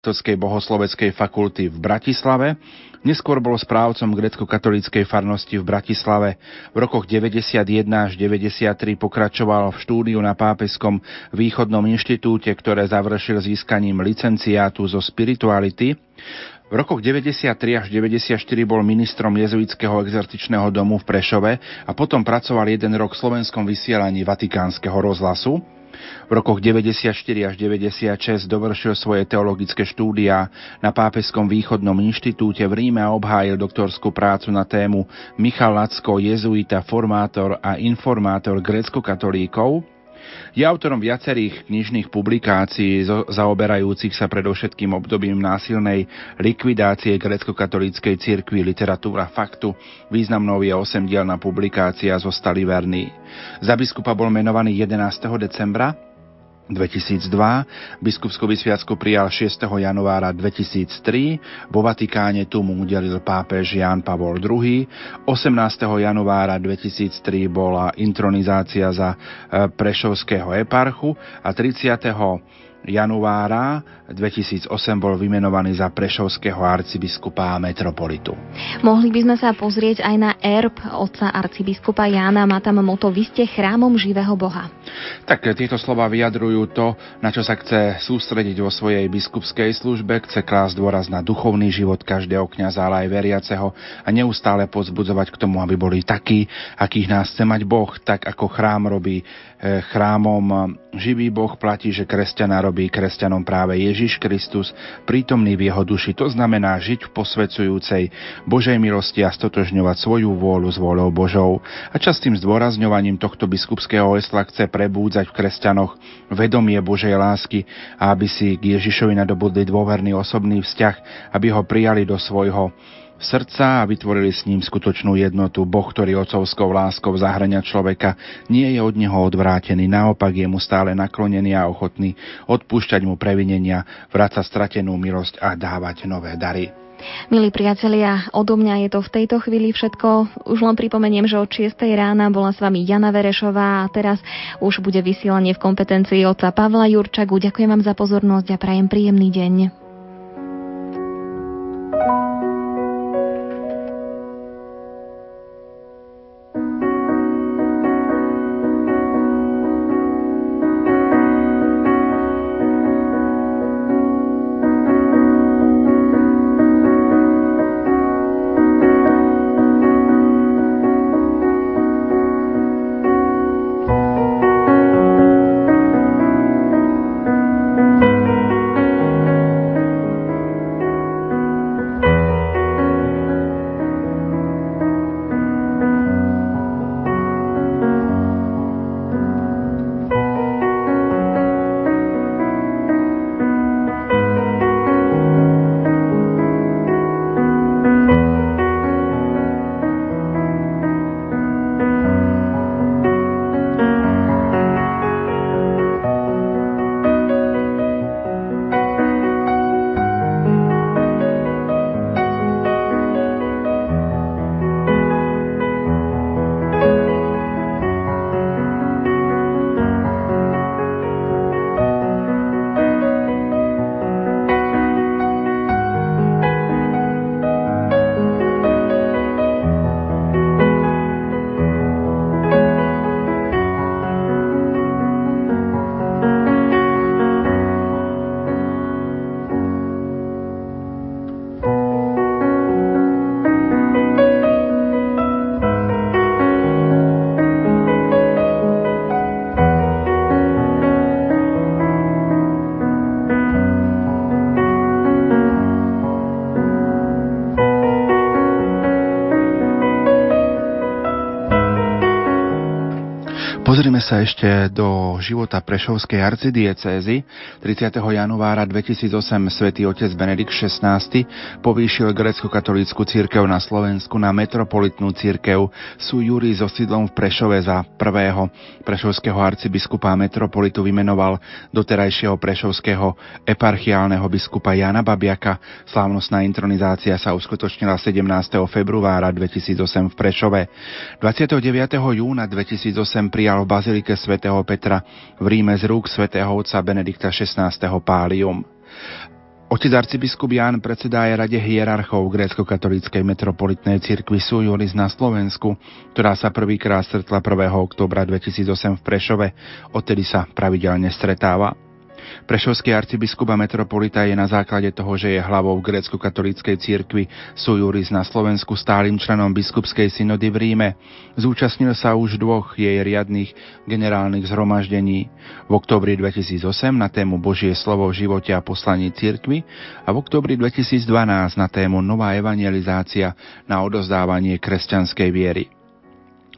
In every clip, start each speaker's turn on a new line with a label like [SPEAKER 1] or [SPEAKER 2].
[SPEAKER 1] Katolíckej bohosloveckej fakulty v Bratislave. Neskôr bol správcom grecko-katolíckej farnosti v Bratislave. V rokoch 91 až 93 pokračoval v štúdiu na Pápeskom východnom inštitúte, ktoré završil získaním licenciátu zo spirituality. V rokoch 93 až 94 bol ministrom jezuitského exercičného domu v Prešove a potom pracoval jeden rok v slovenskom vysielaní Vatikánskeho rozhlasu. V rokoch 94 až 96 dovršil svoje teologické štúdia na Pápeskom východnom inštitúte v Ríme a obhájil doktorskú prácu na tému Michal Lacko, jezuita, formátor a informátor grécko-katolíkov. Je autorom viacerých knižných publikácií zaoberajúcich sa predovšetkým obdobím násilnej likvidácie grecko-katolíckej cirkvi literatúra faktu. Významnou je osemdielna publikácia Zostali verní. Za biskupa bol menovaný 11. decembra 2002, biskupskú vysviacku prijal 6. januára 2003, vo Vatikáne tu mu udelil pápež Ján Pavol II, 18. januára 2003 bola intronizácia za eh, Prešovského eparchu a 30 januára 2008 bol vymenovaný za prešovského arcibiskupa a metropolitu.
[SPEAKER 2] Mohli by sme sa pozrieť aj na erb otca arcibiskupa Jána. Má tam moto Vy ste chrámom živého Boha.
[SPEAKER 1] Tak tieto slova vyjadrujú to, na čo sa chce sústrediť vo svojej biskupskej službe. Chce klásť dôraz na duchovný život každého kňaza, ale aj veriaceho a neustále pozbudzovať k tomu, aby boli takí, akých nás chce mať Boh, tak ako chrám robí chrámom živý Boh platí, že kresťana robí kresťanom práve Ježiš Kristus, prítomný v jeho duši. To znamená žiť v posvedzujúcej Božej milosti a stotožňovať svoju vôľu s vôľou Božou. A častým zdôrazňovaním tohto biskupského hesla chce prebúdzať v kresťanoch vedomie Božej lásky a aby si k Ježišovi nadobudli dôverný osobný vzťah, aby ho prijali do svojho srdca a vytvorili s ním skutočnú jednotu. Boh, ktorý otcovskou láskou zahrania človeka, nie je od neho odvrátený, naopak je mu stále naklonený a ochotný odpúšťať mu previnenia, vrácať stratenú milosť a dávať nové dary.
[SPEAKER 2] Milí priatelia, odo mňa je to v tejto chvíli všetko. Už len pripomeniem, že od 6. rána bola s vami Jana Verešová a teraz už bude vysielanie v kompetencii otca Pavla Jurčagu. Ďakujem vám za pozornosť a prajem príjemný deň.
[SPEAKER 1] Sa ešte do života Prešovskej arcidiecézy. 30. januára 2008 svätý otec Benedikt XVI povýšil grecko-katolícku církev na Slovensku na metropolitnú církev sú Júri so sídlom v Prešove za prvého prešovského arcibiskupa metropolitu vymenoval doterajšieho prešovského eparchiálneho biskupa Jana Babiaka. Slávnostná intronizácia sa uskutočnila 17. februára 2008 v Prešove. 29. júna 2008 prijal v Bazili bazilike svätého Petra v Ríme z rúk svätého otca Benedikta XVI. Pálium. Otec arcibiskup Ján predsedá aj rade hierarchov grécko-katolíckej metropolitnej cirkvi Sujuris na Slovensku, ktorá sa prvýkrát stretla 1. oktobra 2008 v Prešove, odtedy sa pravidelne stretáva. Prešovský arcibiskup a metropolita je na základe toho, že je hlavou grécko-katolíckej cirkvi Sujuris na Slovensku stálym členom biskupskej synody v Ríme. Zúčastnil sa už dvoch jej riadných generálnych zhromaždení. V oktobri 2008 na tému Božie slovo v živote a poslaní cirkvi a v oktobri 2012 na tému Nová evangelizácia na odozdávanie kresťanskej viery.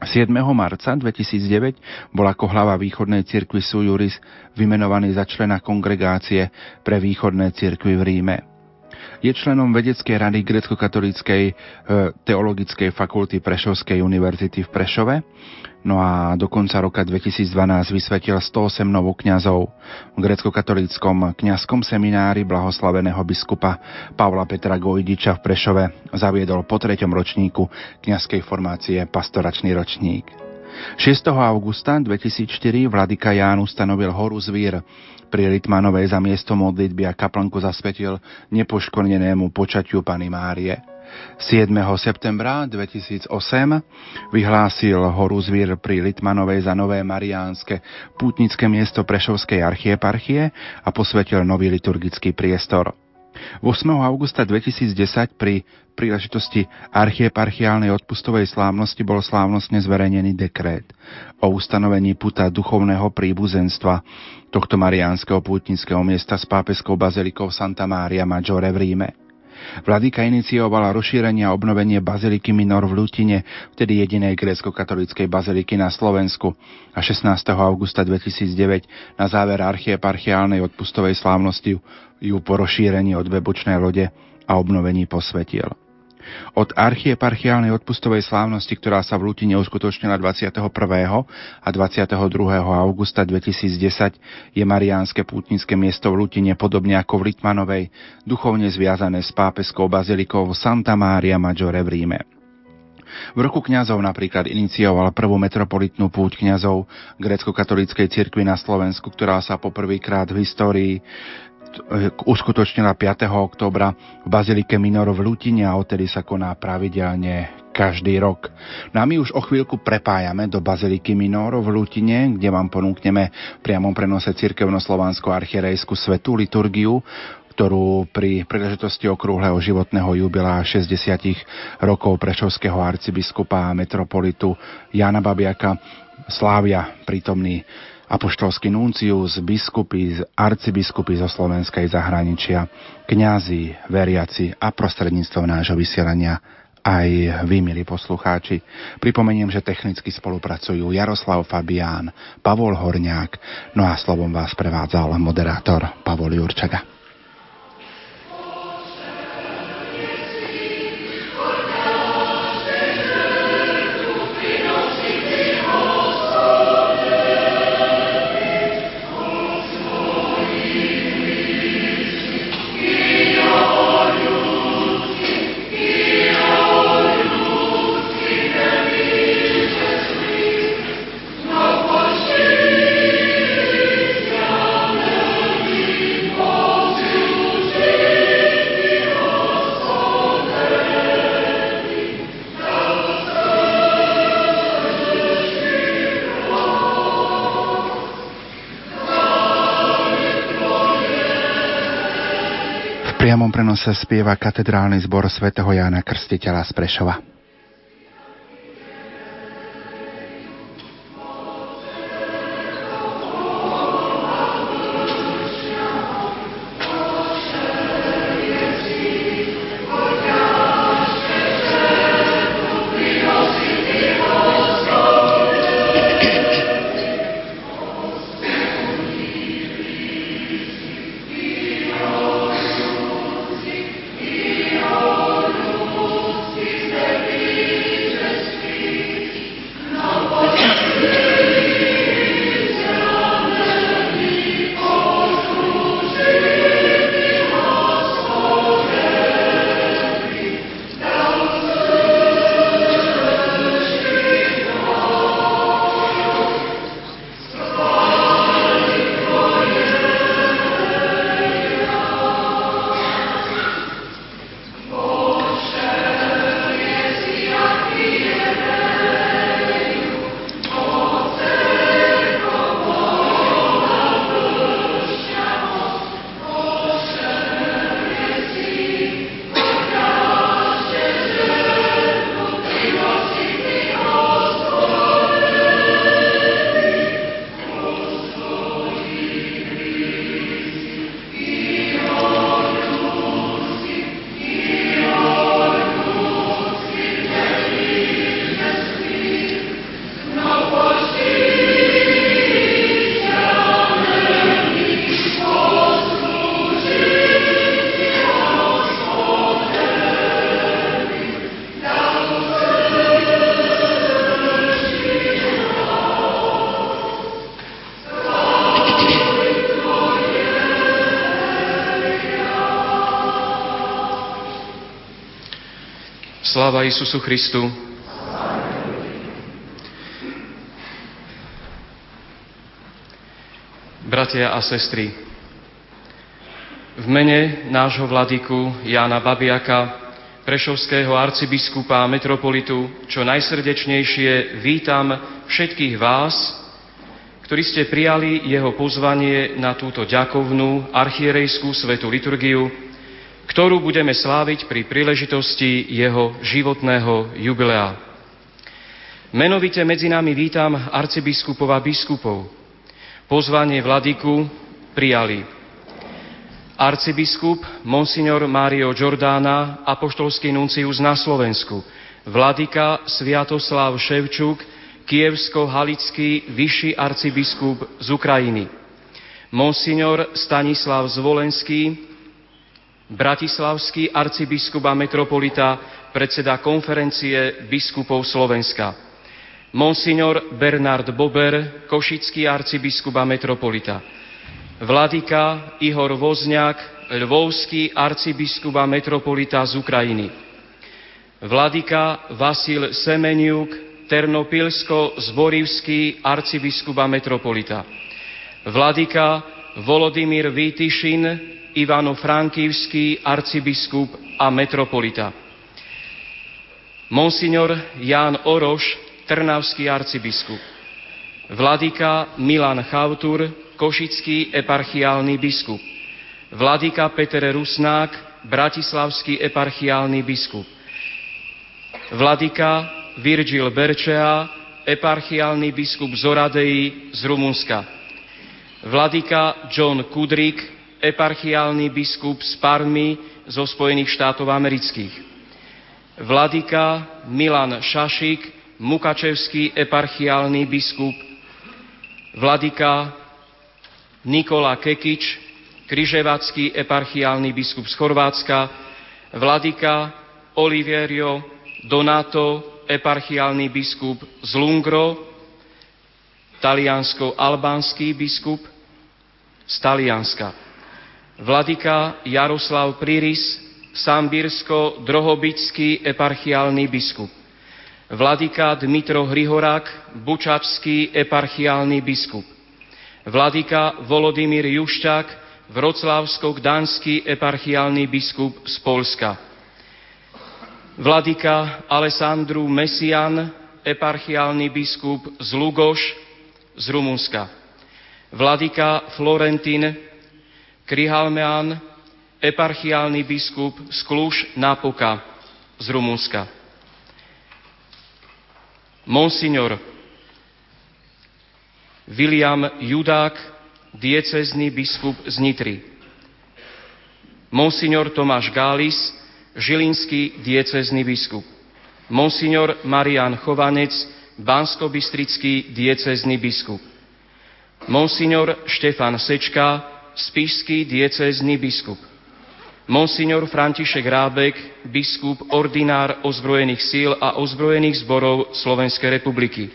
[SPEAKER 1] 7. marca 2009 bol ako hlava východnej cirkvi Sujuris vymenovaný za člena kongregácie pre východné cirkvy v Ríme. Je členom vedeckej rady grecko-katolíckej e, teologickej fakulty Prešovskej univerzity v Prešove No a do konca roka 2012 vysvetil 108 novokňazov v grecko-katolíckom kňazskom seminári blahoslaveného biskupa Pavla Petra Gojdiča v Prešove zaviedol po treťom ročníku kňazskej formácie pastoračný ročník. 6. augusta 2004 vladyka Ján ustanovil horu Zvír pri Litmanovej za miesto modlitby a kaplnku zasvetil nepoškornenému počatiu Pany Márie. 7. septembra 2008 vyhlásil horu Zvír pri Litmanovej za nové mariánske pútnické miesto Prešovskej archieparchie a posvetil nový liturgický priestor. 8. augusta 2010 pri príležitosti archieparchiálnej odpustovej slávnosti bol slávnostne zverejnený dekrét o ustanovení puta duchovného príbuzenstva tohto mariánskeho pútnického miesta s pápeskou bazilikou Santa Maria Maggiore v Ríme. Vladyka iniciovala rozšírenie a obnovenie baziliky Minor v Lutine, vtedy jedinej grécko-katolíckej baziliky na Slovensku a 16. augusta 2009 na záver archieparchiálnej odpustovej slávnosti ju po rozšírení od webočnej lode a obnovení posvetil. Od archieparchiálnej odpustovej slávnosti, ktorá sa v Lutine uskutočnila 21. a 22. augusta 2010, je Mariánske pútnické miesto v Lutine podobne ako v Litmanovej, duchovne zviazané s pápeskou bazilikou Santa Maria Maggiore v Ríme. V roku kňazov napríklad inicioval prvú metropolitnú púť kňazov grécko-katolíckej cirkvi na Slovensku, ktorá sa poprvýkrát v histórii uskutočnila 5. oktobra v Bazilike Minor v Lutine a odtedy sa koná pravidelne každý rok. No a my už o chvíľku prepájame do Baziliky Minor v Lutine, kde vám ponúkneme priamom prenose cirkevno-slovanskú archierejskú svetú liturgiu, ktorú pri príležitosti okrúhleho životného jubilá 60 rokov prešovského arcibiskupa a metropolitu Jana Babiaka slávia prítomný apoštolský nuncius, biskupy, arcibiskupy zo Slovenskej zahraničia, kňazi, veriaci a prostredníctvom nášho vysielania aj vy, milí poslucháči. Pripomeniem, že technicky spolupracujú Jaroslav Fabián, Pavol Horňák, no a slovom vás prevádzal moderátor Pavol Jurčaga. Sa spieva katedrálny zbor svätého Jána Krstiteľa z Prešova.
[SPEAKER 3] Sláva Isusu Christu. Bratia a sestry, v mene nášho vladyku Jána Babiaka, prešovského arcibiskupa a metropolitu, čo najsrdečnejšie vítam všetkých vás, ktorí ste prijali jeho pozvanie na túto ďakovnú archierejskú svetú liturgiu, ktorú budeme sláviť pri príležitosti jeho životného jubilea. Menovite medzi nami vítam arcibiskupov a biskupov. Pozvanie vladyku prijali arcibiskup Monsignor Mário Giordána, apoštolský nuncius na Slovensku, vladyka Sviatoslav Ševčuk, kievsko-halický vyšší arcibiskup z Ukrajiny, Monsignor Stanislav Zvolenský, bratislavský arcibiskup a metropolita, predseda konferencie biskupov Slovenska, Monsignor Bernard Bober, košický arcibiskup a metropolita, Vladyka Ihor Vozňák, lvovský arcibiskup a metropolita z Ukrajiny. Vladyka Vasil Semeniuk, Ternopilsko-Zborivský arcibiskup a metropolita. Vladyka Volodymyr Výtyšin, Ivano-Frankivský arcibiskup a metropolita. Monsignor Ján Oroš, Trnavský arcibiskup. Vladyka Milan Chautur, košický eparchiálny biskup, vladyka Peter Rusnák, bratislavský eparchiálny biskup, vladyka Virgil Berčea, eparchiálny biskup z Oradei z Rumunska, vladyka John Kudrik, eparchiálny biskup z Parmy zo Spojených štátov amerických, vladyka Milan Šašik, Mukačevský eparchiálny biskup, vladyka Nikola Kekič, križevacký eparchiálny biskup z Chorvátska, vladyka Oliverio Donato, eparchiálny biskup z Lungro, taliansko-albánsky biskup z Talianska, vladyka Jaroslav Priris, sambírsko-drohobický eparchiálny biskup, vladyka Dmitro Hrihorák, bučačský eparchiálny biskup, vladyka Volodymyr Jušťák, vroclavsko-gdanský eparchiálny biskup z Polska. Vladyka Alessandru Mesian, eparchiálny biskup z Lugoš z Rumunska. Vladyka Florentín Krihalmean, eparchiálny biskup z Kluž Napoka z Rumunska. Monsignor William Judák, diecezný biskup z Nitry. Monsignor Tomáš Gális, žilinský diecezný biskup. Monsignor Marian Chovanec, banskobistrický diecezný biskup. Monsignor Štefan Sečka, spišský diecezný biskup. Monsignor František Rábek, biskup, ordinár ozbrojených síl a ozbrojených zborov Slovenskej republiky.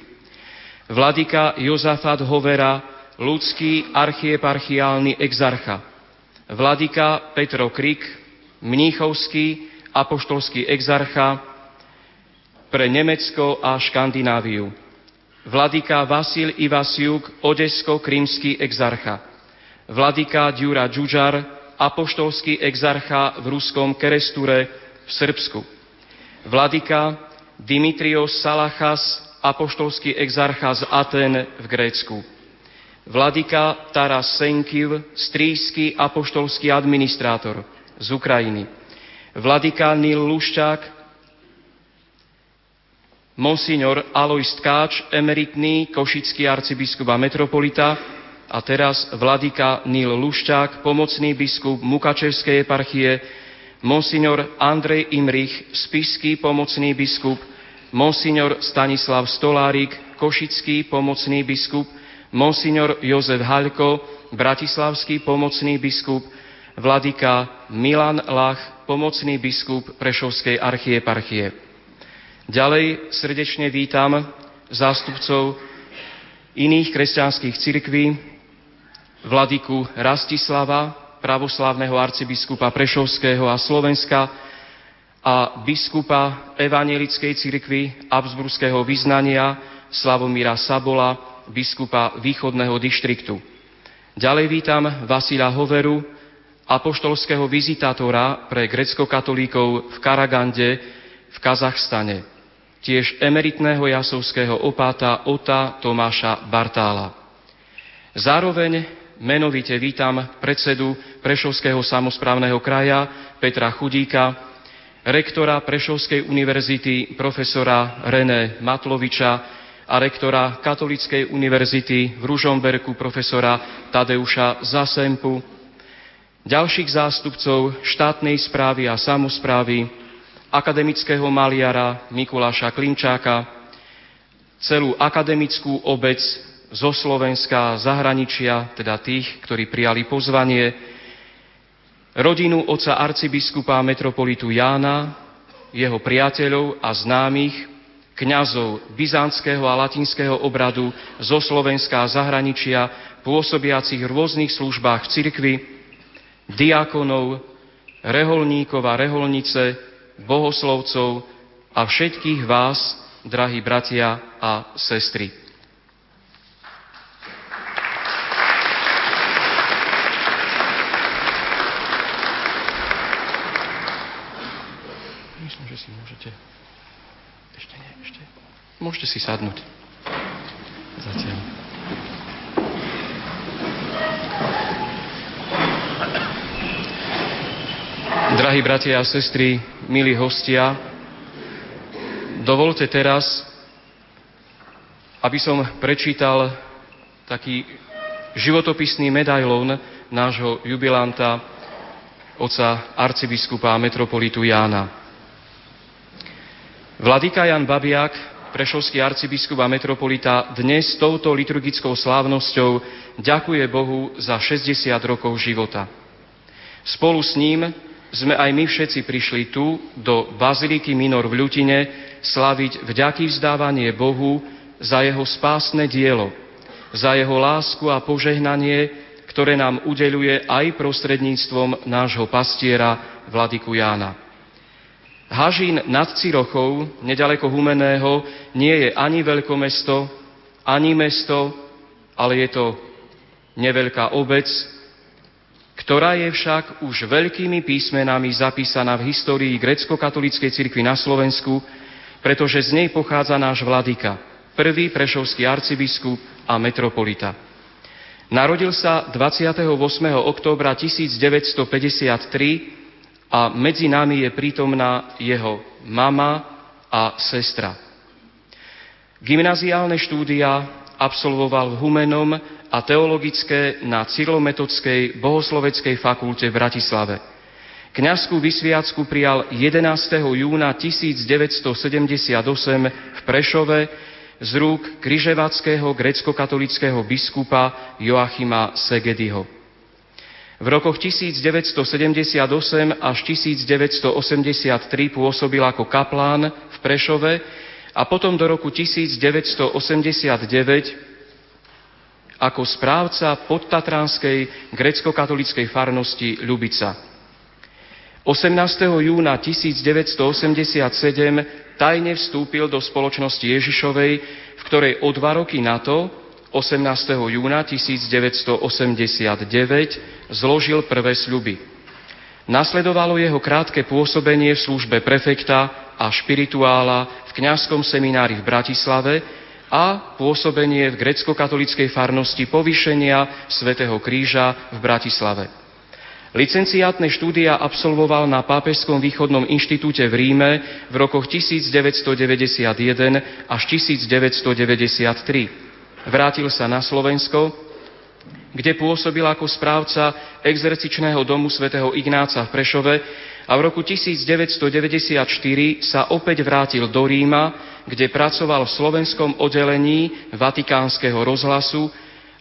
[SPEAKER 3] Vladyka Jozafat Hovera, ľudský archieparchiálny exarcha, vladyka Petro Krik, mníchovský apoštolský exarcha pre Nemecko a Škandináviu, vladyka Vasil Ivasiuk, odesko-krímsky exarcha, vladyka Djura Džužar, apoštolský exarcha v ruskom Keresture v Srbsku, vladyka Dimitrios Salachas, apoštolský exarcha z Aten v Grécku. Vladyka Taras Senkiv, stríjský apoštolský administrátor z Ukrajiny. Vladyka Nil Luščák, Monsignor Alois Tkáč, emeritný košický arcibiskup a metropolita, a teraz vladyka Nil Luščák, pomocný biskup Mukačevskej eparchie, Monsignor Andrej Imrich, spiský pomocný biskup monsignor Stanislav Stolárik, košický pomocný biskup, monsignor Jozef Haľko, bratislavský pomocný biskup, vladyka Milan Lach, pomocný biskup Prešovskej archieparchie. Ďalej srdečne vítam zástupcov iných kresťanských cirkví, vladyku Rastislava, pravoslávneho arcibiskupa Prešovského a Slovenska, a biskupa Evangelickej cirkvi Absburského vyznania Slavomíra Sabola, biskupa východného dištriktu. Ďalej vítam Vasila Hoveru, apoštolského vizitátora pre grecko-katolíkov v Karagande v Kazachstane. Tiež emeritného jasovského opáta Ota Tomáša Bartála. Zároveň menovite vítam predsedu Prešovského samozprávneho kraja Petra Chudíka, rektora Prešovskej univerzity profesora René Matloviča a rektora Katolíckej univerzity v Ružomberku profesora Tadeuša Zasempu, ďalších zástupcov štátnej správy a samozprávy, akademického maliara Mikuláša Klinčáka, celú akademickú obec zo Slovenska zahraničia, teda tých, ktorí prijali pozvanie, rodinu oca arcibiskupa metropolitu Jána, jeho priateľov a známych, kňazov byzantského a latinského obradu zo Slovenska a zahraničia, pôsobiacich v rôznych službách v cirkvi, diakonov, reholníkov a reholnice, bohoslovcov a všetkých vás, drahí bratia a sestry. Myslím, že si môžete Môžete si sadnúť. Zatiaľ. Drahí bratia a sestry, milí hostia, dovolte teraz, aby som prečítal taký životopisný medailón nášho jubilanta, oca arcibiskupa a metropolitu Jána. Vladyka Jan Babiak prešovský arcibiskup a metropolita dnes touto liturgickou slávnosťou ďakuje Bohu za 60 rokov života. Spolu s ním sme aj my všetci prišli tu, do Baziliky Minor v Ľutine, slaviť vďaky vzdávanie Bohu za jeho spásne dielo, za jeho lásku a požehnanie, ktoré nám udeluje aj prostredníctvom nášho pastiera Vladiku Jána. Hažín nad Cirochou, nedaleko Humeného, nie je ani veľkomesto, ani mesto, ale je to neveľká obec, ktorá je však už veľkými písmenami zapísaná v histórii grecko-katolíckej cirkvi na Slovensku, pretože z nej pochádza náš vladyka, prvý prešovský arcibiskup a metropolita. Narodil sa 28. októbra 1953 a medzi nami je prítomná jeho mama a sestra. Gymnaziálne štúdia absolvoval v Humenom a teologické na Cyrilometodskej bohosloveckej fakulte v Bratislave. Kňazskú vysviacku prijal 11. júna 1978 v Prešove z rúk križevackého grecko-katolického biskupa Joachima Segedyho. V rokoch 1978 až 1983 pôsobil ako kaplán v Prešove a potom do roku 1989 ako správca podtatranskej grecko-katolíckej farnosti Ľubica. 18. júna 1987 tajne vstúpil do spoločnosti Ježišovej, v ktorej o dva roky na to 18. júna 1989 zložil prvé sľuby. Nasledovalo jeho krátke pôsobenie v službe prefekta a špirituála v kňazskom seminári v Bratislave a pôsobenie v grecko-katolickej farnosti povýšenia svätého Kríža v Bratislave. Licenciátne štúdia absolvoval na Pápežskom východnom inštitúte v Ríme v rokoch 1991 až 1993 Vrátil sa na Slovensko, kde pôsobil ako správca exercičného domu svätého Ignáca v Prešove a v roku 1994 sa opäť vrátil do Ríma, kde pracoval v slovenskom oddelení Vatikánskeho rozhlasu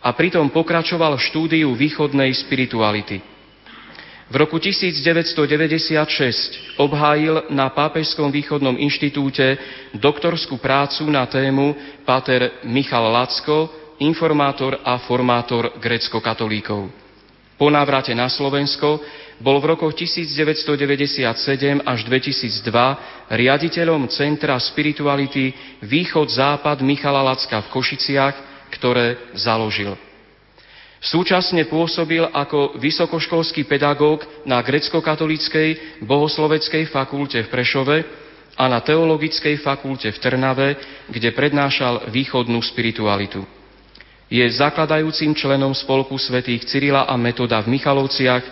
[SPEAKER 3] a pritom pokračoval v štúdiu východnej spirituality. V roku 1996 obhájil na Pápežskom východnom inštitúte doktorskú prácu na tému Pater Michal Lacko, informátor a formátor grecko-katolíkov. Po návrate na Slovensko bol v rokoch 1997 až 2002 riaditeľom Centra spirituality Východ-Západ Michala Lacka v Košiciach, ktoré založil. Súčasne pôsobil ako vysokoškolský pedagóg na grecko-katolíckej bohosloveckej fakulte v Prešove a na teologickej fakulte v Trnave, kde prednášal východnú spiritualitu. Je zakladajúcim členom spolku svätých Cyrila a Metoda v Michalovciach,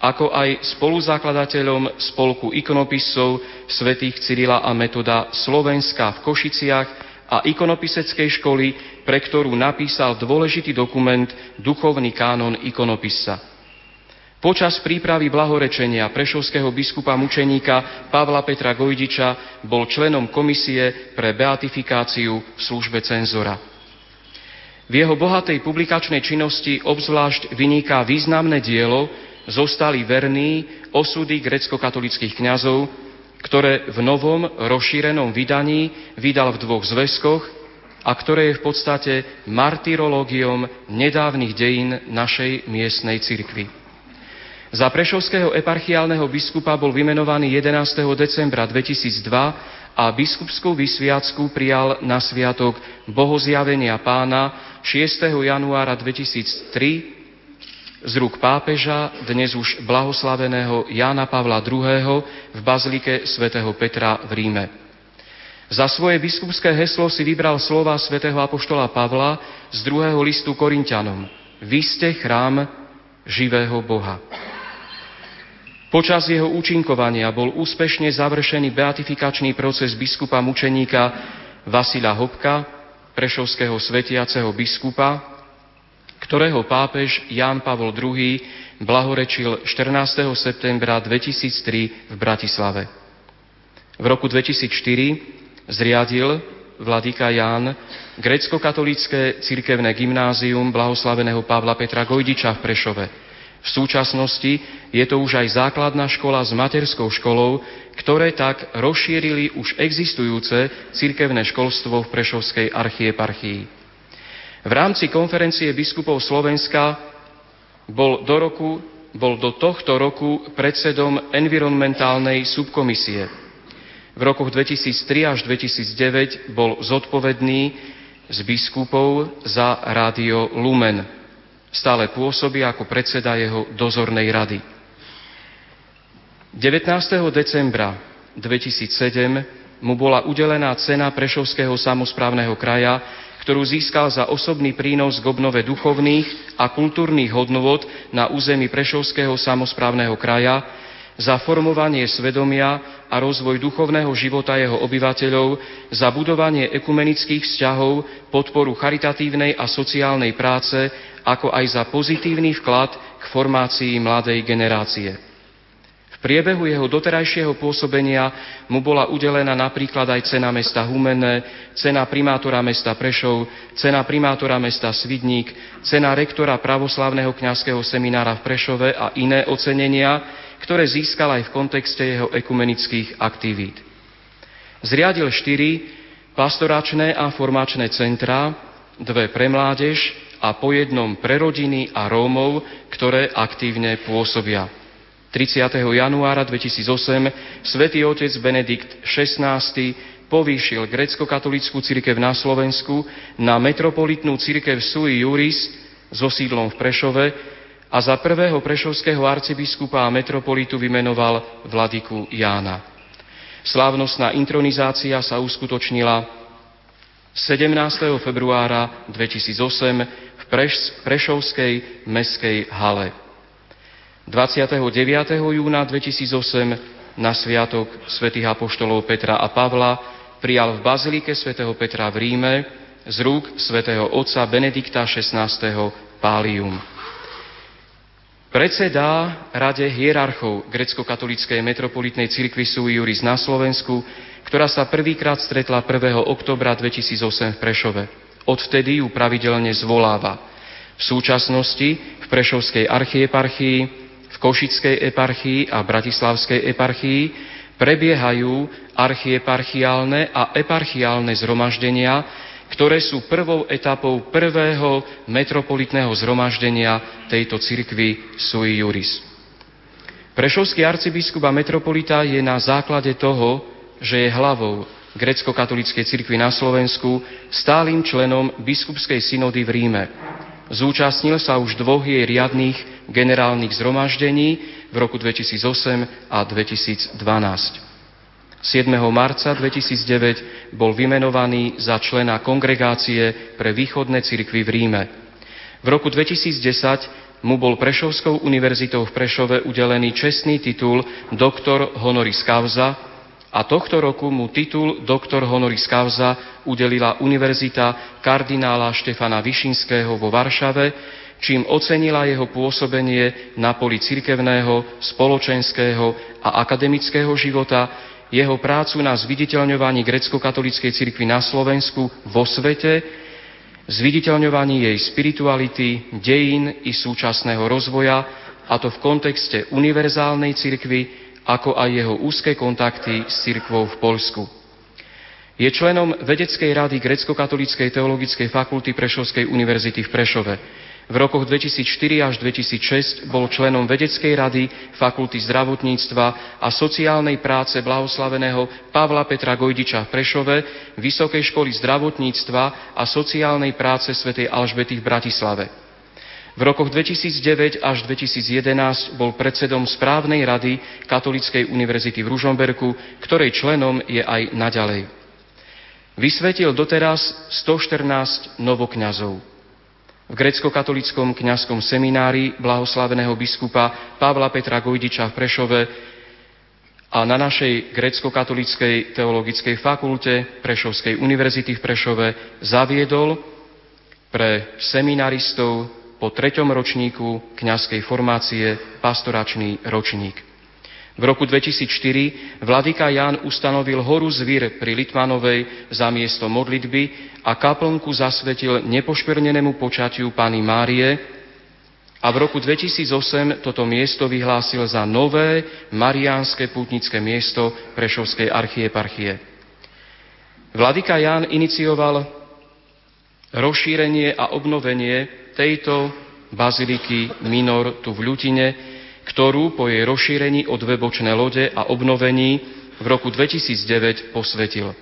[SPEAKER 3] ako aj spoluzakladateľom spolku ikonopisov svätých Cyrila a Metoda Slovenska v Košiciach a ikonopiseckej školy pre ktorú napísal dôležitý dokument Duchovný kánon ikonopisa. Počas prípravy blahorečenia prešovského biskupa mučeníka Pavla Petra Gojdiča bol členom komisie pre beatifikáciu v službe cenzora. V jeho bohatej publikačnej činnosti obzvlášť vyniká významné dielo Zostali verní osudy grecko-katolických kňazov, ktoré v novom rozšírenom vydaní vydal v dvoch zväzkoch a ktoré je v podstate martyrológiom nedávnych dejín našej miestnej cirkvi. Za prešovského eparchiálneho biskupa bol vymenovaný 11. decembra 2002 a biskupskú vysviacku prijal na sviatok Bohozjavenia pána 6. januára 2003 z rúk pápeža, dnes už blahoslaveného Jána Pavla II. v bazilike svätého Petra v Ríme. Za svoje biskupské heslo si vybral slova svätého Apoštola Pavla z druhého listu Korintianom. Vy ste chrám živého Boha. Počas jeho účinkovania bol úspešne završený beatifikačný proces biskupa mučeníka Vasila Hopka, prešovského svetiaceho biskupa, ktorého pápež Ján Pavol II blahorečil 14. septembra 2003 v Bratislave. V roku 2004 zriadil vladyka Ján grecko-katolické cirkevné gymnázium blahoslaveného Pavla Petra Gojdiča v Prešove. V súčasnosti je to už aj základná škola s materskou školou, ktoré tak rozšírili už existujúce cirkevné školstvo v Prešovskej archieparchii. V rámci konferencie biskupov Slovenska bol do, roku, bol do tohto roku predsedom environmentálnej subkomisie v rokoch 2003 až 2009 bol zodpovedný z biskupov za rádio Lumen. Stále pôsobí ako predseda jeho dozornej rady. 19. decembra 2007 mu bola udelená cena Prešovského samozprávneho kraja, ktorú získal za osobný prínos k obnove duchovných a kultúrnych hodnôt na území Prešovského samozprávneho kraja, za formovanie svedomia a rozvoj duchovného života jeho obyvateľov, za budovanie ekumenických vzťahov, podporu charitatívnej a sociálnej práce, ako aj za pozitívny vklad k formácii mladej generácie. Priebehu jeho doterajšieho pôsobenia mu bola udelená napríklad aj cena mesta Humenné, cena primátora mesta Prešov, cena primátora mesta Svidník, cena rektora pravoslavného kňazského seminára v Prešove a iné ocenenia, ktoré získal aj v kontexte jeho ekumenických aktivít. Zriadil štyri pastoračné a formačné centrá, dve pre mládež a po jednom pre rodiny a Rómov, ktoré aktívne pôsobia. 30. januára 2008 svätý otec Benedikt XVI povýšil grecko-katolickú cirkev na Slovensku na metropolitnú cirkev sui juris so sídlom v Prešove a za prvého prešovského arcibiskupa a metropolitu vymenoval vladiku Jána. Slávnostná intronizácia sa uskutočnila 17. februára 2008 v Preš- Prešovskej meskej hale. 29. júna 2008 na sviatok svätých apoštolov Petra a Pavla prijal v bazilike svätého Petra v Ríme z rúk svätého otca Benedikta XVI. Pálium. Predseda Rade hierarchov grecko-katolíckej metropolitnej cirkvi Sui Juris na Slovensku, ktorá sa prvýkrát stretla 1. oktobra 2008 v Prešove. Odvtedy ju pravidelne zvoláva. V súčasnosti v Prešovskej archieparchii, Košickej eparchii a Bratislavskej eparchii prebiehajú archieparchiálne a eparchiálne zhromaždenia, ktoré sú prvou etapou prvého metropolitného zhromaždenia tejto cirkvy sui juris. Prešovský arcibiskup a metropolita je na základe toho, že je hlavou grecko-katolíckej cirkvi na Slovensku, stálym členom biskupskej synody v Ríme. Zúčastnil sa už dvoch jej riadných generálnych zhromaždení v roku 2008 a 2012. 7. marca 2009 bol vymenovaný za člena kongregácie pre východné cirkvy v Ríme. V roku 2010 mu bol Prešovskou univerzitou v Prešove udelený čestný titul doktor honoris causa a tohto roku mu titul doktor honoris causa udelila Univerzita kardinála Štefana Višinského vo Varšave, čím ocenila jeho pôsobenie na poli cirkevného, spoločenského a akademického života, jeho prácu na zviditeľňovaní grecko-katolíckej cirkvi na Slovensku vo svete, zviditeľňovaní jej spirituality, dejín i súčasného rozvoja, a to v kontexte univerzálnej cirkvi, ako aj jeho úzke kontakty s cirkvou v Polsku. Je členom vedeckej rady Grecko-katolíckej teologickej fakulty Prešovskej univerzity v Prešove. V rokoch 2004 až 2006 bol členom vedeckej rady Fakulty zdravotníctva a sociálnej práce blahoslaveného Pavla Petra Gojdiča v Prešove, Vysokej školy zdravotníctva a sociálnej práce svätej Alžbety v Bratislave. V rokoch 2009 až 2011 bol predsedom správnej rady Katolíckej univerzity v Ružomberku, ktorej členom je aj naďalej. Vysvetil doteraz 114 novokňazov. V grecko-katolickom kňazskom seminári blahoslaveného biskupa Pavla Petra Gojdiča v Prešove a na našej grecko-katolíckej teologickej fakulte Prešovskej univerzity v Prešove zaviedol pre seminaristov po treťom ročníku kňazskej formácie pastoračný ročník. V roku 2004 vladyka Ján ustanovil horu Zvír pri Litvanovej za miesto modlitby a kaplnku zasvetil nepoškvrnenému počatiu Pany Márie a v roku 2008 toto miesto vyhlásil za nové mariánske pútnické miesto Prešovskej archieparchie. Vladyka Ján inicioval rozšírenie a obnovenie tejto baziliky Minor tu v Ľutine, ktorú po jej rozšírení o dve bočné lode a obnovení v roku 2009 posvetil.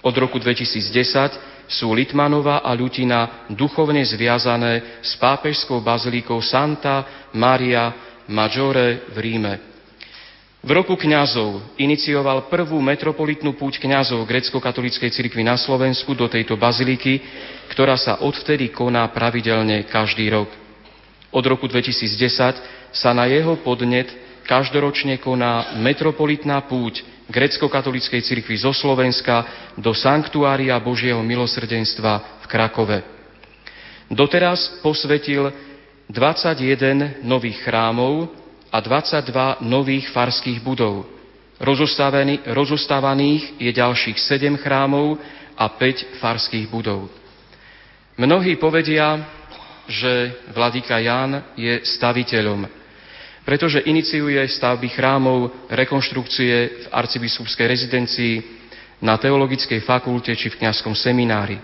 [SPEAKER 3] Od roku 2010 sú Litmanova a Ľutina duchovne zviazané s pápežskou bazilikou Santa Maria Maggiore v Ríme. V roku kňazov inicioval prvú metropolitnú púť kňazov grecko-katolíckej cirkvi na Slovensku do tejto baziliky, ktorá sa odvtedy koná pravidelne každý rok. Od roku 2010 sa na jeho podnet každoročne koná metropolitná púť grecko-katolíckej cirkvi zo Slovenska do Sanktuária Božieho milosrdenstva v Krakove. Doteraz posvetil 21 nových chrámov, a 22 nových farských budov. Rozostávaných je ďalších 7 chrámov a 5 farských budov. Mnohí povedia, že vladyka Ján je staviteľom, pretože iniciuje stavby chrámov, rekonštrukcie v arcibiskupskej rezidencii, na teologickej fakulte či v kňazskom seminári.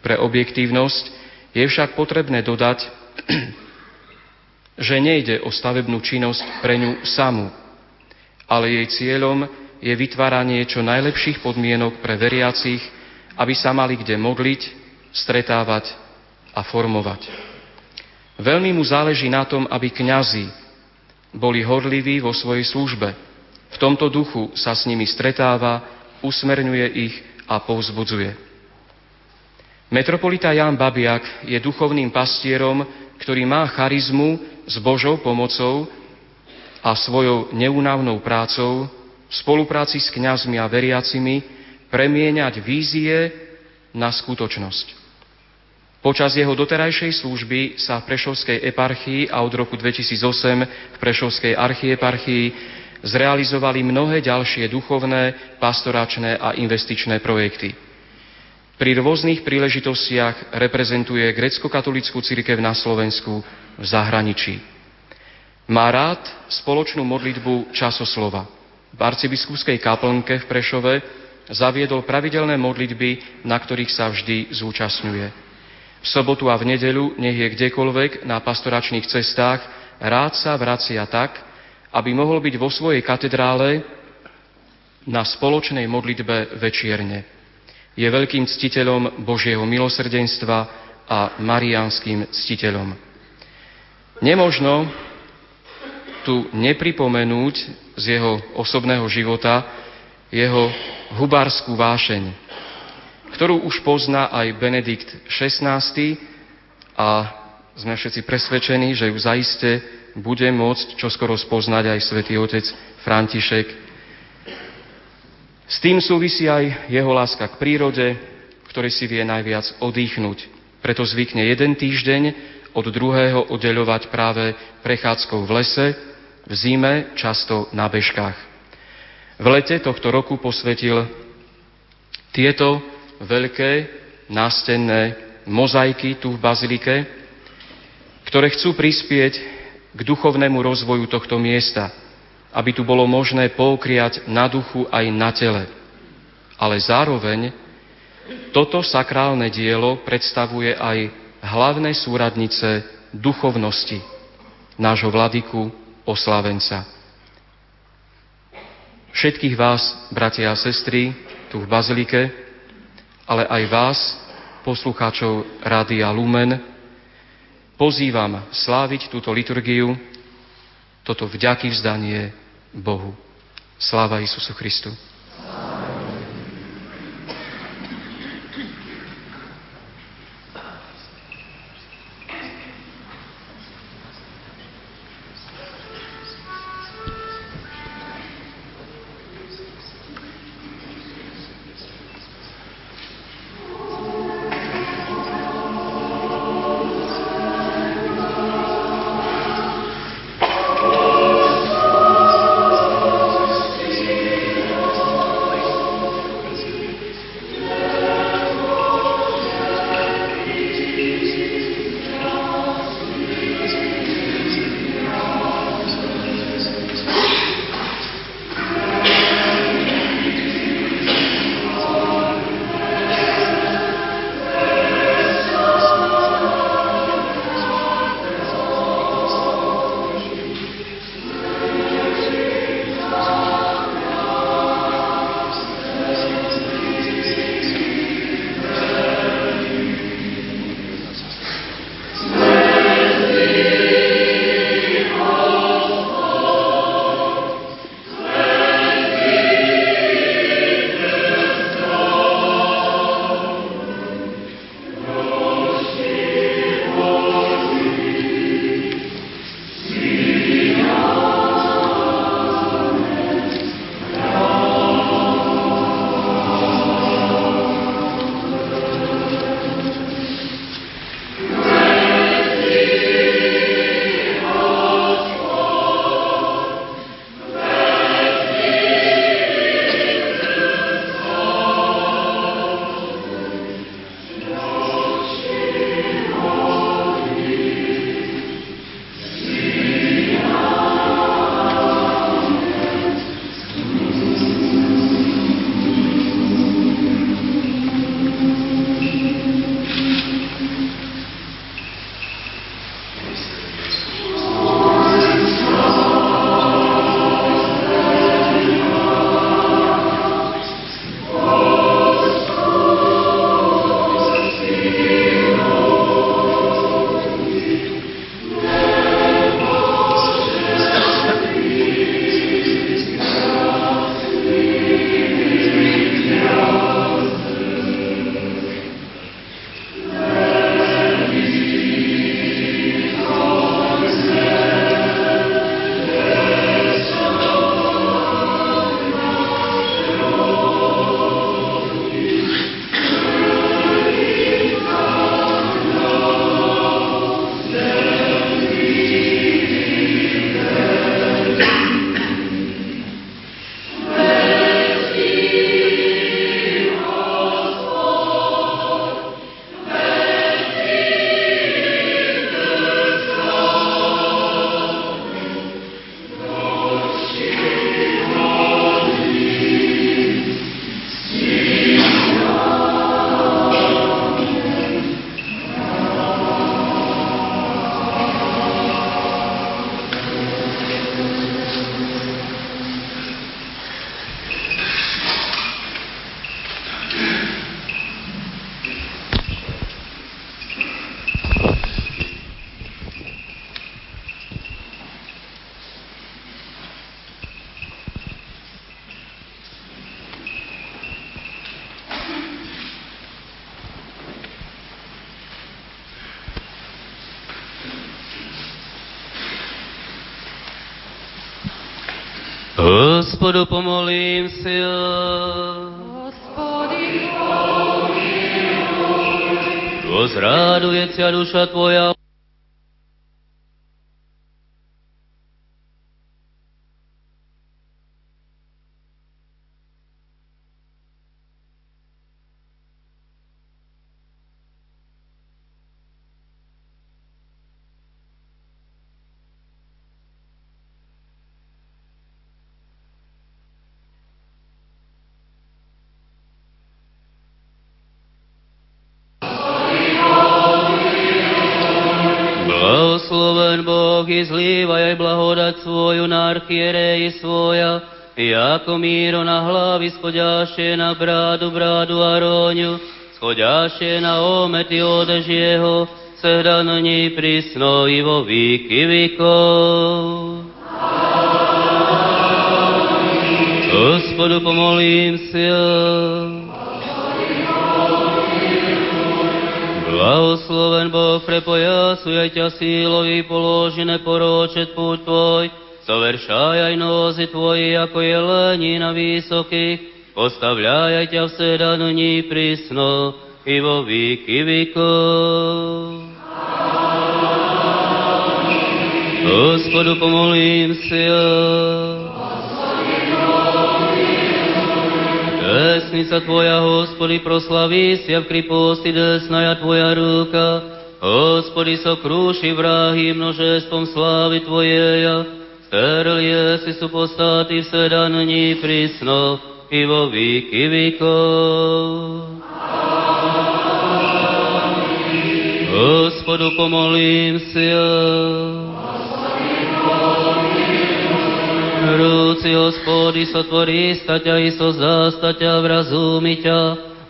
[SPEAKER 3] Pre objektívnosť je však potrebné dodať, že nejde o stavebnú činnosť pre ňu samú, ale jej cieľom je vytváranie čo najlepších podmienok pre veriacich, aby sa mali kde modliť, stretávať a formovať. Veľmi mu záleží na tom, aby kňazi boli horliví vo svojej službe. V tomto duchu sa s nimi stretáva, usmerňuje ich a povzbudzuje. Metropolita Jan Babiak je duchovným pastierom, ktorý má charizmu s Božou pomocou a svojou neúnavnou prácou v spolupráci s kňazmi a veriacimi premieňať vízie na skutočnosť. Počas jeho doterajšej služby sa v Prešovskej eparchii a od roku 2008 v Prešovskej archieparchii zrealizovali mnohé ďalšie duchovné, pastoračné a investičné projekty. Pri rôznych príležitostiach reprezentuje grecko-katolickú cirkev na Slovensku v zahraničí. Má rád spoločnú modlitbu časoslova. V arcibiskupskej kaplnke v Prešove zaviedol pravidelné modlitby, na ktorých sa vždy zúčastňuje. V sobotu a v nedeľu, nech je kdekoľvek na pastoračných cestách, rád sa vracia tak, aby mohol byť vo svojej katedrále na spoločnej modlitbe večierne. Je veľkým ctiteľom Božieho milosrdenstva a mariánským ctiteľom. Nemožno tu nepripomenúť z jeho osobného života jeho hubárskú vášeň, ktorú už pozná aj Benedikt XVI a sme všetci presvedčení, že ju zaiste bude môcť čoskoro spoznať aj svätý otec František. S tým súvisí aj jeho láska k prírode, v si vie najviac odýchnuť. Preto zvykne jeden týždeň od druhého oddeľovať práve prechádzkou v lese, v zime často na bežkách. V lete tohto roku posvetil tieto veľké nástenné mozaiky tu v Bazilike, ktoré chcú prispieť k duchovnému rozvoju tohto miesta, aby tu bolo možné poukriať na duchu aj na tele. Ale zároveň toto sakrálne dielo predstavuje aj hlavné súradnice duchovnosti nášho vladyku oslávenca. Všetkých vás, bratia a sestry, tu v Bazilike, ale aj vás, poslucháčov Rádia Lumen, pozývam sláviť túto liturgiu, toto vďaky vzdanie Bohu. Sláva Isusu Christu.
[SPEAKER 4] Hospodu pomolím sil. Hospodin, Rozraduje ťa duša tvoja, zlívaj aj blahodat svoju na archiereji svoja, jako míro na hlavy schodáše na brádu, brádu a róňu, schodáše na omety odež jeho, sehda na nej prísno i vo výky výkov. Gospodu pomolím si. Blahosloven Boh, prepojasuje ťa sílový, položi neporočet púť tvoj, soveršaj aj nozy tvoji, ako je lení na vysokých, postavľaj ťa v sedanoní prísno, i vo výky výkov. Gospodu Desnica Tvoja, Hospody, proslaví si v kriposti desnaja Tvoja ruka. Hospody, krúši vrahy množestvom slávy Tvojeja. Sterlie si sú postáty v sedaní prísno i vo výky výkov. Hospodu pomolím si. Rúci hospody sotvorí staťa i so zástaťa vrazumi ťa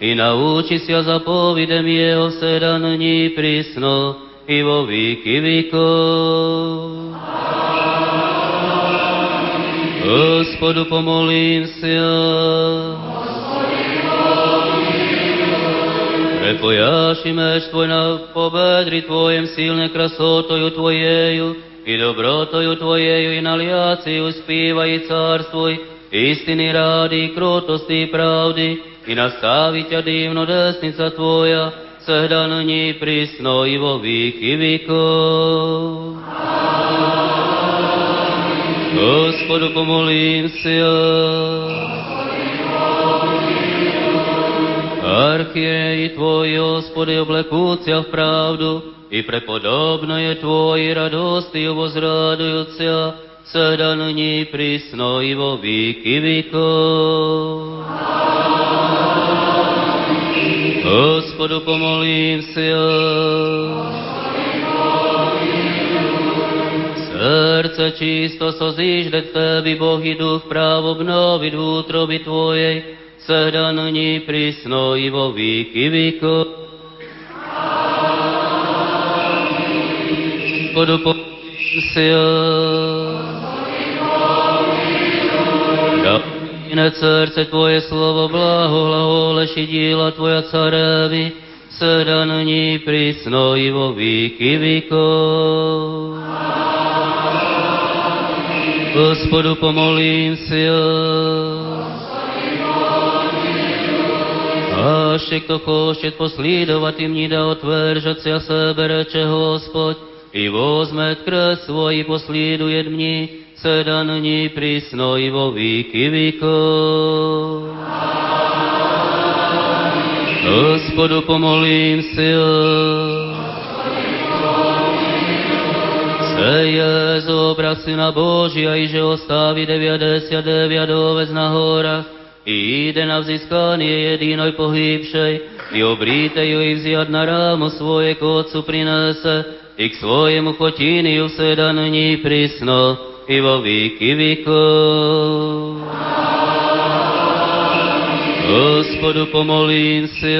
[SPEAKER 4] i nauči sa zapovidem jeho sedaní prísno i vo výky výkov. Hospodu pomolím sa. Prepojaši meč tvoj na pobedri tvojem silne krasotoju tvojeju, i dobrotoju Tvojeju i nalijaciju spivaj carstvuj, istini radi, krutosti i pravdi, i nastavit ća divno desnica Tvoja, sehdan njih prisno i vo viki vikov. Gospodu pomolim se Arhije i Tvoji, Gospodi, oblekucija v pravdu, i je Tvoji radosti obozradujuća, sada na njih prisno i vo viki vikov. Gospodu pomolim se Srce čisto sozižde Tebi, Boh i duh pravo obnovit u utrobi Tvojej, sada na njih prisno i vo hospodu sil. Hned srdce Tvoje slovo blaho, hlaholeši díla Tvoja carevi, sada na ní prísno i vo výky výkov. Gospodu pomolím si. A však to košet poslídovat im ní da otveržat si a sebere, čeho Hospod, i возьмет крест свой и последует мне, седа ныне присно и во веки веков. Господу помолимся. Сеje z obraz Syna Božia i že ostaví 99 ovec na horách i ide na vzískanie jedinoj pohybšej i obríte ju i vziať na rámo svoje k Otcu prinese i k svojemu potiniu seda nyní prísno i vo výky výkov. Gospodu pomolím si.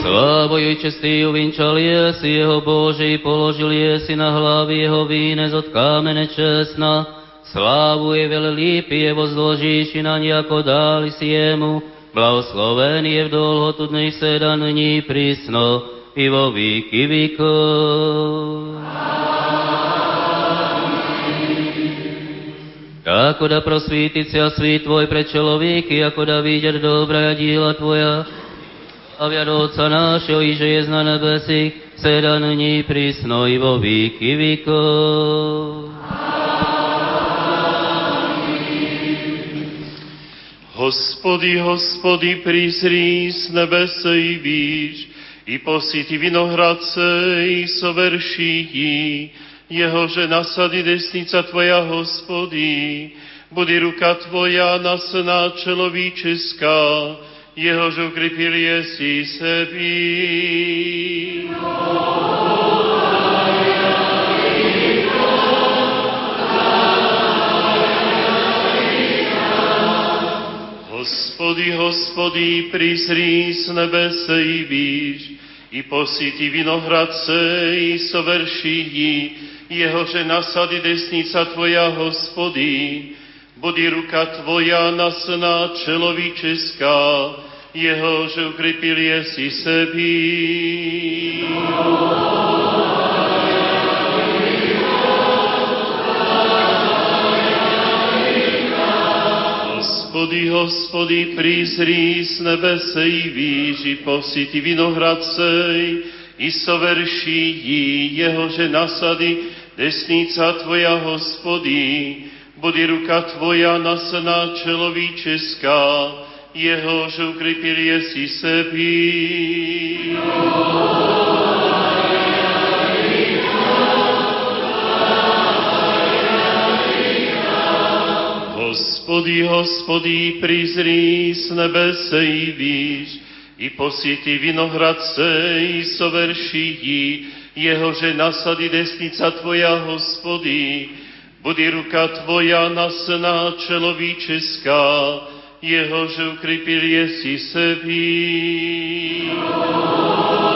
[SPEAKER 4] Slávoj čestý uvinčal jesi jeho Boží, položil jesi na hlavy jeho vínez od kámene čestna. Slávu je veľlípy, je zložíši na nejako dali si jemu, Blahoslovený je v dlhotudnej sedaní prísno i vo výky výkov. Ako da prosvítiť a svít Tvoj pre člověky, ako da vidět dobrá díla Tvoja. A Otca nášho, i že je na nebesích, seda nyní prísno i vo výky výkov.
[SPEAKER 5] Hospody, hospody, prizri z nebese i výš, i posíti vinohradce i soverší, jehože nasady desnica Tvoja, hospody, bude ruka Tvoja nasná čelovíčeská, jehože ukrepil jesi sebi. Hospody, hospody, prizri z nebese i výš, i posíti vinohradce i soverší, jehože nasady desnica Tvoja, hospody, bude ruka Tvoja nasná čelovíčeská, jehože ukrepil jesi sebi. Hospody, hospody, prizri z nebese i výži, posíti vinohradcej, i soverší jehože nasady, desnica Tvoja, hospody, bude ruka Tvoja nasná čelovíčeská, jehože ukrepil jesi sebi. Hospody, hospody, prizri z nebese i výš, i posíti vinohradce i soverší jehože nasady desnica Tvoja, hospody, bude ruka Tvoja nasná čelovíčeská, jehože ukrepil jesi sebi. Caru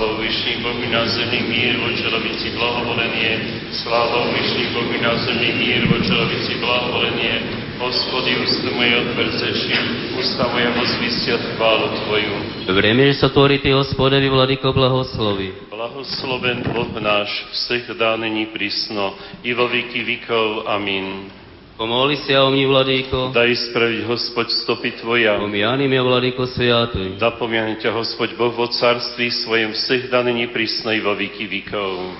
[SPEAKER 5] Slávou vyšší Bohu na zemi mír, vo blahovolenie, slávou vyšší Bohu na zemi mír, vo blahovolenie, Hospody, ústa moje odvrzeši, ústa moje vozvistia chválu Tvoju.
[SPEAKER 4] Vreme, že sa tvorí Ty, Hospodevi, Vladyko, blahoslovi.
[SPEAKER 5] Blahosloven Boh náš, všech dá není prísno, i vo výky vykov. Amin.
[SPEAKER 4] Pomoli si a omni, Vladíko.
[SPEAKER 5] Daj spraviť Hospod stopy Tvoja.
[SPEAKER 4] Omiani mi, Vladíko, sviatuj.
[SPEAKER 5] Da pomiahne ťa Hospod Boh vo carství svojom všech dá není prísno, i vo výky vykov.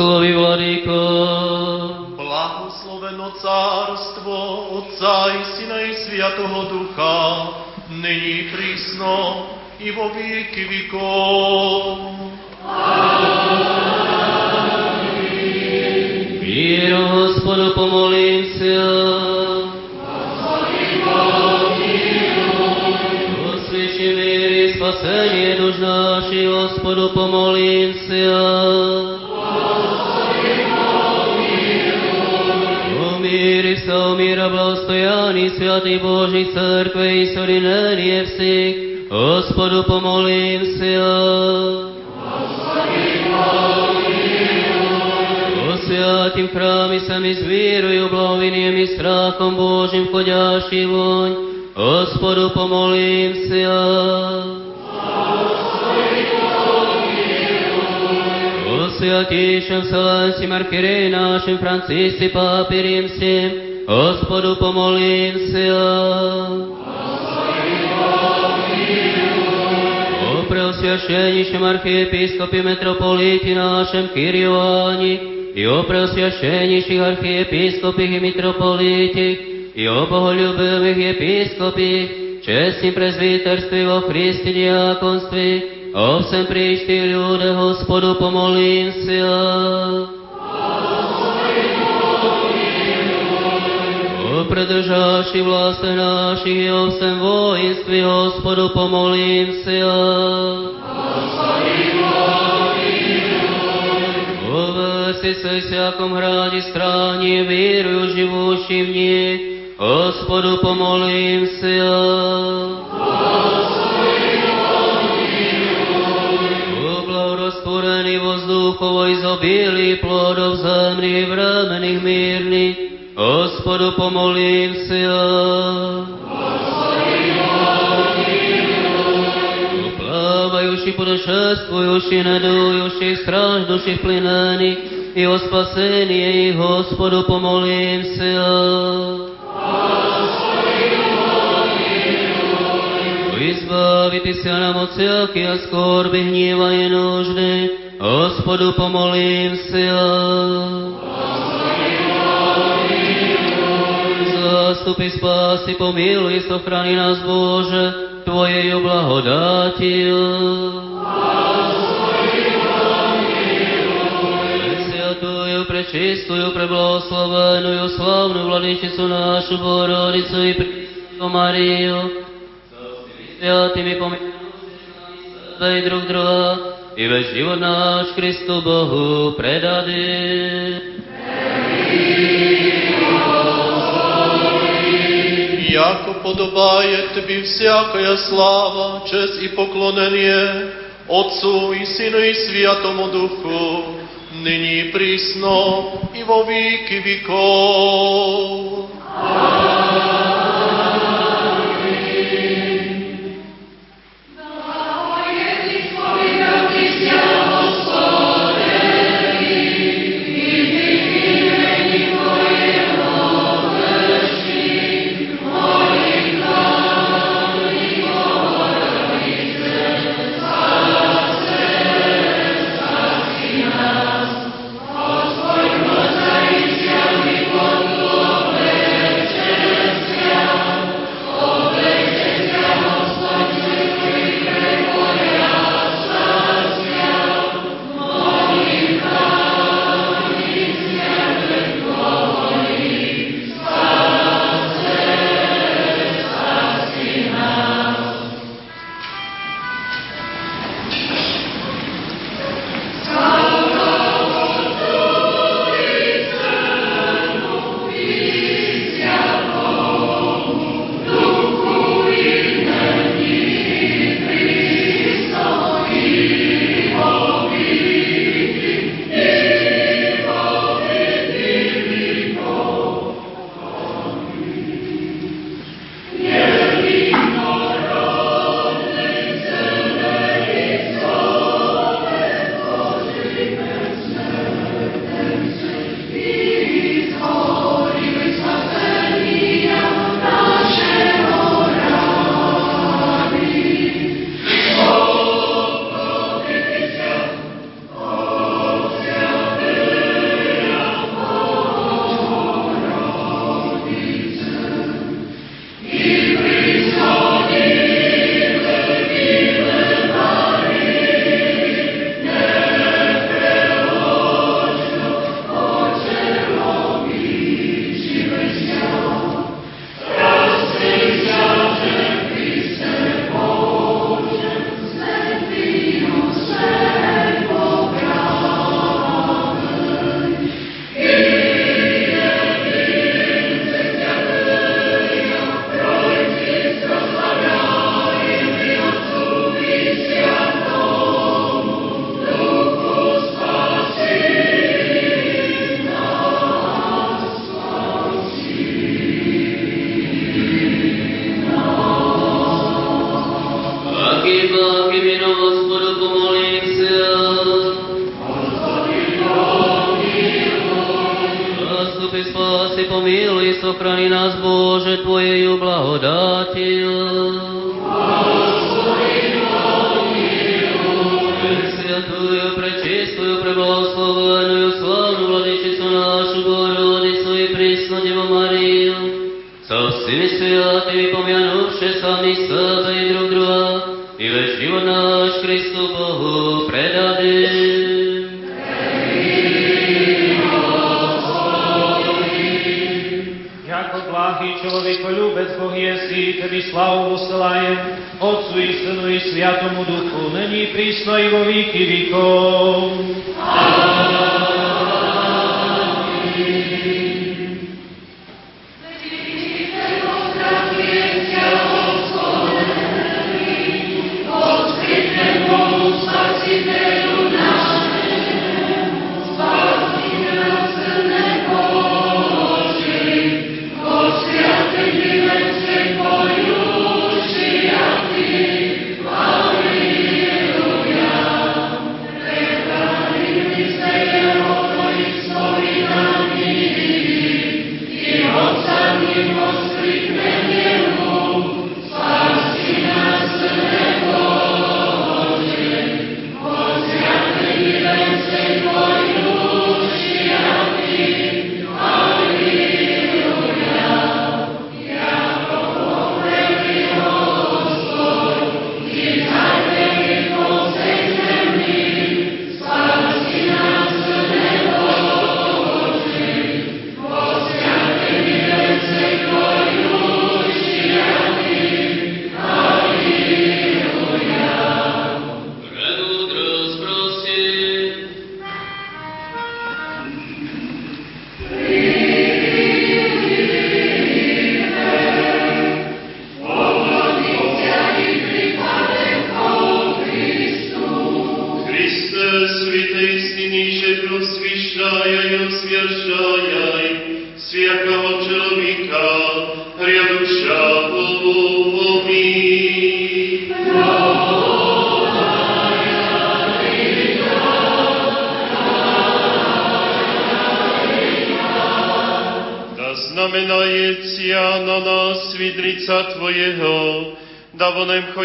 [SPEAKER 4] Blahoslovi, Vladíko.
[SPEAKER 5] Blahosloveno cárstvo Otca i Syna i Sviatoho Ducha, nyní prísno i vo výky vykov.
[SPEAKER 4] Míro, Hospodu, pomolím sa. Osviši míry, spasenie duš naši, Hospodu, pomolím sa. Míry sa míra blahostojaní, Sviatý Boží Cerkve i sorinenie всех, Господу помолим ся. О svятім храмі самі з вірою, благовінням і страхом Божим входящий вонь, Господу помолимся. О святейшем Вселенским архиерее нашим Франциске Папе Римским, Господу помолимся. О преосвященнейшем архиепископе митрополите нашем Кириоане, и о преосвященнейших архиепископах и митрополитах, и о боголюбивых епископах, честном презвитерстве во Христе диаконстве, о всем причте люде Господу помолимся. О продержавший власти наших и о всем воинстве Господу помолимся. О веси всяком граде стране, верую живущий в ней, Господу помолимся. О воздухово изобилии плодов земных и временных мирных, Господу помолимся. Плавающий, путешествующий, недующий, страждущих, пленених, и о спасении их, Господу помолимся. Избавитеся нам от всякие скорби, гнева и нужды, Hospodu pomolím sil. Zastupy spásy, pomiluj, sochráni nás Bože, Tvojej blahodátil. Sviatujú, prečistую, preblahoslavenujú, slavnú vladičicu našu Borodicu i Prísku Mariu, sviatými pomiluj, sebe i drug druhá, и весь живот наш Христу Богу предады.
[SPEAKER 5] Яко подобает Тебе всякая слава, честь и поклонение Отцу и Сыну и Святому Духу, ныне и присно и во веки веков. Sviat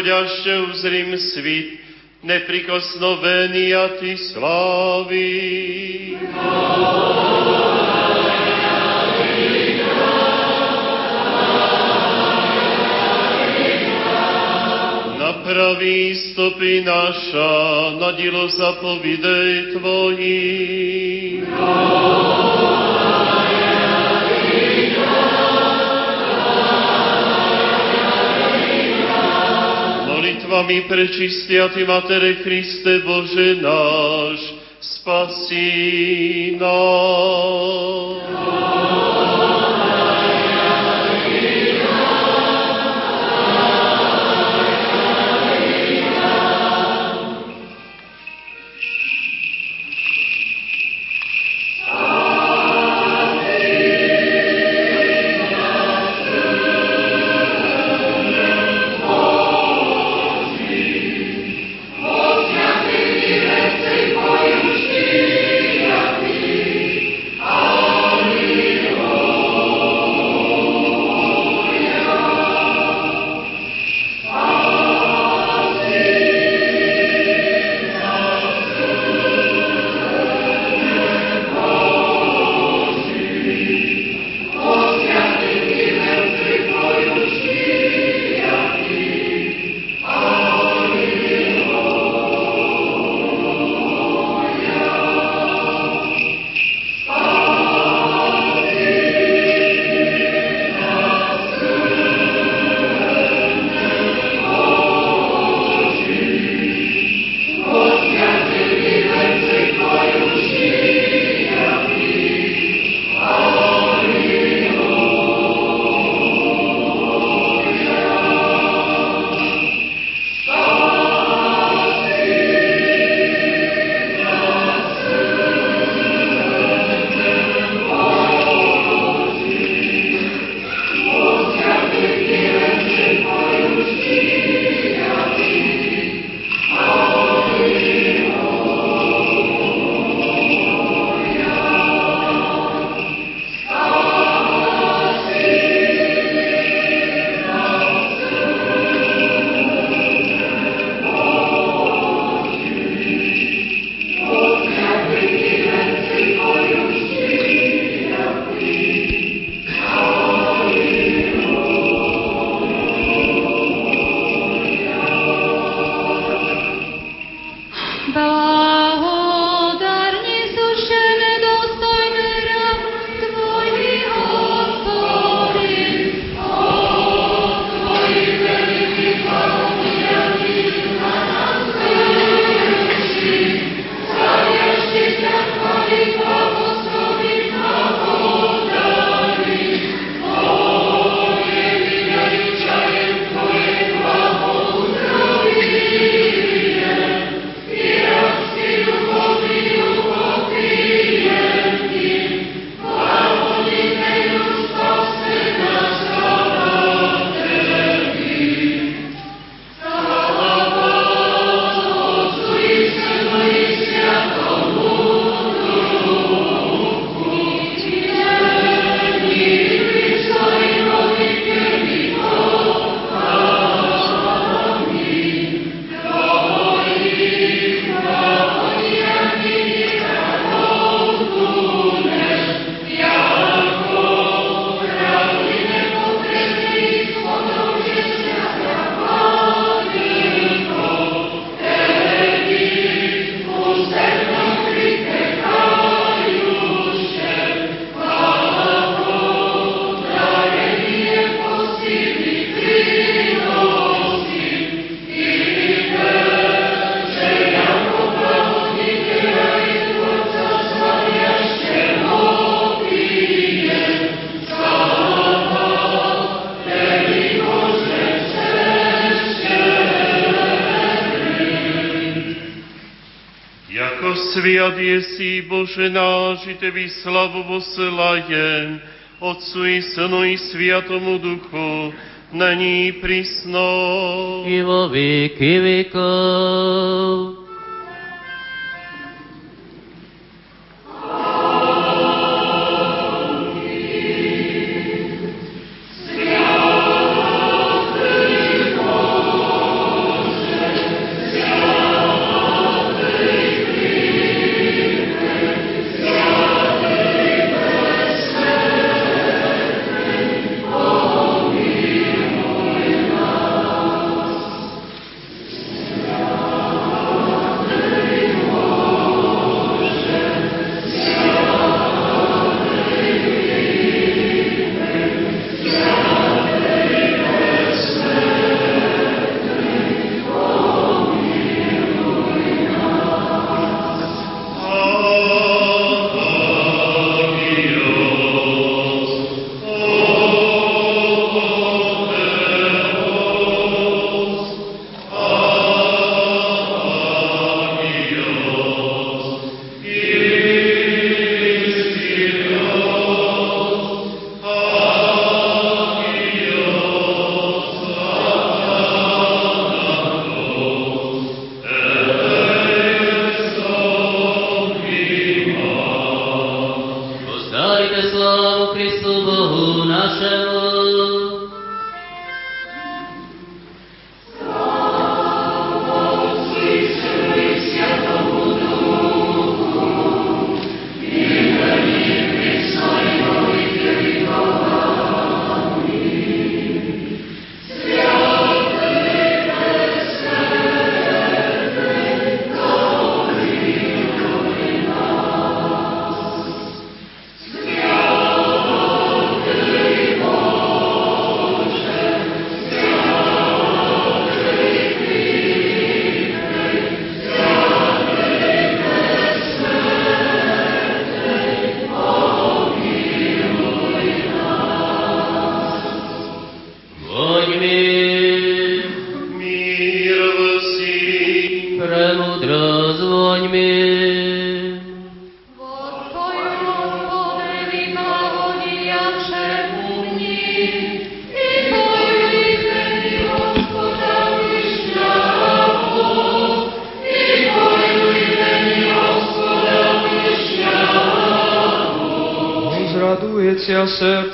[SPEAKER 5] ďalšie uzrím svit, neprikosnovený a Ty slávy. Napraví stopy naša, na dilo zapovidejte, modlitbami prečistiaty Matere Kriste Bože náš, spasí nás. Bože náš, i Tebi slavu poselajem, Otcu i Synu i Sviatomu Duchu, není prísno.
[SPEAKER 4] I vo věky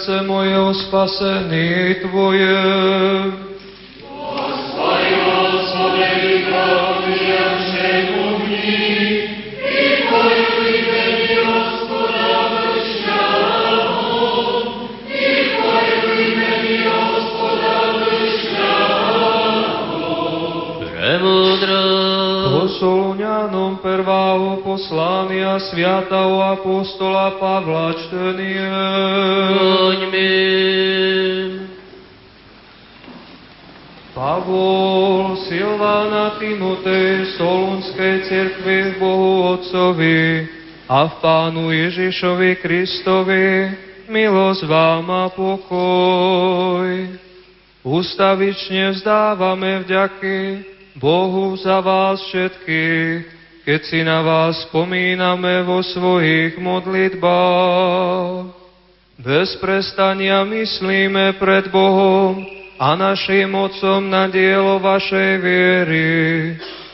[SPEAKER 6] Serce moje o spasení Tvoje. Posoluňanom prvého poslania sviatého apostola Silvána Timotej, Solunskej cirkvi v Bohu Otcovi a v Pánu Ježišovi Kristovi, milosť vám a pokoj. Ustavične vzdávame vďaky Bohu za vás všetkých, keď si na vás spomíname vo svojich modlitbách. Bez prestania myslíme pred Bohom a našim Otcom na dielo vašej viery,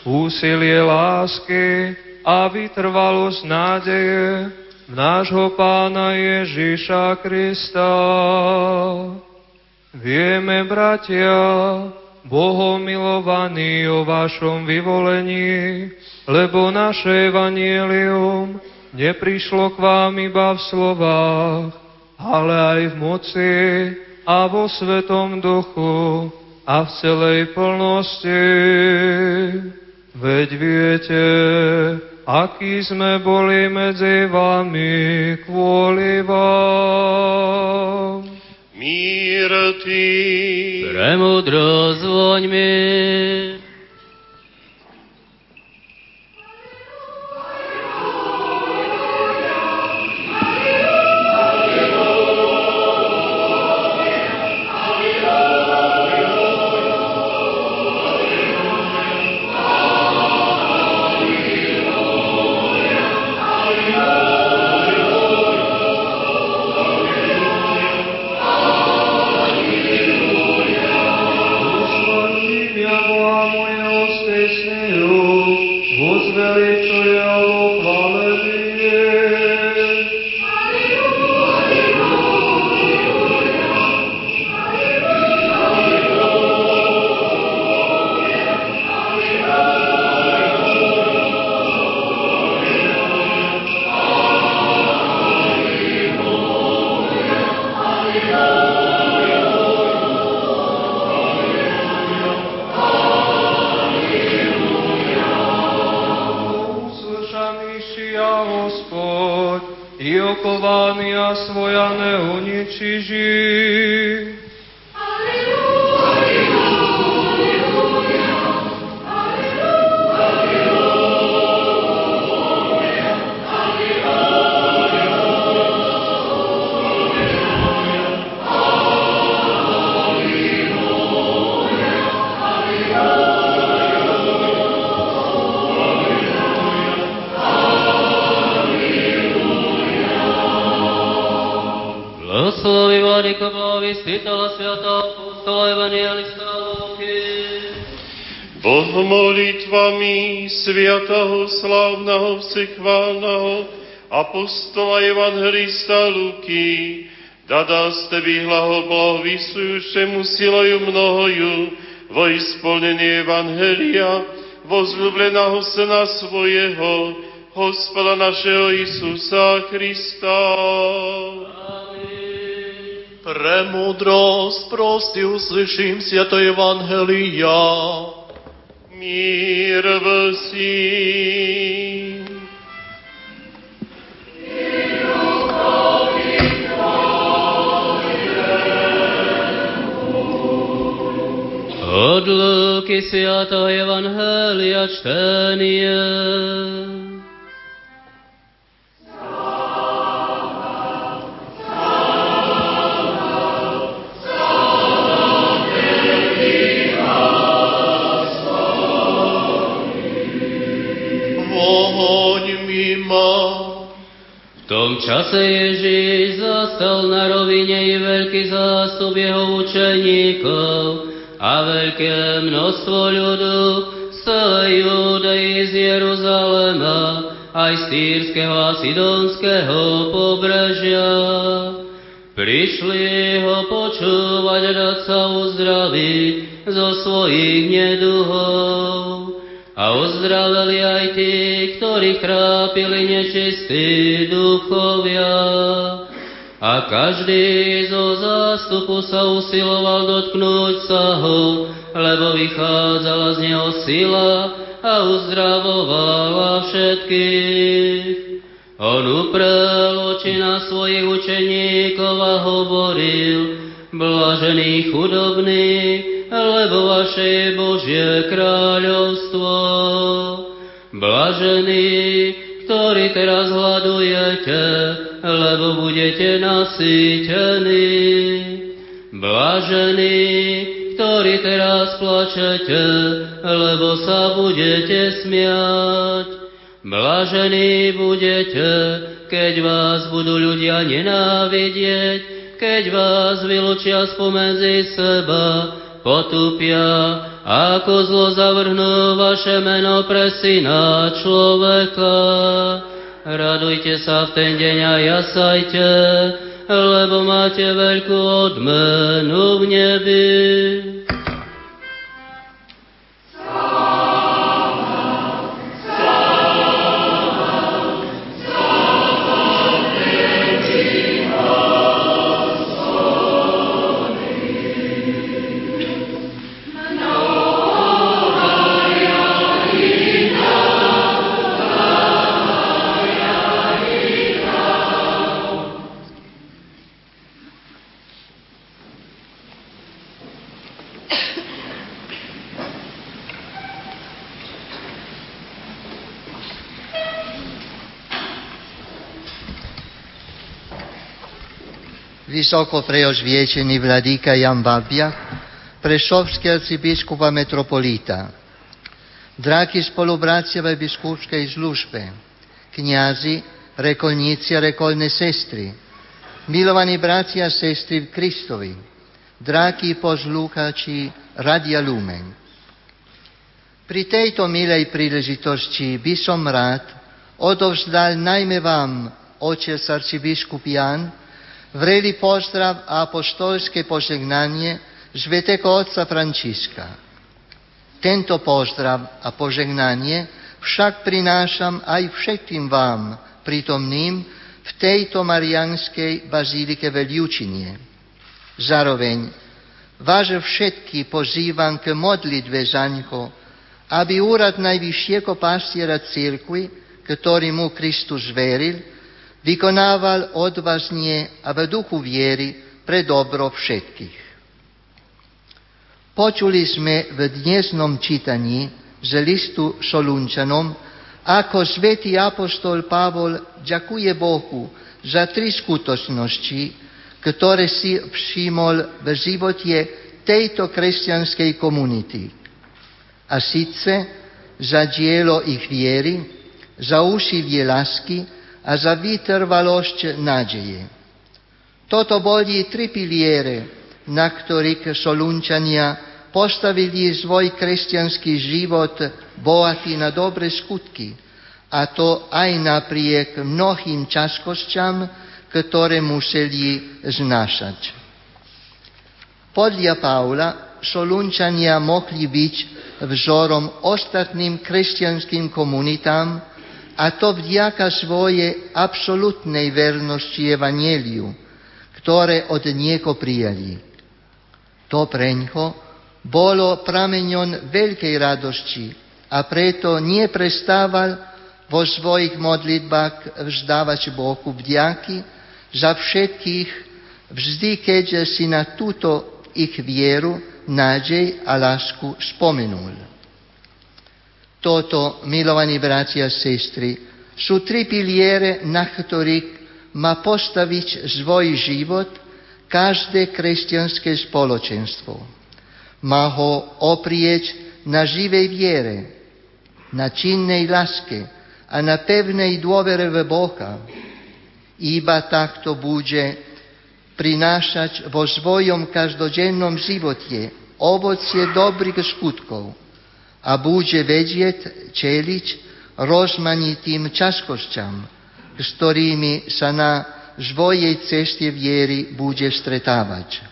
[SPEAKER 6] úsilie lásky a vytrvalosť nádeje v nášho Pána Ježíša Krista. Vieme, bratia, Bohom milovaní o vašom vyvolení, lebo naše evanielium neprišlo k vám iba v slovách, ale aj v moci a vo Svetom duchu a v celej plnosti. Veď viete, akí sme boli medzi vami kvôli vám.
[SPEAKER 5] mír Ty.
[SPEAKER 4] Premudro zvoňmi.
[SPEAKER 6] Povánia svoja neuničiži.
[SPEAKER 4] čítala Sviatá Apostola Evangeliska Lúky.
[SPEAKER 5] Boh modlitbami Sviatého slávneho vsechválneho Apostola Evangelista Luky, dada ste vyhlaho blahovisujúšemu silaju mnohoju vo isplnení Evangelia, vozľúbleného Sena svojho, Hospoda našeho Isusa Krista. Amen.
[SPEAKER 7] Премудрость, прости, услышим свято Евангелия.
[SPEAKER 5] Мир всім.
[SPEAKER 4] Od Luky Святого Евангелия чтение.
[SPEAKER 7] Mimo.
[SPEAKER 4] V tom čase Ježíš zastal na rovine i veľký zástup jeho učeníkov a veľké množstvo ľudu z Judei z Jeruzalema, aj z Týrskeho a Sidonského pobrežia. Prišli ho počúvať a dať sa uzdraviť zo svojich neduhov. A uzdraveli aj tí, ktorých trápili nečistí duchovia. A každý zo zástupu sa usiloval dotknúť sa ho, lebo vychádzala z neho sila a uzdravovala všetkých. On uprel oči na svojich učeníkov a hovoril, blažený chudobný, lebo vaše je Božie kráľovstvo. Blažení, ktorí teraz hľadujete, lebo budete nasýtení. Blažení, ktorí teraz plačete, lebo sa budete smiať. Blažení budete, keď vás budú ľudia nenávidieť, keď vás vylúčia spomedzi seba, potupia, ako zlo zavrhnú vaše meno pre syna človeka. Radujte sa v ten deň a jasajte, lebo máte veľkú odmenu v nebi.
[SPEAKER 8] Vysoko preožviečený vladíka Jan Babia, prešovský arcibiskup a metropolita, dragi spolubracia v biskupskej službe, kniazy, rekolníci a rekolné sestry, milovaní bratia a sestry v Kristovi, dragi poslucháči Radia Lumen. Pri tejto milej príležitosti by som rád odovzdal najmä vám, otec arcibiskup Jan, vreli pozdrav a apoštolské požegnanie Svetého Otca Františka. Tento pozdrav a požegnanie však prinášam aj všetkým vám, prítomným v tejto marianskej bazílike Veliučinie. Zároveň vás všetky pozývam k modlitve zaňho, aby úrad najvyššieho pastiera církvy, ktorý mu Kristus veril, vykonával odvážne a v duchu viery pre dobro všetkých. Počuli sme v dnesnom čítaní z listu Solunčanom, ako svätý apostol Pavol ďakuje Bohu za tri skutočnosti, ktoré si všimol v živote tejto kresťanskej komunity. A síce za dielo ich viery, za úsilie lásky a za vytrvalosť nádeje. Toto boli tri piliere, na ktorých Solunčania postavili svoj kresťanský život bohatý na dobre skutky, a to aj napriek mnohým ťažkosťam, ktoré museli znášať. Podľa Paula Solunčania mohli byť vzorom ostatným kresťanským komunitám, a to vďaka svojej absolútnej vernosti Evangeliu, ktoré od nieko prijali. To preňho bolo prameňom veľkej radosti a preto neprestával vo svojich modlitbách vzdávať Bohu vďaky za všetkých, vždy keďže si na túto ich vieru, nádej a lásku spomenul. Toto, milovaní bratia a sestry, sú tri piliere, na ktorých má postaviť svoj život každé kresťanské spoločenstvo má ho oprieť na živej viere, na činnej láske a na pevnej dôvere v Boha. Iba takto bude prinášať vo svojom každodennom živote ovocie dobrých skutkov a bude vedieť čeliť rozmanitým ťažkosťam, s ktorými sa na svojej ceste viery bude stretávať.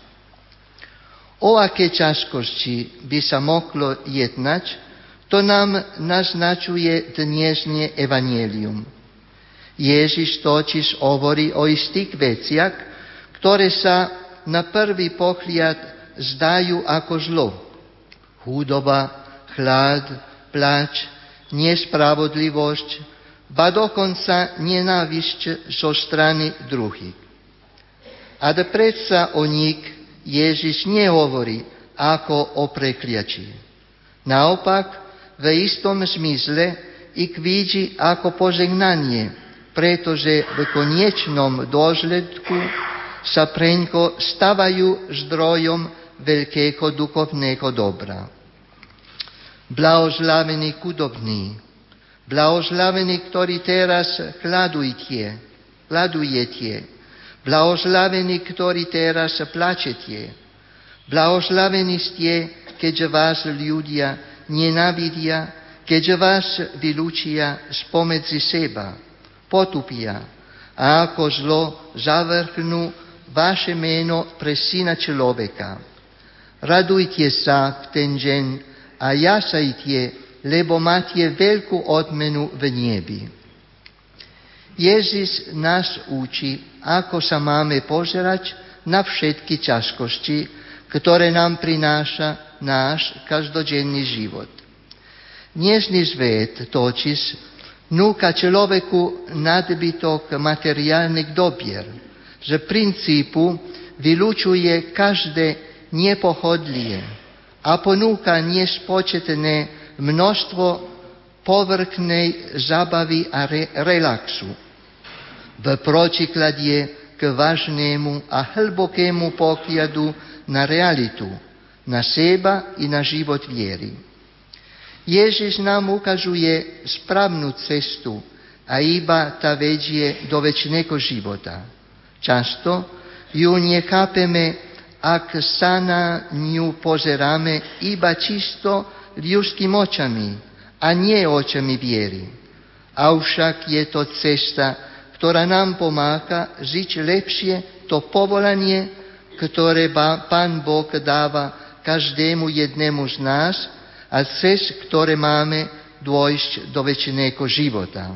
[SPEAKER 8] O aké ťažkosti by sa mohlo jednať, to nám naznačuje dnešné evanielium. Ježiš totiž hovorí o istých veciach, ktoré sa na prvý pohľad zdajú ako zlo. Chudoba, chlad, plač, nespravodlivosť, ba dokonca nenávisť zo strany druhých. A predsa o nich Ježiš nehovorí ako o prekliači. Naopak, v istom zmysle ich vidí ako požegnanie, pretože v konečnom dôsledku sa preňko stavajú zdrojom veľkého duchovného dobra. Blahoslavený chudobný, blahoslavený, ktorý teraz hľadujete, hľadujete, Blahoslavení, ktorí teraz plačete. Blahoslavení ste, keďže vás ľudia nenavidia, keďže vás vylúčia spomedzi seba, potupia a ako zlo zavrhnú vaše meno pre syna človeka. Radujte sa v ten deň a jasajte, lebo máte veľkú odmenu v nebi. Ježiš nás učí, ako sa máme pozerať na všetky ťažkosti, ktoré nám prináša náš každodenný život. Dnešný svet totiž núka človeku nadbytok materiálnych dobier, že princípu vylučuje každé nepohodlie a ponúka nespočetné množstvo povrchnej zabavy a re- relaxu v protikladie k vážnému a hlbokému pohľadu na realitu, na seba i na život viery. Ježiš nám ukazuje správnu cestu a iba tá vedie do väčšného života. Často ju nechápeme, ak sa na ňu pozeráme iba čisto ľudským očami a nie očami viery. Avšak je to cesta, ktorá nám pomáha žiť lepšie to povolanie, ktoré Pán Boh dáva každému jednému z nás a cez ktoré máme dôjsť do väčšiného života.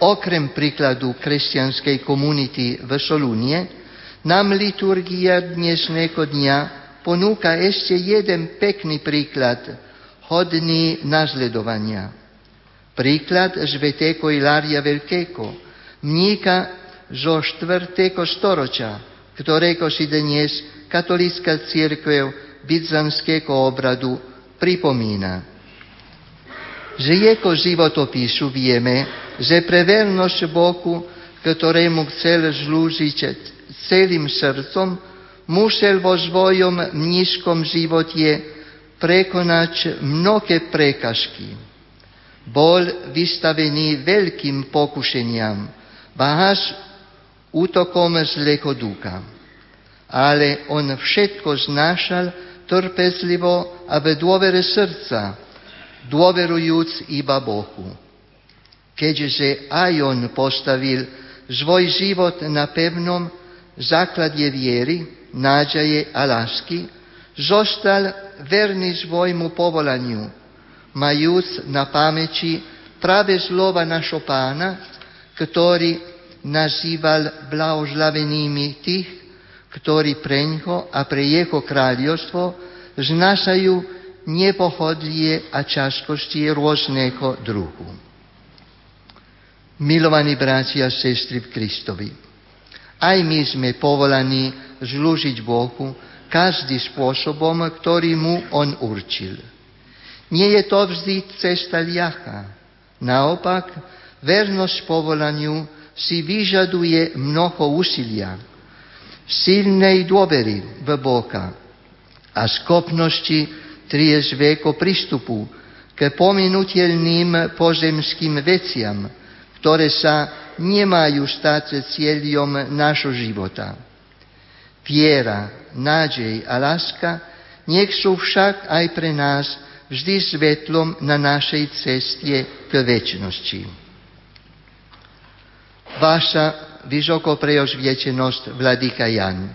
[SPEAKER 8] Okrem príkladu kresťanskej komunity v Solunie, nám liturgia dnešného dňa ponúka ešte jeden pekný príklad, hodný nazledovania. Príklad svetého Ilária Veľkého, mníka zo 4. storočia, ktorého si dnes katolícka církev byzantského obradu pripomína. Z jeho životopisu vieme, že pre vernosť Bohu, ktorému chcel slúžiť celým srdcom, musel vo svojom mnížskom živote prekonať mnohé prekažky. Bol vystavený veľkým pokušeniam, až útokom zlého ducha. Ale on všetko znášal trpezlivo a v dôvere srdca, dôverujúc iba Bohu. Keďže aj on postavil svoj život na pevnom základe viery, nádeje a lásky, zostal verný svojmu povolaniu, majúc na pamäti práve slova našho pána, ktorý nazýval blahoslavenými tých, ktorí preňho a pre jeho kráľovstvo znášajú nepohodlie a ťažkosti rôzneho druhu. Milovaní bratia a sestry v Kristovi, aj my sme povolaní slúžiť Bohu každý spôsobom, ktorý mu on určil. Nie je to vždy cesta ľahká. Naopak, vernosť povolaniu si vyžaduje mnoho úsilia, silnej dôvery v Boha a schopnosti triezvého prístupu k pominutelným pozemským veciam, ktoré sa nemajú stať cieľom nášho života. Viera, nádej a láska nech sú však aj pre nás vždy svetlom na našej ceste k väčšnosti. Vaša vysoko preožvietenosť, Vladyka Jan.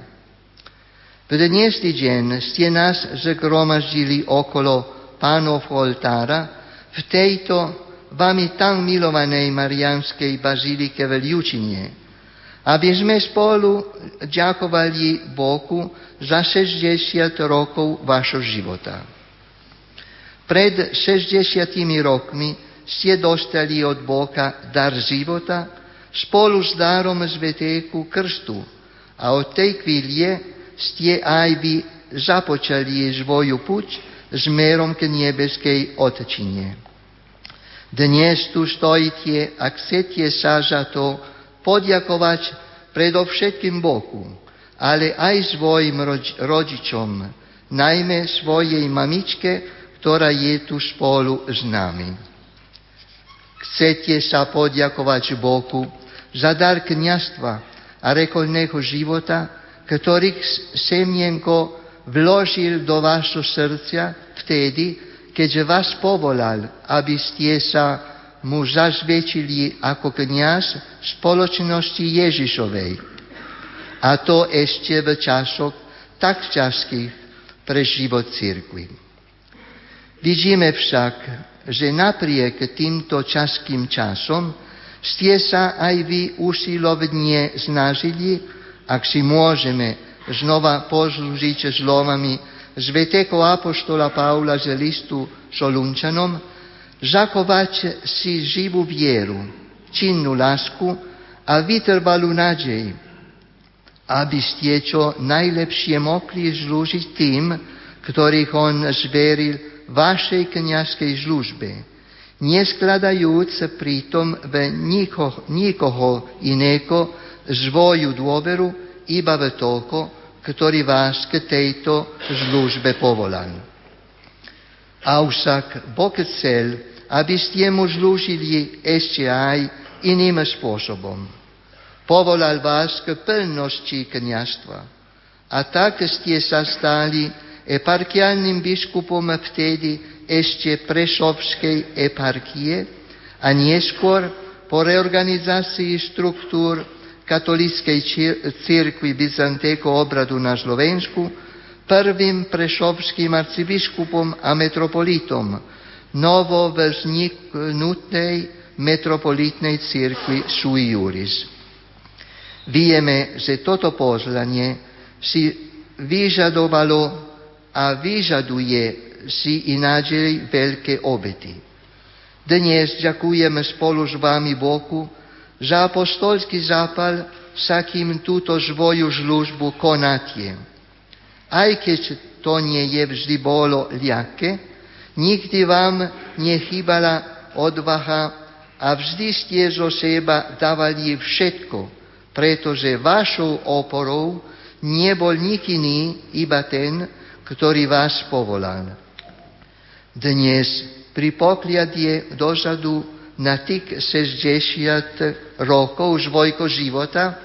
[SPEAKER 8] V dnešný deň ste nás zgromaždili okolo pánov oltára v tejto vami tam milovanej Marianskej bazilike v Ľučinie, aby sme spolu ďakovali Bohu za 60 rokov vašho života. Pred 60 rokmi ste dostali od Boha dar života, spolu s dárom Svetého Krstu. A od tej chvíle ste aj vy započali svoju puť smerom k nebeskej Otčine. Dnes tu stojíte a chcete sa za to poďakovať predovšetkým Bohu, ale aj svojim rodičom, najmä svojej mamičke, ktorá je tu spolu s nami. Chcete sa poďakovať Bohu za dar kniastva a rekolného života, ktorých semienko vložil do vašho srdcia vtedy, keď vás povolal, aby ste sa mu zazväčili ako kniaz spoločnosti Ježišovej. A to ešte v časoch tak ťažkých pre život církvy. Vidíme však, že napriek týmto čaským časom ste sa aj vy usilovne snažili, ak si môžeme znova poslúžiť slovami svetého apoštola Paula z listu Solunčanom, zachovať si živú vieru, činnú lásku a vytrvalú nádej, aby ste čo najlepšie mohli slúžiť tým, ktorých on zveril vašej kniazkej službe neskladajúc pritom v nikoho, nikoho iného svoju dôveru iba v toho, ktorý vás k tejto službe povolal. Avšak Boh chcel, aby ste mu slúžili ešte aj iným spôsobom. Povolal vás k plnosti kniastva. A tak ste sa stali eparchiálnym biskupom vtedy, ešte Prešovskej eparchie a neskôr po reorganizácii štruktúr katolíckej církvy Byzantého obradu na Slovensku prvým prešovským arcibiskupom a metropolitom novo vzniknutej metropolitnej církvy sui juris. Vieme, že toto pozlanie si vyžadovalo a vyžaduje si ináčej veľké obety. Dnes ďakujeme spolu s vami Bohu že apostolský zápal sa kým túto svoju žlužbu konatie. Aj keď to nie je vždy bolo ľahké, nikdy vám nechýbala odvaha a vždy ste zo seba dávali všetko, pretože vašou oporou nebol nik iný, iba ten, ktorý vás povolal. Dnes pri pokliadie dozadu na tých 60 rokov svojho života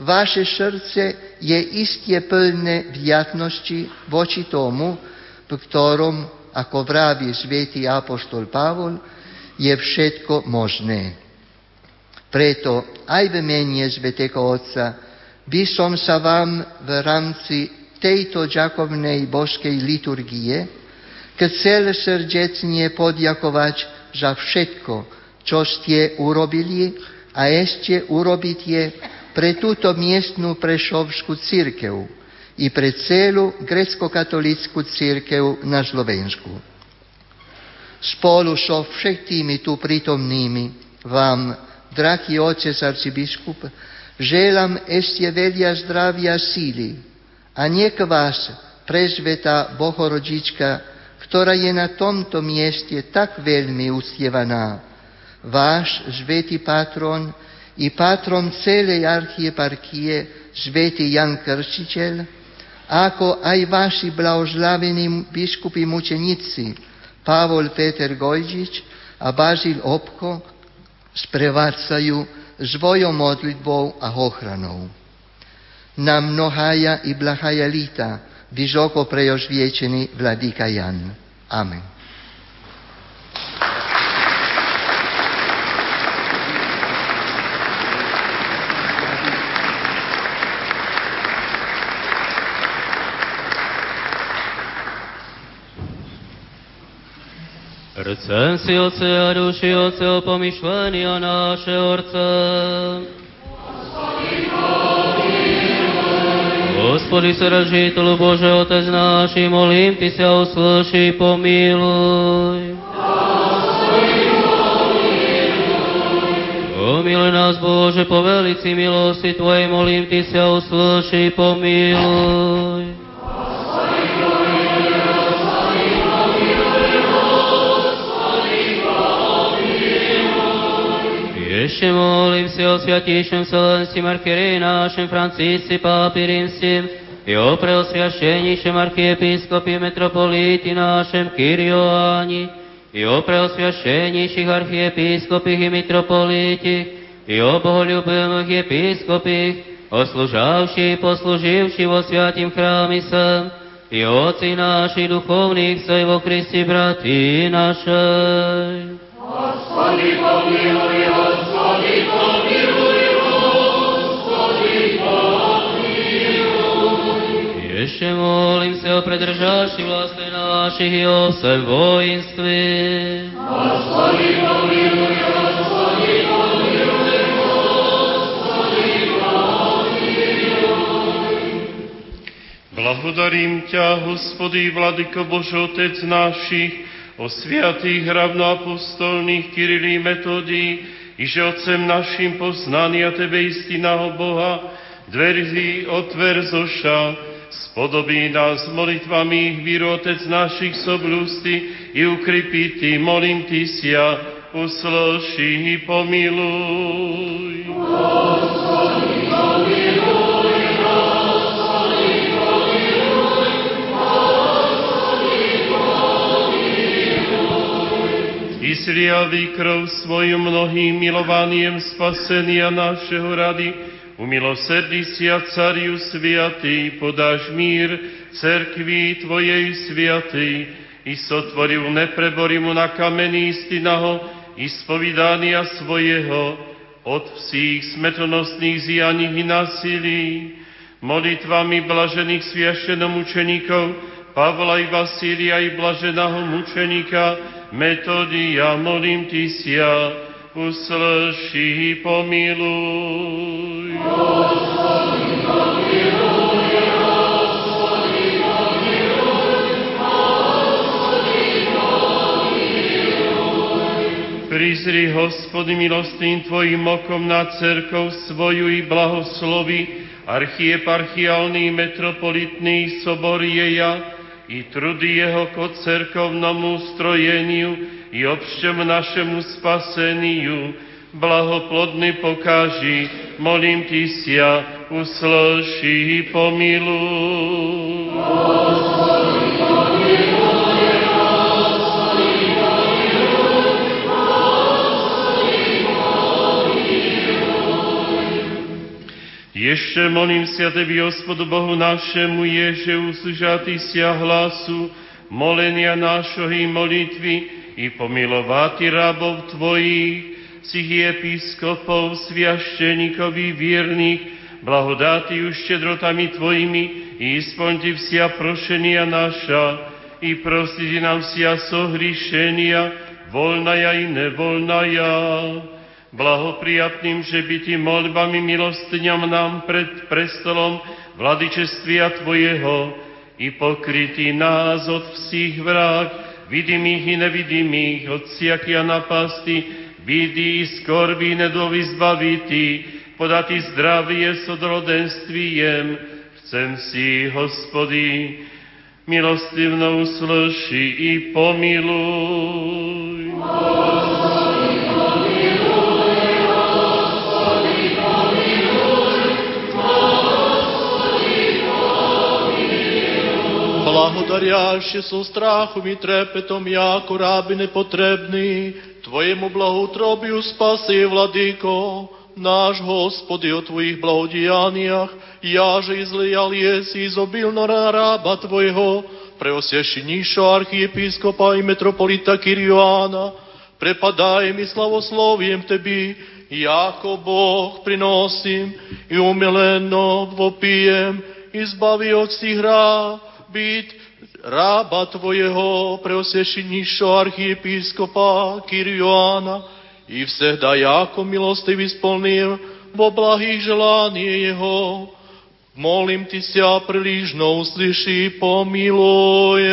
[SPEAKER 8] vaše srdce je isté plné vďatnosti voči tomu, v ktorom, ako vraví svätý apostol Pavol, je všetko možné. Preto aj v mene Svetého Otca by som sa vám v rámci tejto ďakovnej božskej liturgie chcel srdečne podjakovať za všetko, čo ste urobili a ešte urobíte pre túto miestnú prešovskú církev i pre celú grecko-katolickú církev na Slovensku. Spolu so všetkými tu prítomnými vám drahý otec arcibiskup, želám ešte veľa zdravia síly a niek vás prezveta Bohorodička, ktorá je na tomto mieste tak veľmi uctievaná, váš svätý patron i patron celej archieparchie svätý Jan Krstiteľ, ako aj vaši blahožlavení biskupy mučeníci Pavol Peter Gojžič a Bazil Obko, sprevádzajú svojou modlitbou a ochranou. Na mnohaja i blahaja lita vysoko prejožviečený Vladika Jan. Amen.
[SPEAKER 4] Chcem si oce a duši oce o pomyšlenia naše orce. Господи, сражителю Боже, Отец наш, и молим Тися, услыши и помилуй. Помилуй нас, Боже, по велиci милости Твоей, молим Тися, услыши и помилуй. Ešte molím si o sviatejšom Selenskim archiereji našem Francisci Pápi preosviašenejšom archiepiskopi metropoliti našem Kyrioáni i o preosviašenejších archiepiskopich i metropoliti i o bohoľubivých episkopich, oslužavši i posluživši vo sviatým chrámi sem, i oci naši duchovných sej vo Kristi brati našej. Gospodi pomiluj, Gospodi pomiluj, Gospodi pomiluj. Ešte molím sa o predržaši vlastne našich i o vsem vojenstve. Gospodi pomiluj, Gospodi pomiluj, Gospodi pomiluj.
[SPEAKER 5] Blahodarím ťa, Hospody, Vladyko Bože, Otec našich, o sviatých ravnoapostolných Kirilí metodí, i že Otcem našim a Tebe istinaho Boha, dverzy otver zoša, spodobí nás molitvami víru Otec našich soblústy i ukrypí Ty, molím Ty sia, usloši i pomiluj. Gospodi, pomiluj. I sliali krv svoju mnohým milovaniem spasenia našeho rady, umilosrdí sia cariu sviatý, podáš mír cerkví Tvojej sviatý, i sotvoril nepreborimu na kamení istinaho, i spovidania svojeho, od vsích smrtonostných zjaních i násilí, molitvami blažených sviaštenom učeníkov, Pavla i Vasília i blaženého mučeníka, Metodia, molím Ty sia, uslyši, pomiluj. Gospodi, pomiluj. Prizri, hospody, milostným Tvojim okom na cerkov svoju i blahoslovi, archieparchiálny metropolitný sobor jeja i trudy jeho ko cerkovnomu strojeniu i obšťom našemu spaseniu, blahoplodný pokáži, molím Ty sia, usloši pomiluj. Ještě molím se Tebi, Hospodu Bohu našemu, Ježe, uslyšatý sia hlasu, molenia našho i molitvy, i pomilovati rabov Tvojich, si episkopov, sviaštenikovi vierných, blahodáty už štedrotami Tvojimi, i ispoňte vsia prošenia naša, i prostite nám vsia sohrišenia, voľnaja i nevoľnaja. Blahoprijatným, že by Ti modbami milostňam nám pred prestolom vladičestvia Tvojeho i pokrytý nás od vsích vrák, vidimých i nevidimých, od siakia napasti, Vidí skorby nedovi zbavitý, podatý zdravie s odrodenstvíjem. Chcem si, hospody, milostivnou sluši i pomiluj.
[SPEAKER 7] Благодаряще со страхом и трепетом, яко раби непотребни, Tvojemu blahotrobiu spasy, Vladyko, náš Hospody o Tvojich blahodianiach, jaže izlejal jesi izobilno rába Tvojho, preosješinjišo arhiepiskopa i metropolita Kirioana, prepadaj mi slavoslovijem Tebi, jako Boh prinosim i umileno vopijem, izbavi od svih hra, bit rába Tvojeho, preosvešenišo archiepiskopa Kirioana, i всегда jako milostivý splnil vo blahých želanie Jeho. Molím Ty sia príližno uslyší, pomiluj.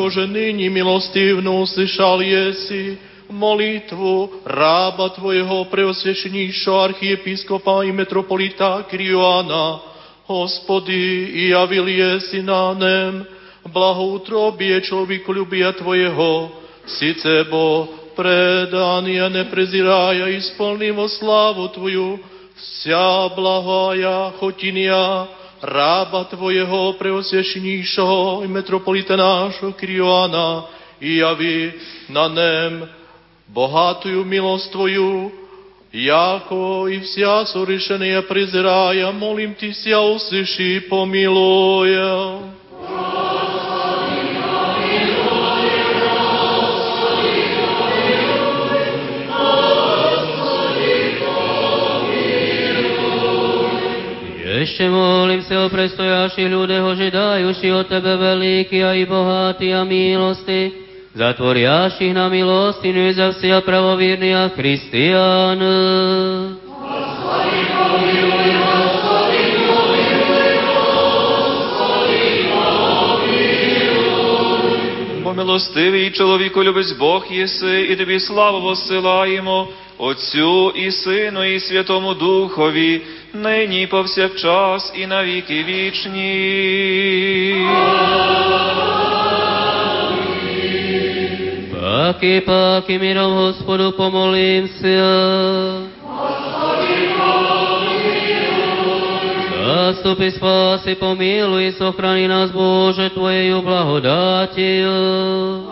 [SPEAKER 7] Akože nyní milostivnú slyšal jesi molitvu rába Tvojho preosvešeníšo archiepiskopa i metropolita Krioana, Hospody, i javil jesi na nem, blahoutrobie človeku ľubia Tvojeho, sice bo predania nepreziraja i slávu Tvoju, vся blahoja chotinia, rába Tvojeho preosvešeníšho i metropolita nášho Krioana i javi na nem bohatую Tvoju, jako i vsia sú riešenia prizrája, molím Ty si a uslyší, pomiluj.
[SPEAKER 4] Ešte molím sa o prestojaši ľudeho, že dajuši od Tebe veľký a i bohatý a milosti, zatvoriaši na milostinu i za pravovírny a Christian.
[SPEAKER 9] Помилостивий чоловіку любець Бог єси, і тобі славу посилаємо, Отцю і Сину, і Святому Духові, нині повсякчас і навіки вічні.
[SPEAKER 4] Паки, паки, миром Господу помолимся. Заступи, спаси, помилуй и сохрани нас, Боже, Твоею благодатью.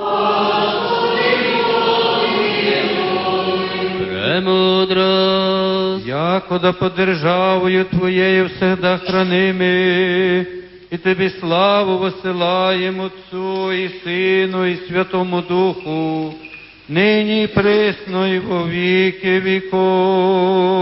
[SPEAKER 4] Премудрость.
[SPEAKER 6] Яко да поддержавою Твоею всегда хранимы, и Тебе славу посылаем Отцу и Сыну и Святому Духу, ныне и пресно и во веки веков.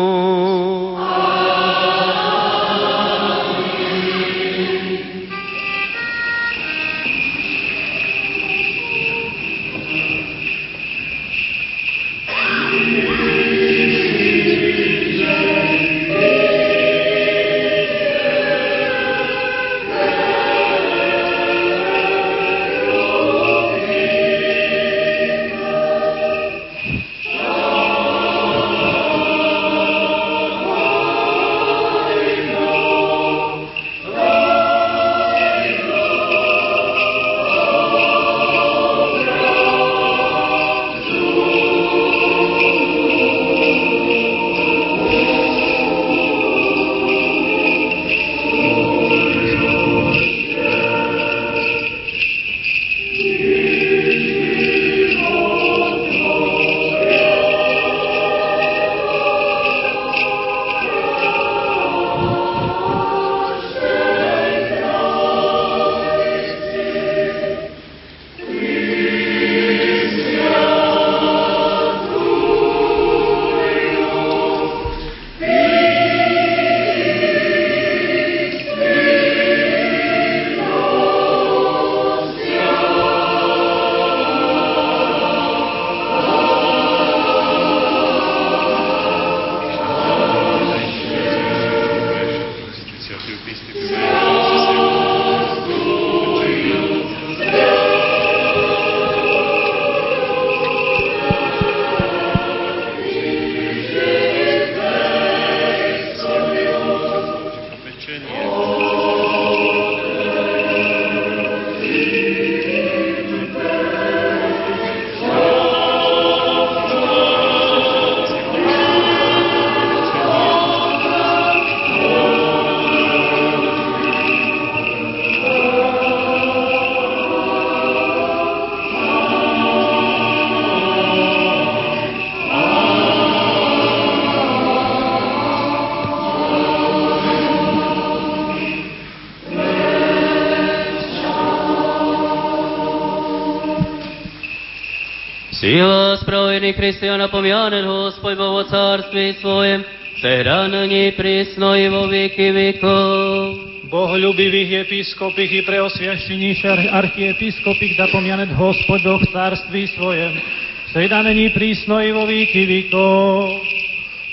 [SPEAKER 4] Sebi hrišćana pomjanen Gospod u carstvi svojem, se ranani prisno i vo viki vikov.
[SPEAKER 10] Bohľubivých episkopých i preosviaštených archiepiskopých zapomjanet Gospodoch v carství svojem, sedanení prísno i vo víky vikov.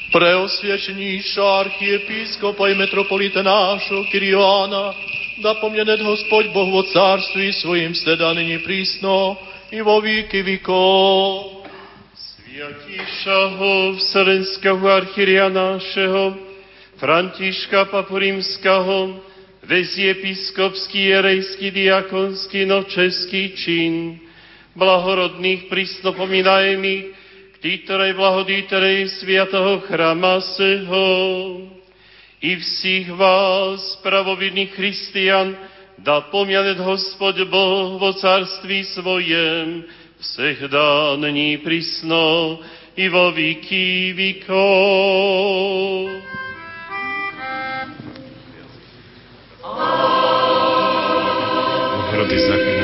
[SPEAKER 7] Preosviašteníša archiepiskopa i metropolita našo Kiriana, zapomjanet Gospod Boh vo carství svojim, sedanení prísno i vo víky vikov.
[SPEAKER 5] Sviatíšaho Vselenského archiria našeho, Františka Papu Rímskaho, Vezí episkopský, jerejský, diakonský, no český čin, blahorodných prísno pomínajmi, ktorej blahodíterej sviatoho chrama seho. I všich vás, pravovidných Christian, da pomianet Hospod Boh vo carství svojem, всегда, ныне и присно, и во веки веков.
[SPEAKER 11] Hroby zaklinajú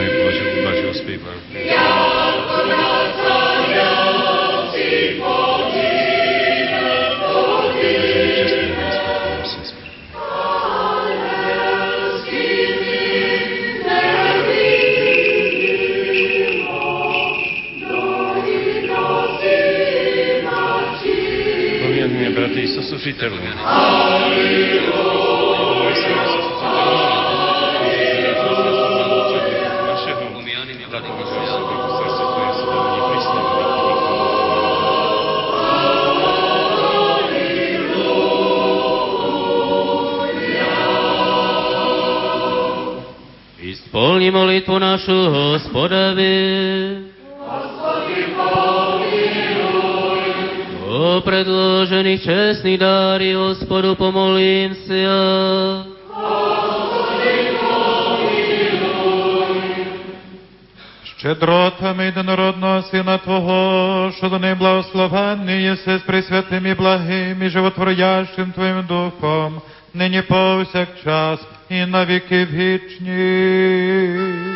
[SPEAKER 5] spasiteľu.
[SPEAKER 4] Spolni molitvu našu hospodovi. О предложеných čestných dári, Господу помолимся.
[SPEAKER 12] Щедротами єдинородного Сина Твого, що до неї благословенний єси з пресвятим і благим і животворящим Твоїм Духом, нині повсякчас і на віки вічні.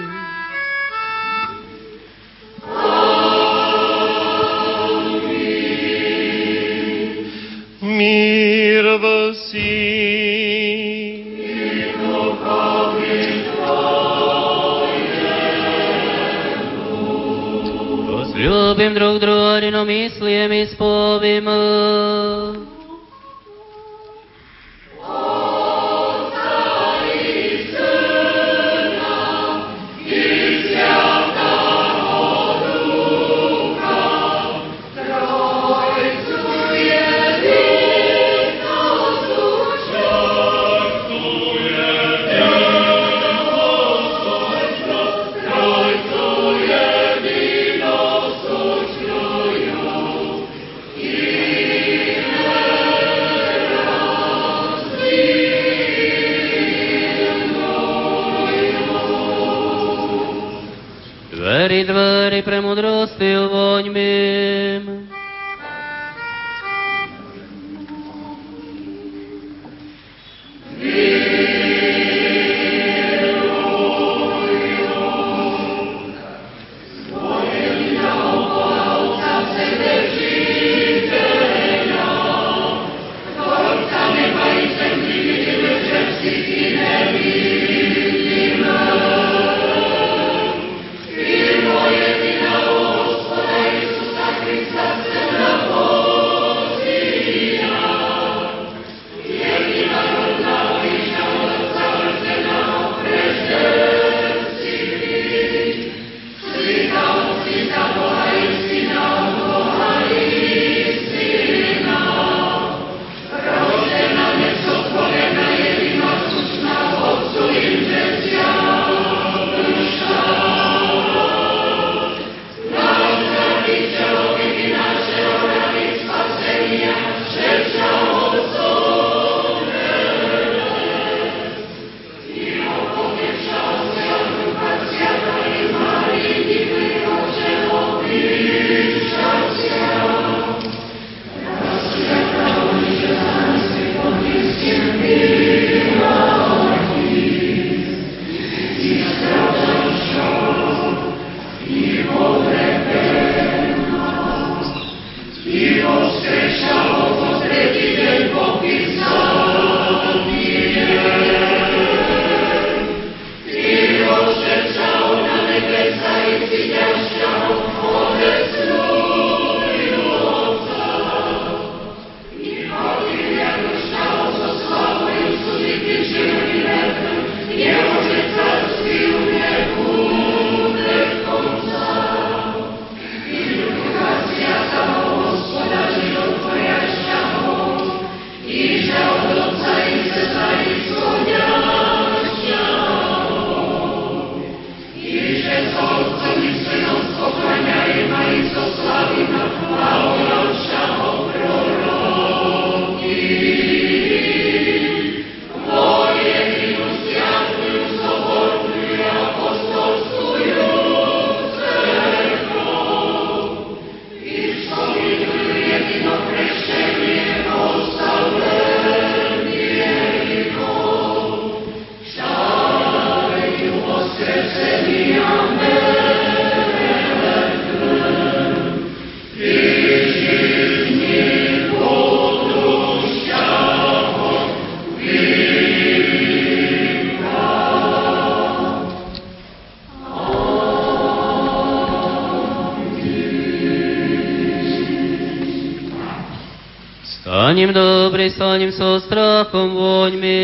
[SPEAKER 5] Мир во си.
[SPEAKER 4] Возлюбим друг друга единомыслием и сповем. Двери, vyslaním so strachom vôňmi.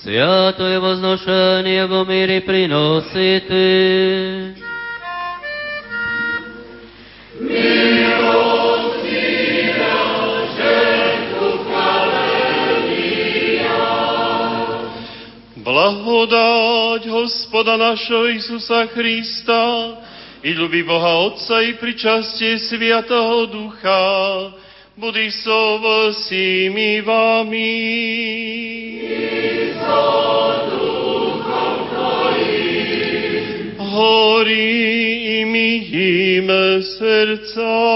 [SPEAKER 4] Sviato je voznošenie vo míri prinosí Ty.
[SPEAKER 5] Blahodáť Hospoda našho Isusa Krista i ľubí Boha Otca i pričastie Sviatého Ducha, budí so vsými vami. Horí im im srdca. Blahodarím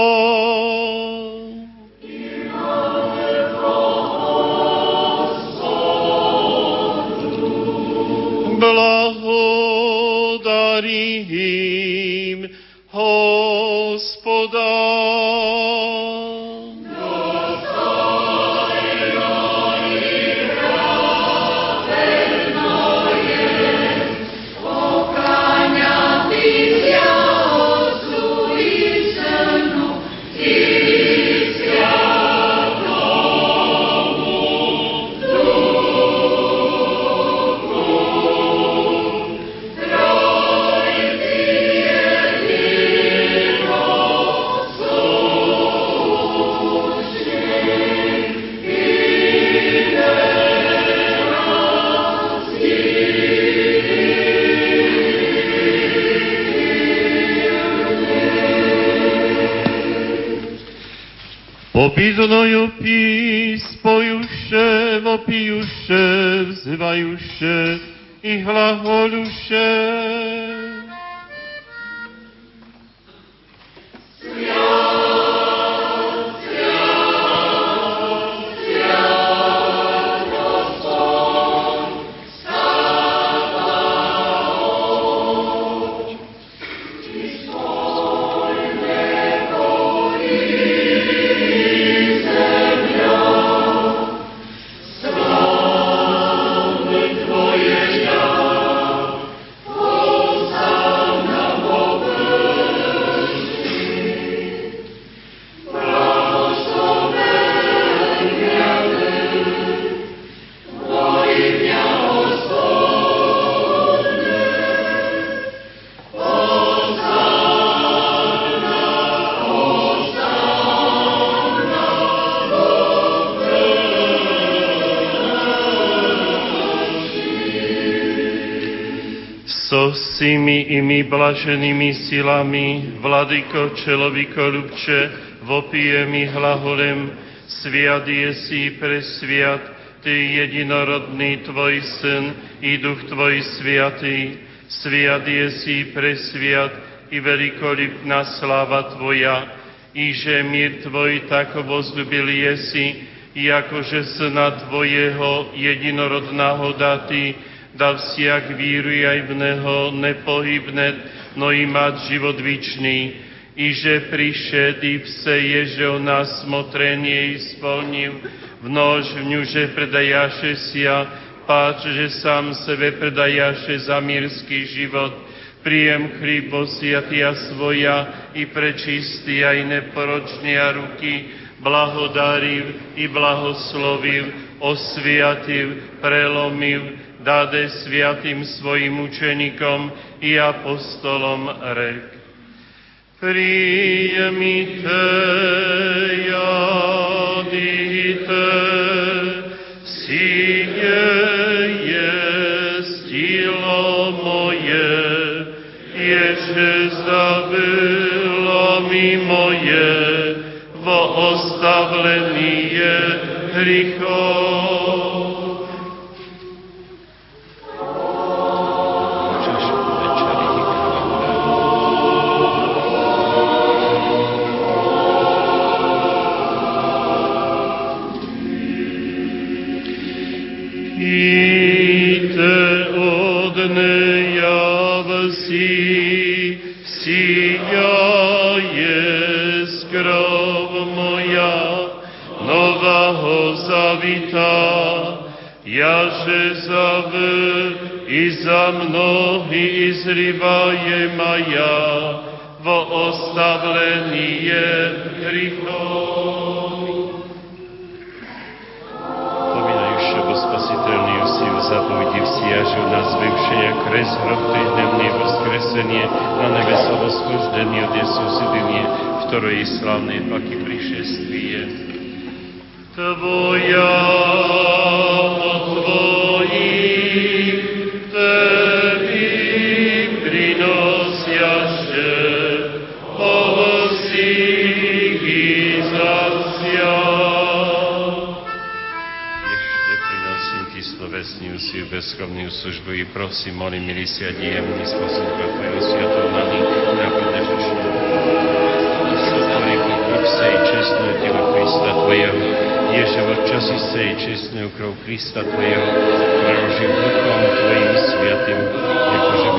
[SPEAKER 5] Popiznuju pis, pojuše, vopijuše, wzywajuše i Svými imi blaženými silami, Vladyko Čeloviko Ľubče, vopijemi hlaholem, sviat je si presviat, Ty jedinorodný Tvoj Syn i Duch Tvoj Sviatý, sviat je si presviat i velikolipná sláva Tvoja, i že mír Tvoj tak vozlubil jesi, i akože Syna Tvojeho jedinorodného datý, da всяк víruj aj v Neho nepohybne, no i mať život vičný, i že prišed i vse je, že o nás smotrenie isполнил, v nož v ňu, že predajaše sia, páč, že sám sebe predajaše za mírsky život, príjem chríbo siatia svoja i prečistý aj neporočnia osviativ, prelomiv, dade sviatým svojim učenikom i apostolom rek. Príjemite, jadite, si je, jestilo moje, ježe zabilo mi moje, vo ostavlenie hriechov. тяже за вы, и за многие изрываемая во оставление грехов. Поминающего спасительную силу заповеди всеяжу нас бывшая крест гроб тридневное воскресенье на небесо восхождение от Иисусидине, второе славное паки пришествие. Твоя bezchovnú službu i prosím, molím, milí si a diemný spôsob Tvojho sviatou nami, nápadne řešení. Sotvorí kup sej čestnú telo Krista Tvojho, Ježovo časy sej čestnú krov Krista Tvojho, preložím duchom Tvojim sviatým, jakože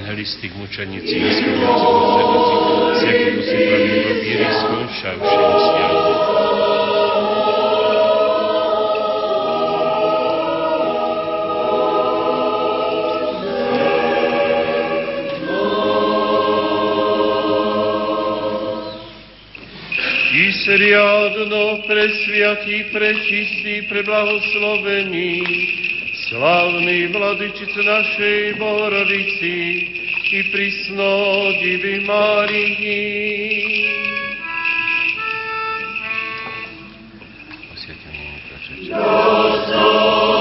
[SPEAKER 5] propovedníci, evangelistik, mučeníci, vyskováci, mučeníci, z jakého si pravilo víry skončavším sviatom. I sriadno, presviatý, prečistý, preblahoslovený, slavný vladyčice našej Bohorodici i prisno divy Márii. Vo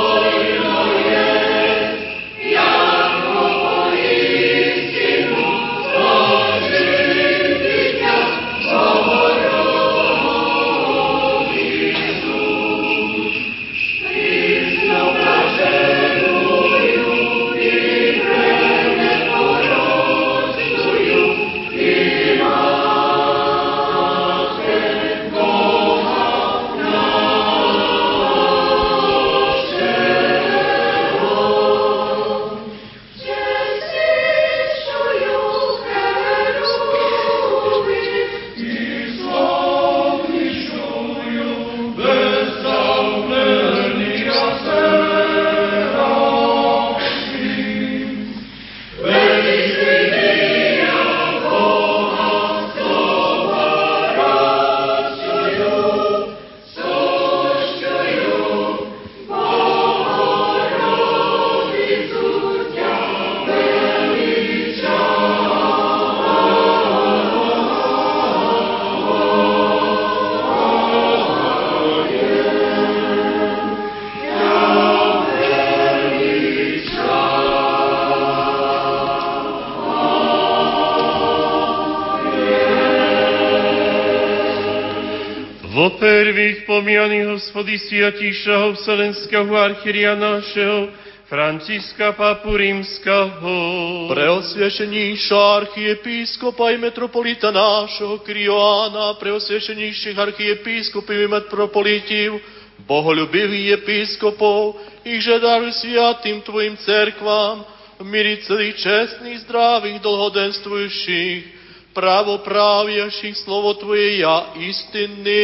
[SPEAKER 5] pomianých hospody sviatíšaho Vselenského archiria našeho, Franciska Papu Rímskaho.
[SPEAKER 7] Preosviešenejšia archiepiskopa i metropolita nášho Krioána, preosviešenejších archiepiskopov i metropolitív, boholubivých episkopov, ich že daruj sviatým Tvojim cerkvám, miri celých čestných, zdravých, dlhodenstvujuších, pravopravješih slovo Tvoje ja istiny.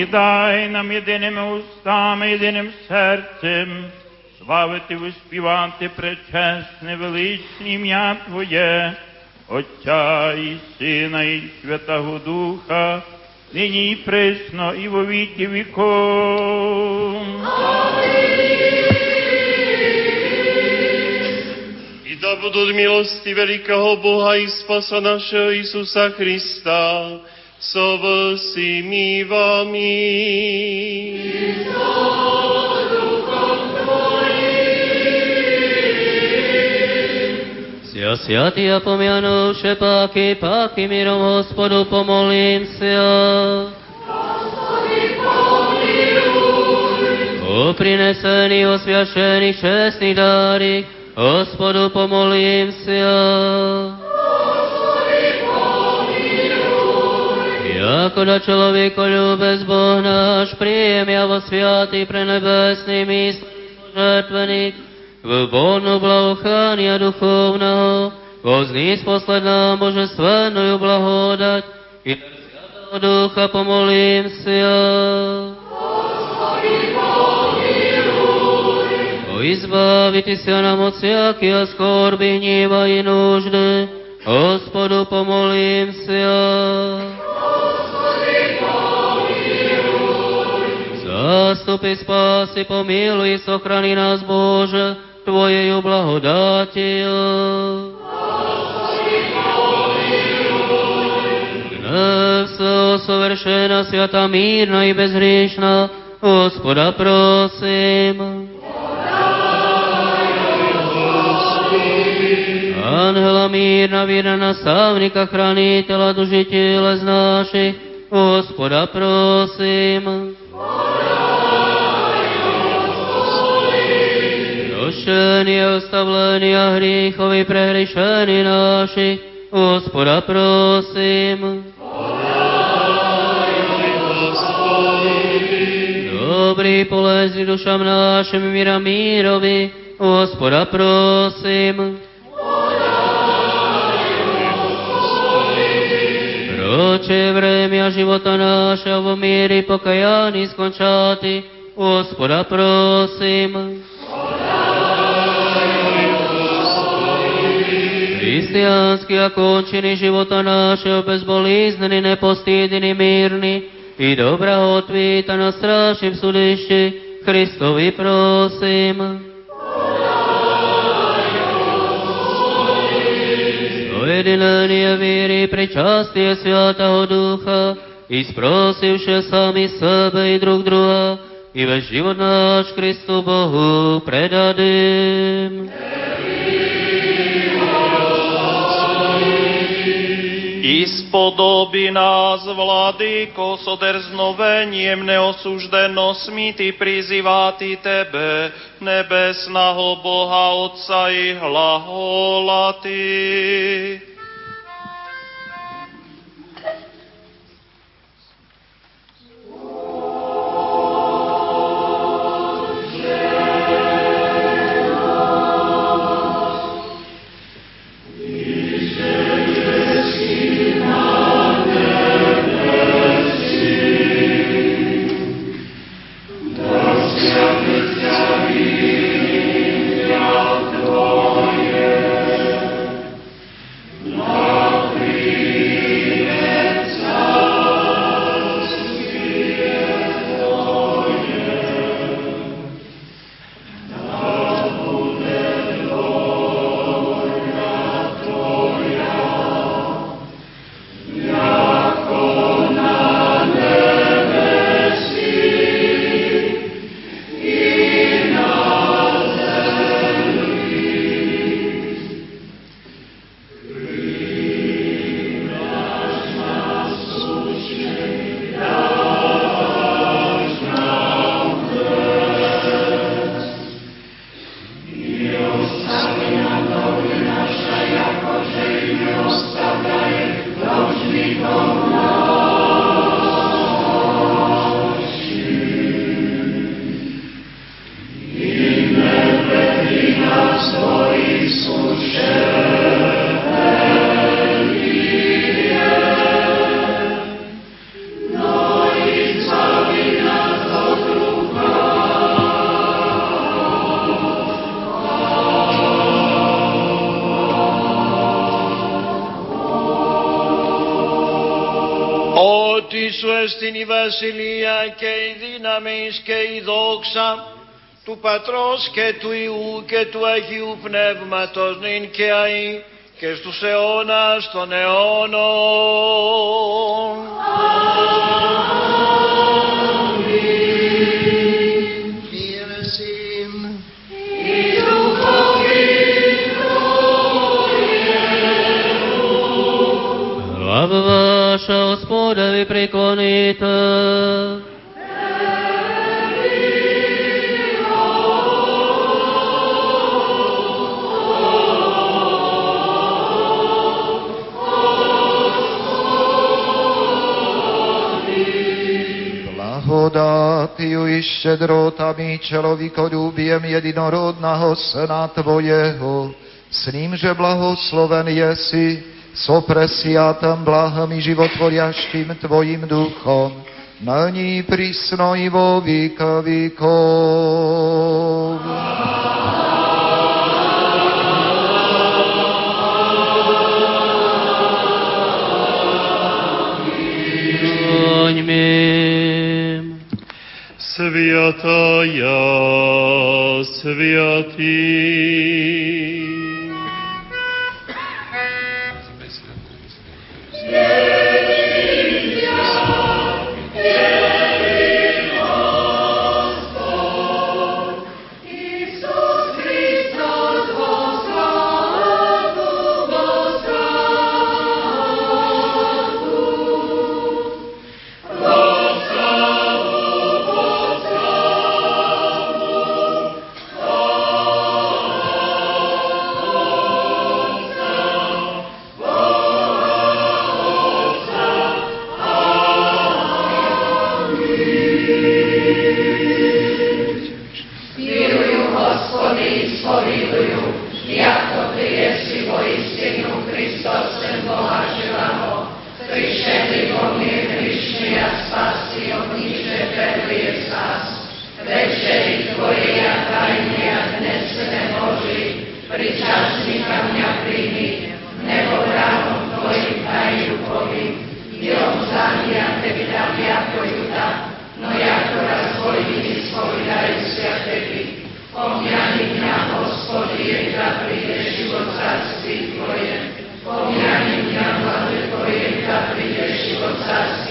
[SPEAKER 13] І дай нам єдиними устами, єдиним серцем, славити, виспівати пречесне, величне ім'я Твоє, Отця і Сина, і Святого Духа, нині і присно, і во віки віков.
[SPEAKER 5] da budú milosti veľkého Boha i spasa našeho Isusa Krista, so vsými vami.
[SPEAKER 4] Sia, sviatý a pomianúše páky, páky mirom hospodu, pomolím sa. O prinesených, osviašených, čestných dárych, честных дарик, Господу помолимся. Яко да человеко любез Бог наш, приемя во святый пренебесный мист жертвенник, в Богу благохания духовного Возниц послать нам божественную благодать, и Святого Духа помолимся. o izbaviti se nam od svjakija skorbi njiva i nužde. Gospodu pomolim se ja. Zastupi, spasi, pomiluj i sohrani nas Bože, Tvojeju blagodatiju. Gnevstvo sovršena, svjata, mirna i bezrišna, Gospoda prosim. Ангела мирна, вірна наставника, хранителя душі тілес наших, Господа просим. Прощення, оставлення гріхов і прегрішені наших, Господа просим. Добрий полезний душам нашим міра мірові, Господа просим. Doće vremja života naša u mir i pokajani skončati, Gospoda prosim. Hristijanski okončini života naše u bezbolizneni, nepostidini, mirni i dobra otvita na strašnim sudišći, Hristovi prosim. прединания вере и причастия Святого Духа, испросивши сами себе и друг друга, и весь живот наш Христу Богу
[SPEAKER 7] предадим. Ispodobí nás, Vladyko, s odrznoveniem neosuždenosmi Ty prizýváti Tebe, nebesného Boha Otca i hlahola Ty. δύναμη και η δόξα του Πατρός και του Ιού και του Αγίου Πνεύματος νυν και αΐ και στους αιώνας των αιώνων.
[SPEAKER 4] Слава ваша, Господа,
[SPEAKER 14] blagodátiju i štědrotami člověkoľúbiem jedinorodného sena Tvojeho, s ním že blahosloven je si so sopresiatem blahom i životvorjaštim Tvojim duchom, na ní prísno i vo víka.
[SPEAKER 15] Святая, святый. učeníka mňa príjmi, nebo ráno tvojim tajným povím, ilom zania tebi dám jako juda, no jako razvojnými spovedaju se tebi. Pomjani mňa, Gospodi, je da prije život carstvi tvoje. Pomjani mňa, Vlade tvoje, da prije život carstvi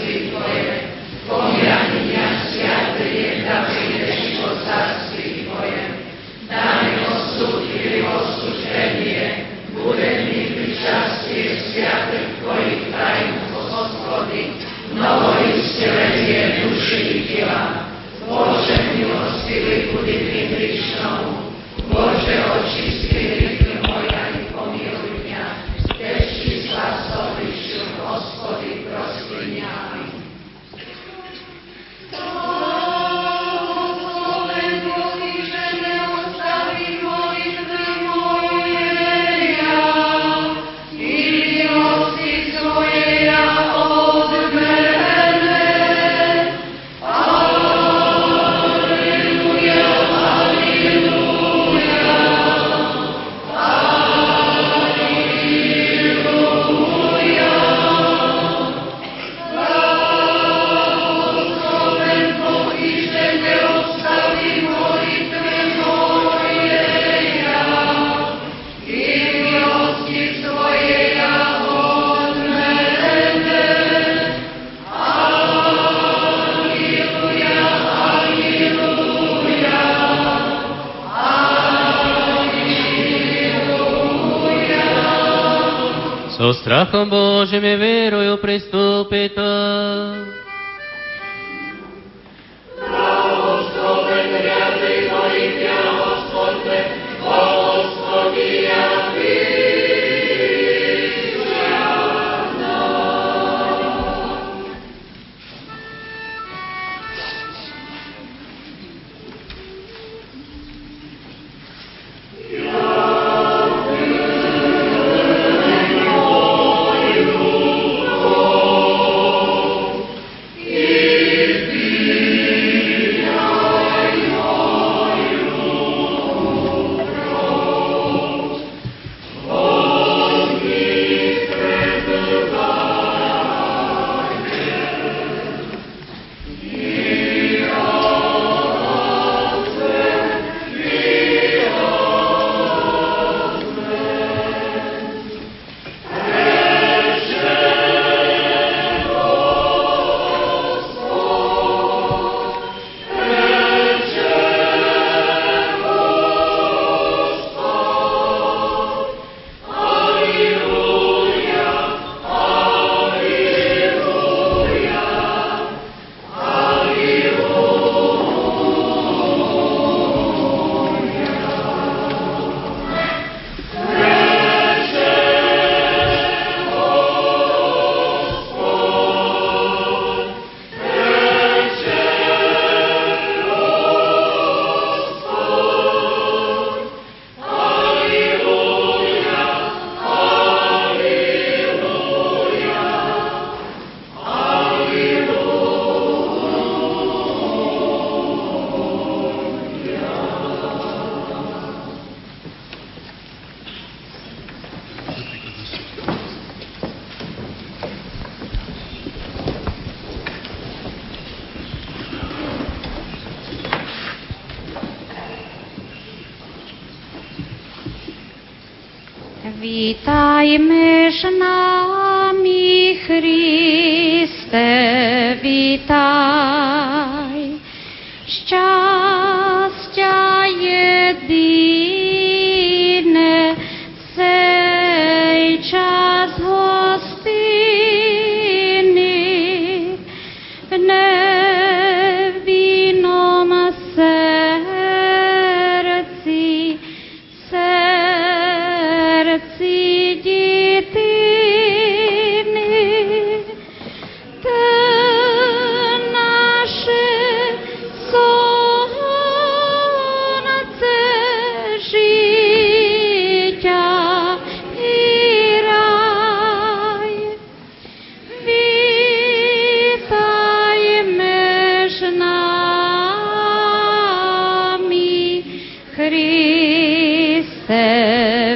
[SPEAKER 15] Strachom Božím je vierou pristúpi to.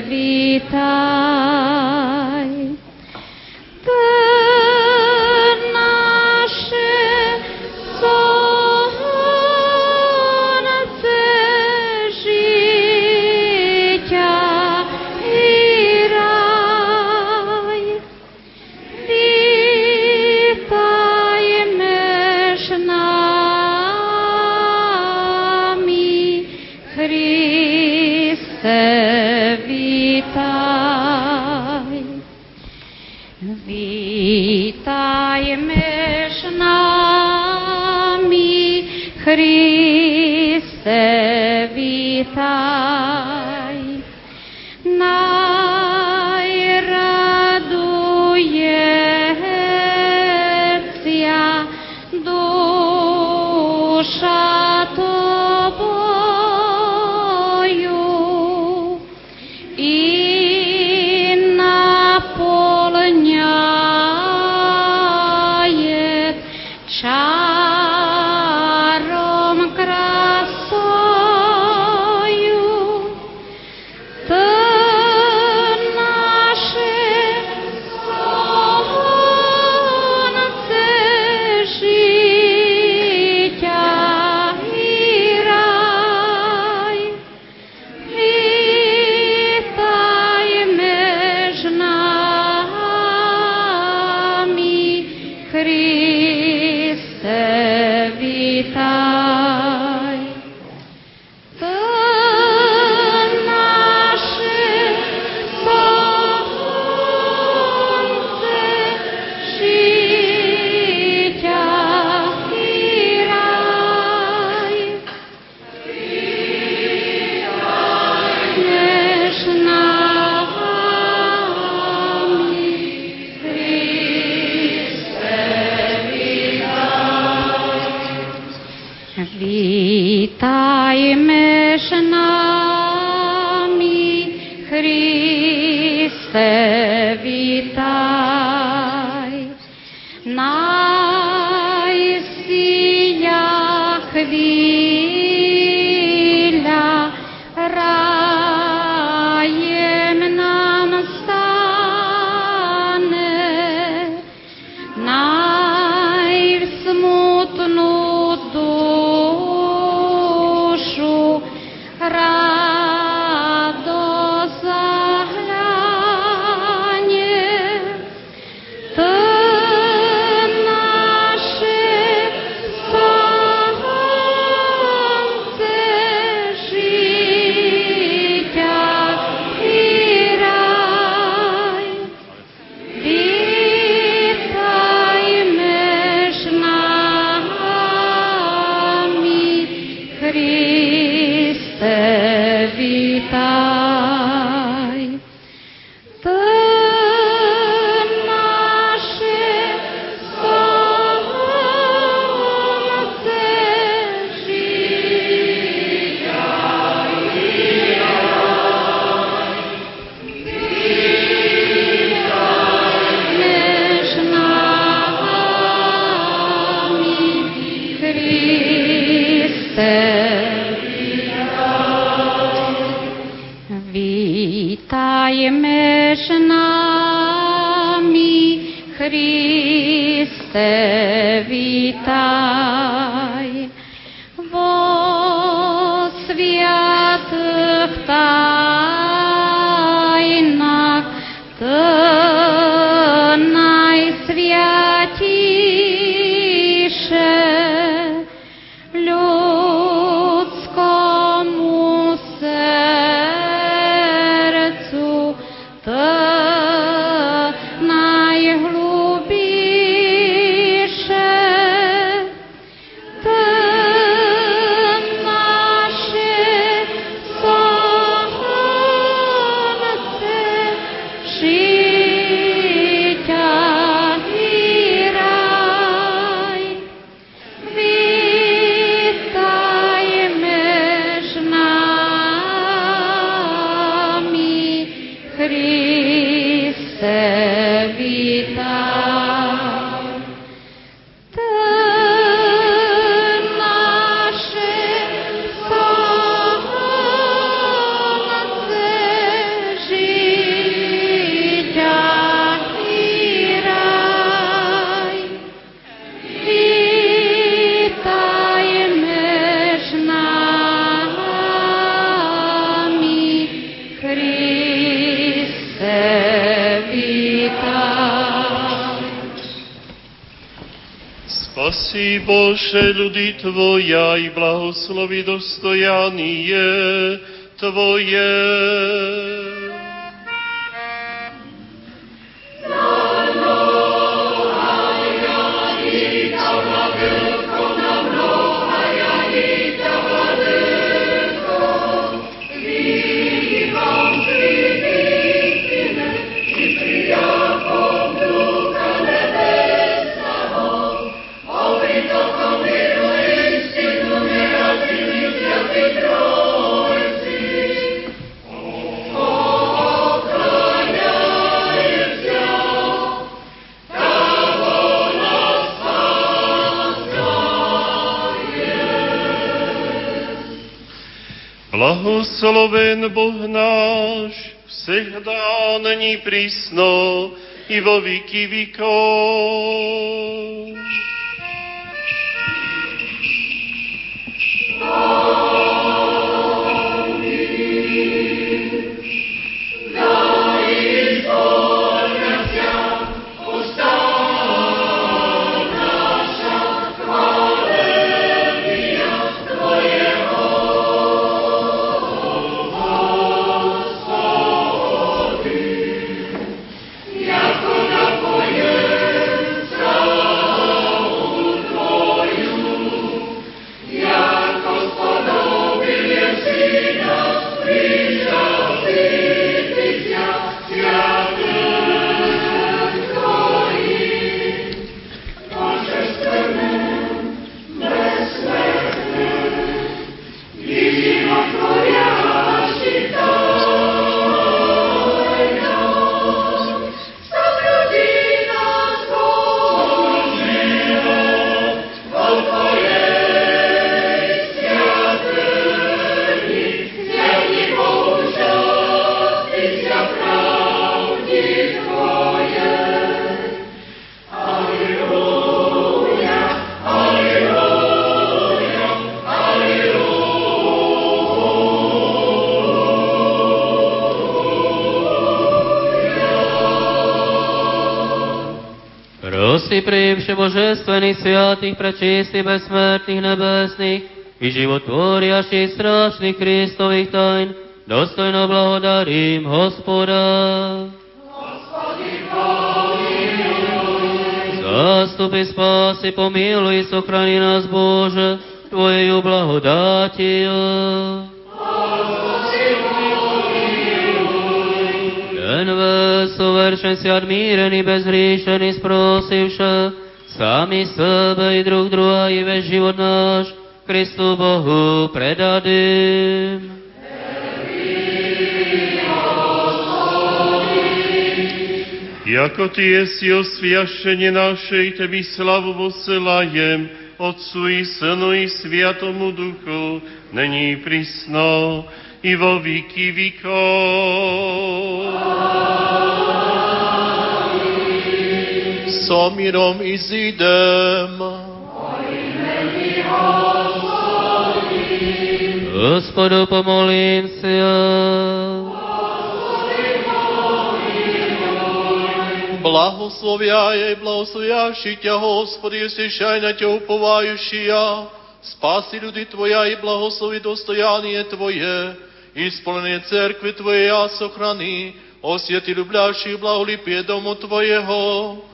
[SPEAKER 5] vítam. Bože ľudí Tvoja i blahoslovi dostojanie Tvoje. Blahosloven Boh náš, всегда není prísno I vo výky výkon.
[SPEAKER 4] Prosti pri všebožestvených sviatých, prečistých, bezsmrtných, nebesných i životvoriaších strašných Kristových tajn, dostojno blahodarím Hospoda. Zastupy spásy, pomiluj, sochrani nás Bože, Tvojou blahodátiu. Ten soveršen si admírený, bezhříšený, sprosivše, sami sebe i druh druha i ve život náš, Kristu Bohu predadým.
[SPEAKER 5] Jako Ty jesi osvijašenje naše i Tebi slavu poselajem, Otcu i Synu i Sviatomu Duchu, není prisno i vo výky výkon.
[SPEAKER 7] So mirom izidem.
[SPEAKER 4] Господу помолимся.
[SPEAKER 7] Благословяй и благословящий Тя, Господи, освящай на Тя уповающия, спаси люди Твоя и благослови достояние Твое, исполнение церкви Твоя сохрани, освети люблящих благолепие дому Твоего.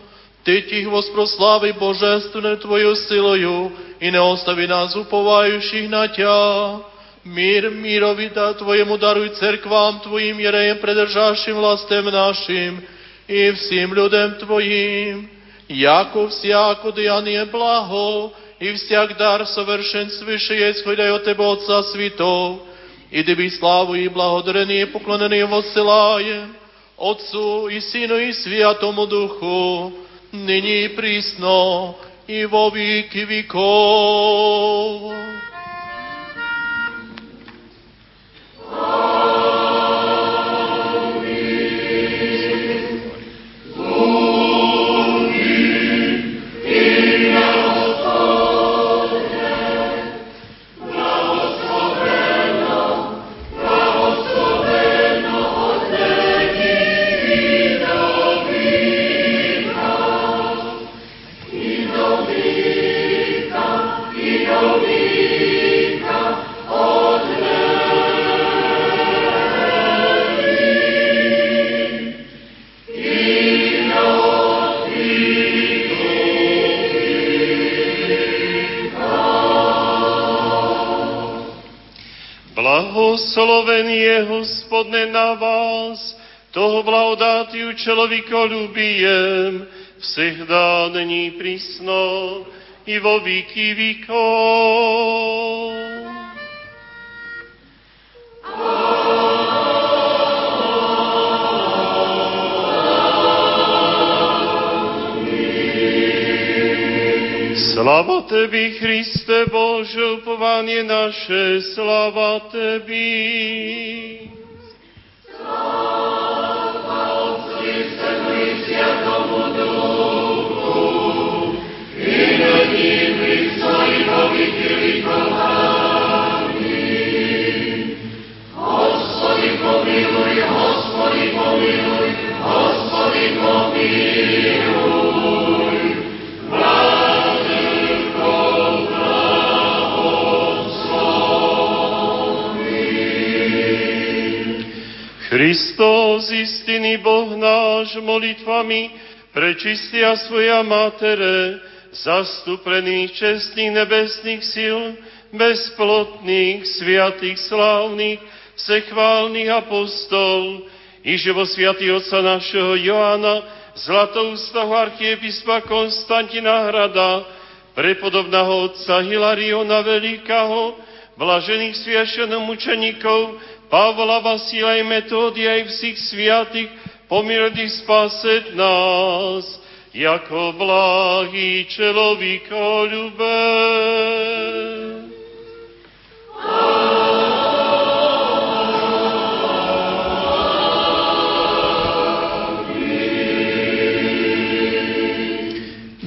[SPEAKER 7] Ты тих воспрослави божественную Твою силою и не остави нас уповающих на Тя. Мир мирови да Твоему даруй церквам Твоим, ереем, предержавшим властем нашим, и всім людям Твоїм, яко всяко деяние благо, и всяк дар совершен свыше есть, хваляй от Тебе, Отца Святов, и Тебе славу и благодарение поклонение воссылаем, Отцу и Сыну и Святому Духу, ныне и присно, и во веки веков.
[SPEAKER 5] je Господне на вас, toho blahodátiu človekolúbiem, всегда ныне присно и во веки веков. Слава Теbi, Христе Боже, упование наше, слава Теbi. Hristos, istiny Boh náš, molitvami prečistia svoja matere, zastúpených čestných nebesných síl, bezplotných, sviatých, slávnych, sechválnych apostol, i živo sviatý otca našeho Joána, zlatoustahu archiepispa Konstantina Hrada, prepodobného otca Hilariona Veľkého, blažených sviašených Pavla Vasila i Metódia i všich sviatých, pomilných spaset nás, jako blahý člověkolube.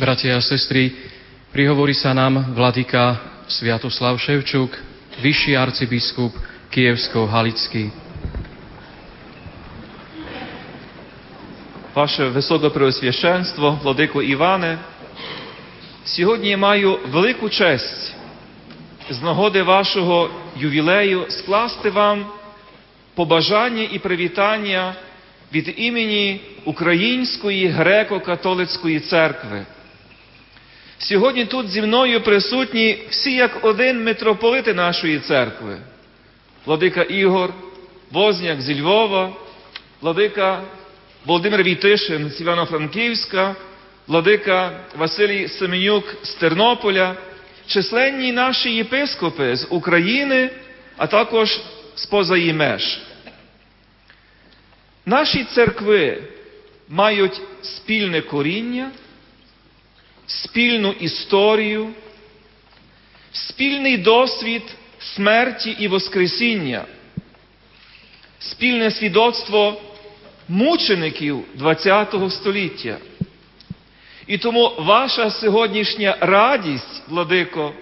[SPEAKER 3] Bratia a sestry, prihovorí sa nám vladyka Sviatoslav Ševčuk, vyšší arcibiskup Kievsko-Halický.
[SPEAKER 9] Ваше Високопреосвященство, Владико Іване, сьогодні маю велику честь з нагоди вашого ювілею скласти вам побажання і привітання від імені Української греко-католицької церкви. Сьогодні тут зі мною присутні всі як один митрополити нашої церкви. Владика Ігор, Возняк зі Львова, Владика Володимир Війтишин з Івано-Франківська, владика Василій Семенюк з Тернополя, численні наші єпископи з України, а також з-поза її меж. Наші церкви мають спільне коріння, спільну історію, спільний досвід смерті і Воскресіння, спільне свідоцтво мучеників ХХ століття. І тому ваша сьогоднішня радість, владико,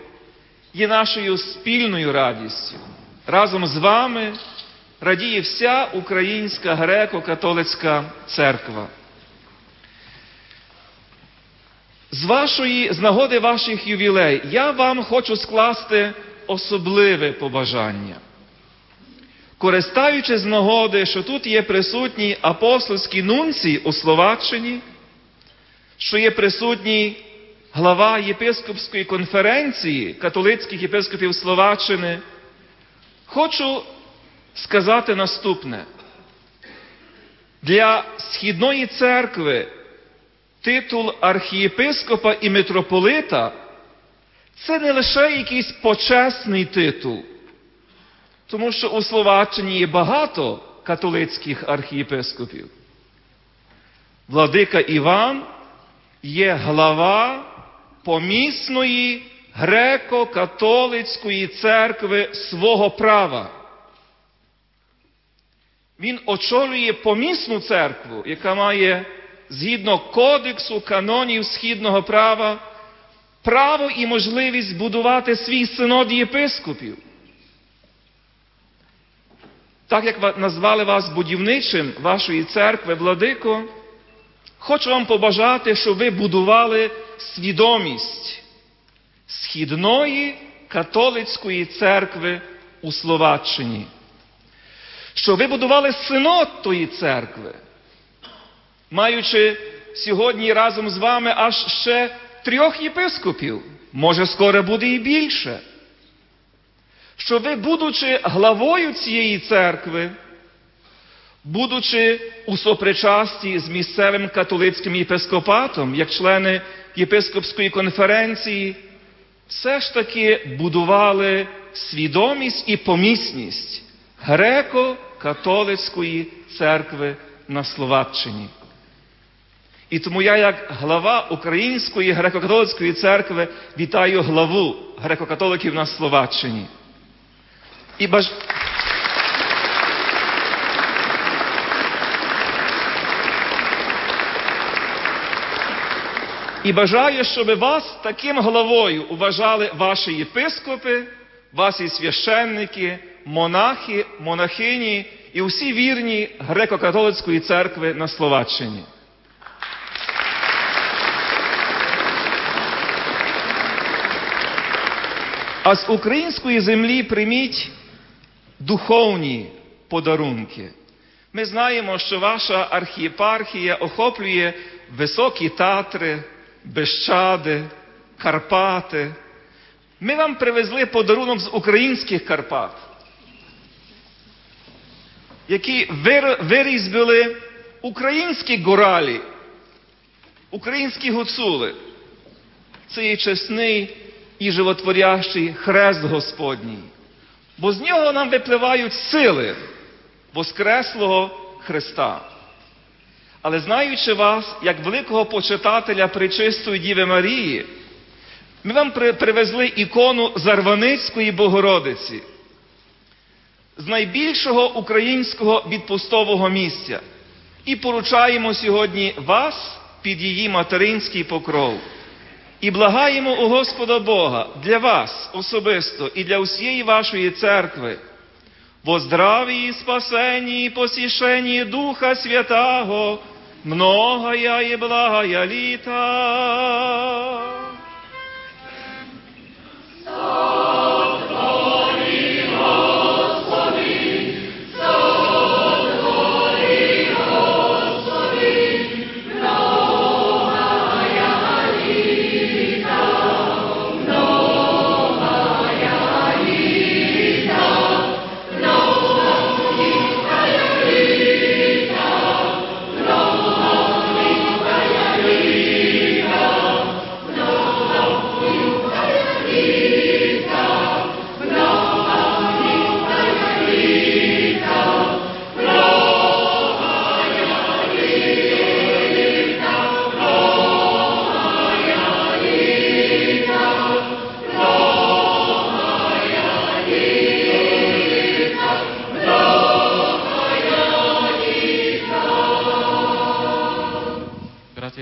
[SPEAKER 9] є нашою спільною радістю. Разом з вами радіє вся українська греко-католицька церква. З вашої, з нагоди ваших ювілей, я вам хочу скласти особливе побажання. Користаючись з нагоди, що тут є присутній апостольський нунцій у Словаччині, що є присутній глава єпископської конференції католицьких єпископів Словаччини, хочу сказати наступне. Для Східної церкви титул архієпископа і митрополита це не лише якийсь почесний титул, тому що у Словаччині є багато католицьких архієпископів. Владика Іван є глава помісної греко-католицької церкви свого права. Він очолює помісну церкву, яка має згідно кодексу канонів східного права право і можливість будувати свій синод єпископів. Так як назвали вас будівничим вашої церкви, владико, хочу вам побажати, щоб ви будували свідомість східної католицької церкви у Словаччині. Щоб ви будували синод тої церкви, маючи сьогодні разом з вами аж ще трьох єпископів, може скоро буде і більше. що ви, будучи главою цієї церкви, будучи у сопричасті з місцевим католицьким єпископатом, як члени єпископської конференції, все ж таки будували свідомість і помісність греко-католицької церкви на Словаччині. І тому я, як глава Української греко-католицької церкви, вітаю главу греко-католиків на Словаччині. І баж... І бажаю, щоб вас таким главою уважали ваші єпископи, ваші священники, монахи, монахині і усі вірні греко-католицької церкви на Словаччині. А з української землі прийміть духовні подарунки. Ми знаємо, що ваша архієпархія охоплює високі татри, Бещади, Карпати. Ми вам привезли подарунок з українських Карпат, які вирізбили українські горалі, українські гуцули. Це є чесний і животворящий хрест Господній. Бо з нього нам випливають сили Воскреслого Христа. Але знаючи вас, як великого почитателя Пречистої Діви Марії, ми вам привезли ікону Зарваницької Богородиці з найбільшого українського відпустового місця і поручаємо сьогодні вас під її материнський покров. І благаємо у Господа Бога для вас особисто і для усієї вашої церкви, во здравії, спасенні і посішенні Духа Святого, многая і благая літа.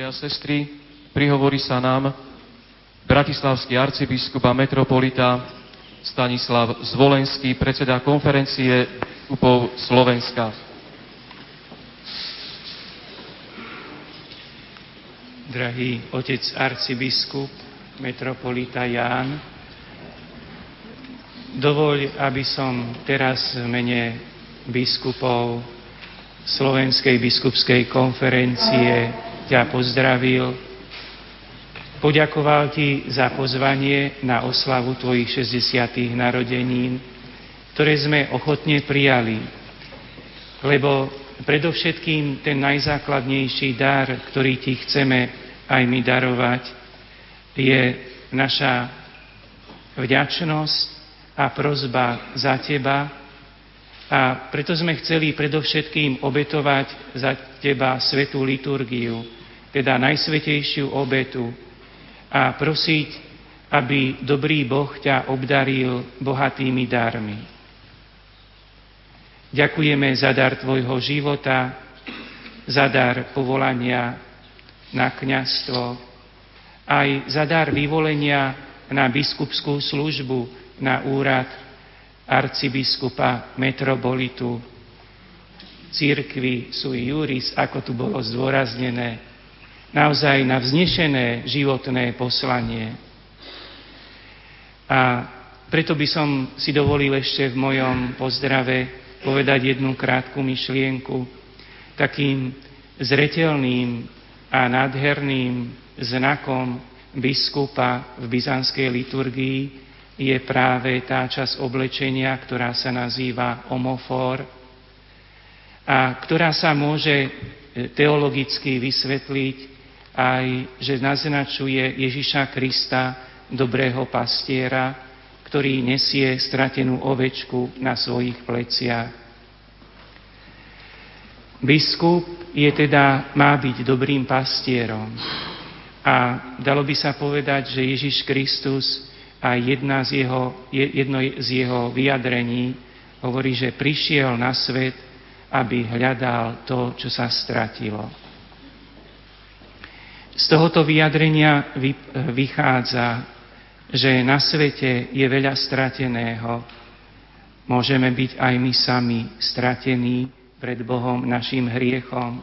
[SPEAKER 3] A sestry, prihovorí sa nám bratislavský arcibiskup a metropolita Stanislav Zvolenský, predseda konferencie biskupov Slovenska.
[SPEAKER 16] Drahý otec arcibiskup, metropolita Ján, dovoľ, aby som teraz v mene biskupov Slovenskej biskupskej konferencie ťa pozdravil, poďakoval ti za pozvanie na oslavu tvojich 60. narodenín, ktoré sme ochotne prijali, lebo predovšetkým ten najzákladnejší dar, ktorý ti chceme aj my darovať, je naša vďačnosť a prozba za teba. A preto sme chceli predovšetkým obetovať za teba svetú liturgiu, teda najsvetejšiu obetu a prosiť, aby dobrý Boh ťa obdaril bohatými darmi. Ďakujeme za dar tvojho života, za dar povolania na kňastvo, aj za dar vyvolenia na biskupskú službu, na úrad arcibiskupa metropolitu církvy sui juris, ako tu bolo zdôraznené, naozaj na vznešené životné poslanie. A preto by som si dovolil ešte v mojom pozdrave povedať jednu krátku myšlienku takým zretelným a nádherným znakom biskupa v byzantskej liturgii je práve tá časť oblečenia, ktorá sa nazýva omofor a ktorá sa môže teologicky vysvetliť aj, že naznačuje Ježiša Krista, dobrého pastiera, ktorý nesie stratenú ovečku na svojich pleciach. Biskup je teda, má byť dobrým pastierom. A dalo by sa povedať, že Ježiš Kristus a jedna z jeho, jedno z jeho vyjadrení hovorí, že prišiel na svet, aby hľadal to, čo sa stratilo. Z tohoto vyjadrenia vychádza, že na svete je veľa strateného. Môžeme byť aj my sami stratení pred Bohom našim hriechom.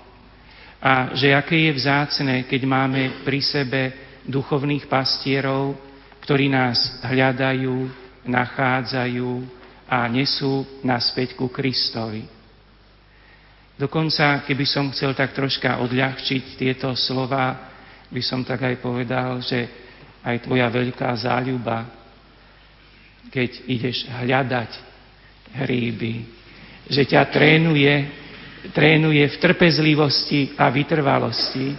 [SPEAKER 16] A že aké je vzácne, keď máme pri sebe duchovných pastierov, ktorí nás hľadajú, nachádzajú a nesú naspäť ku Kristovi. Dokonca, keby som chcel tak troška odľahčiť tieto slova, by som tak aj povedal, že aj tvoja veľká záľuba, keď ideš hľadať hríby, že ťa trénuje, trénuje v trpezlivosti a vytrvalosti,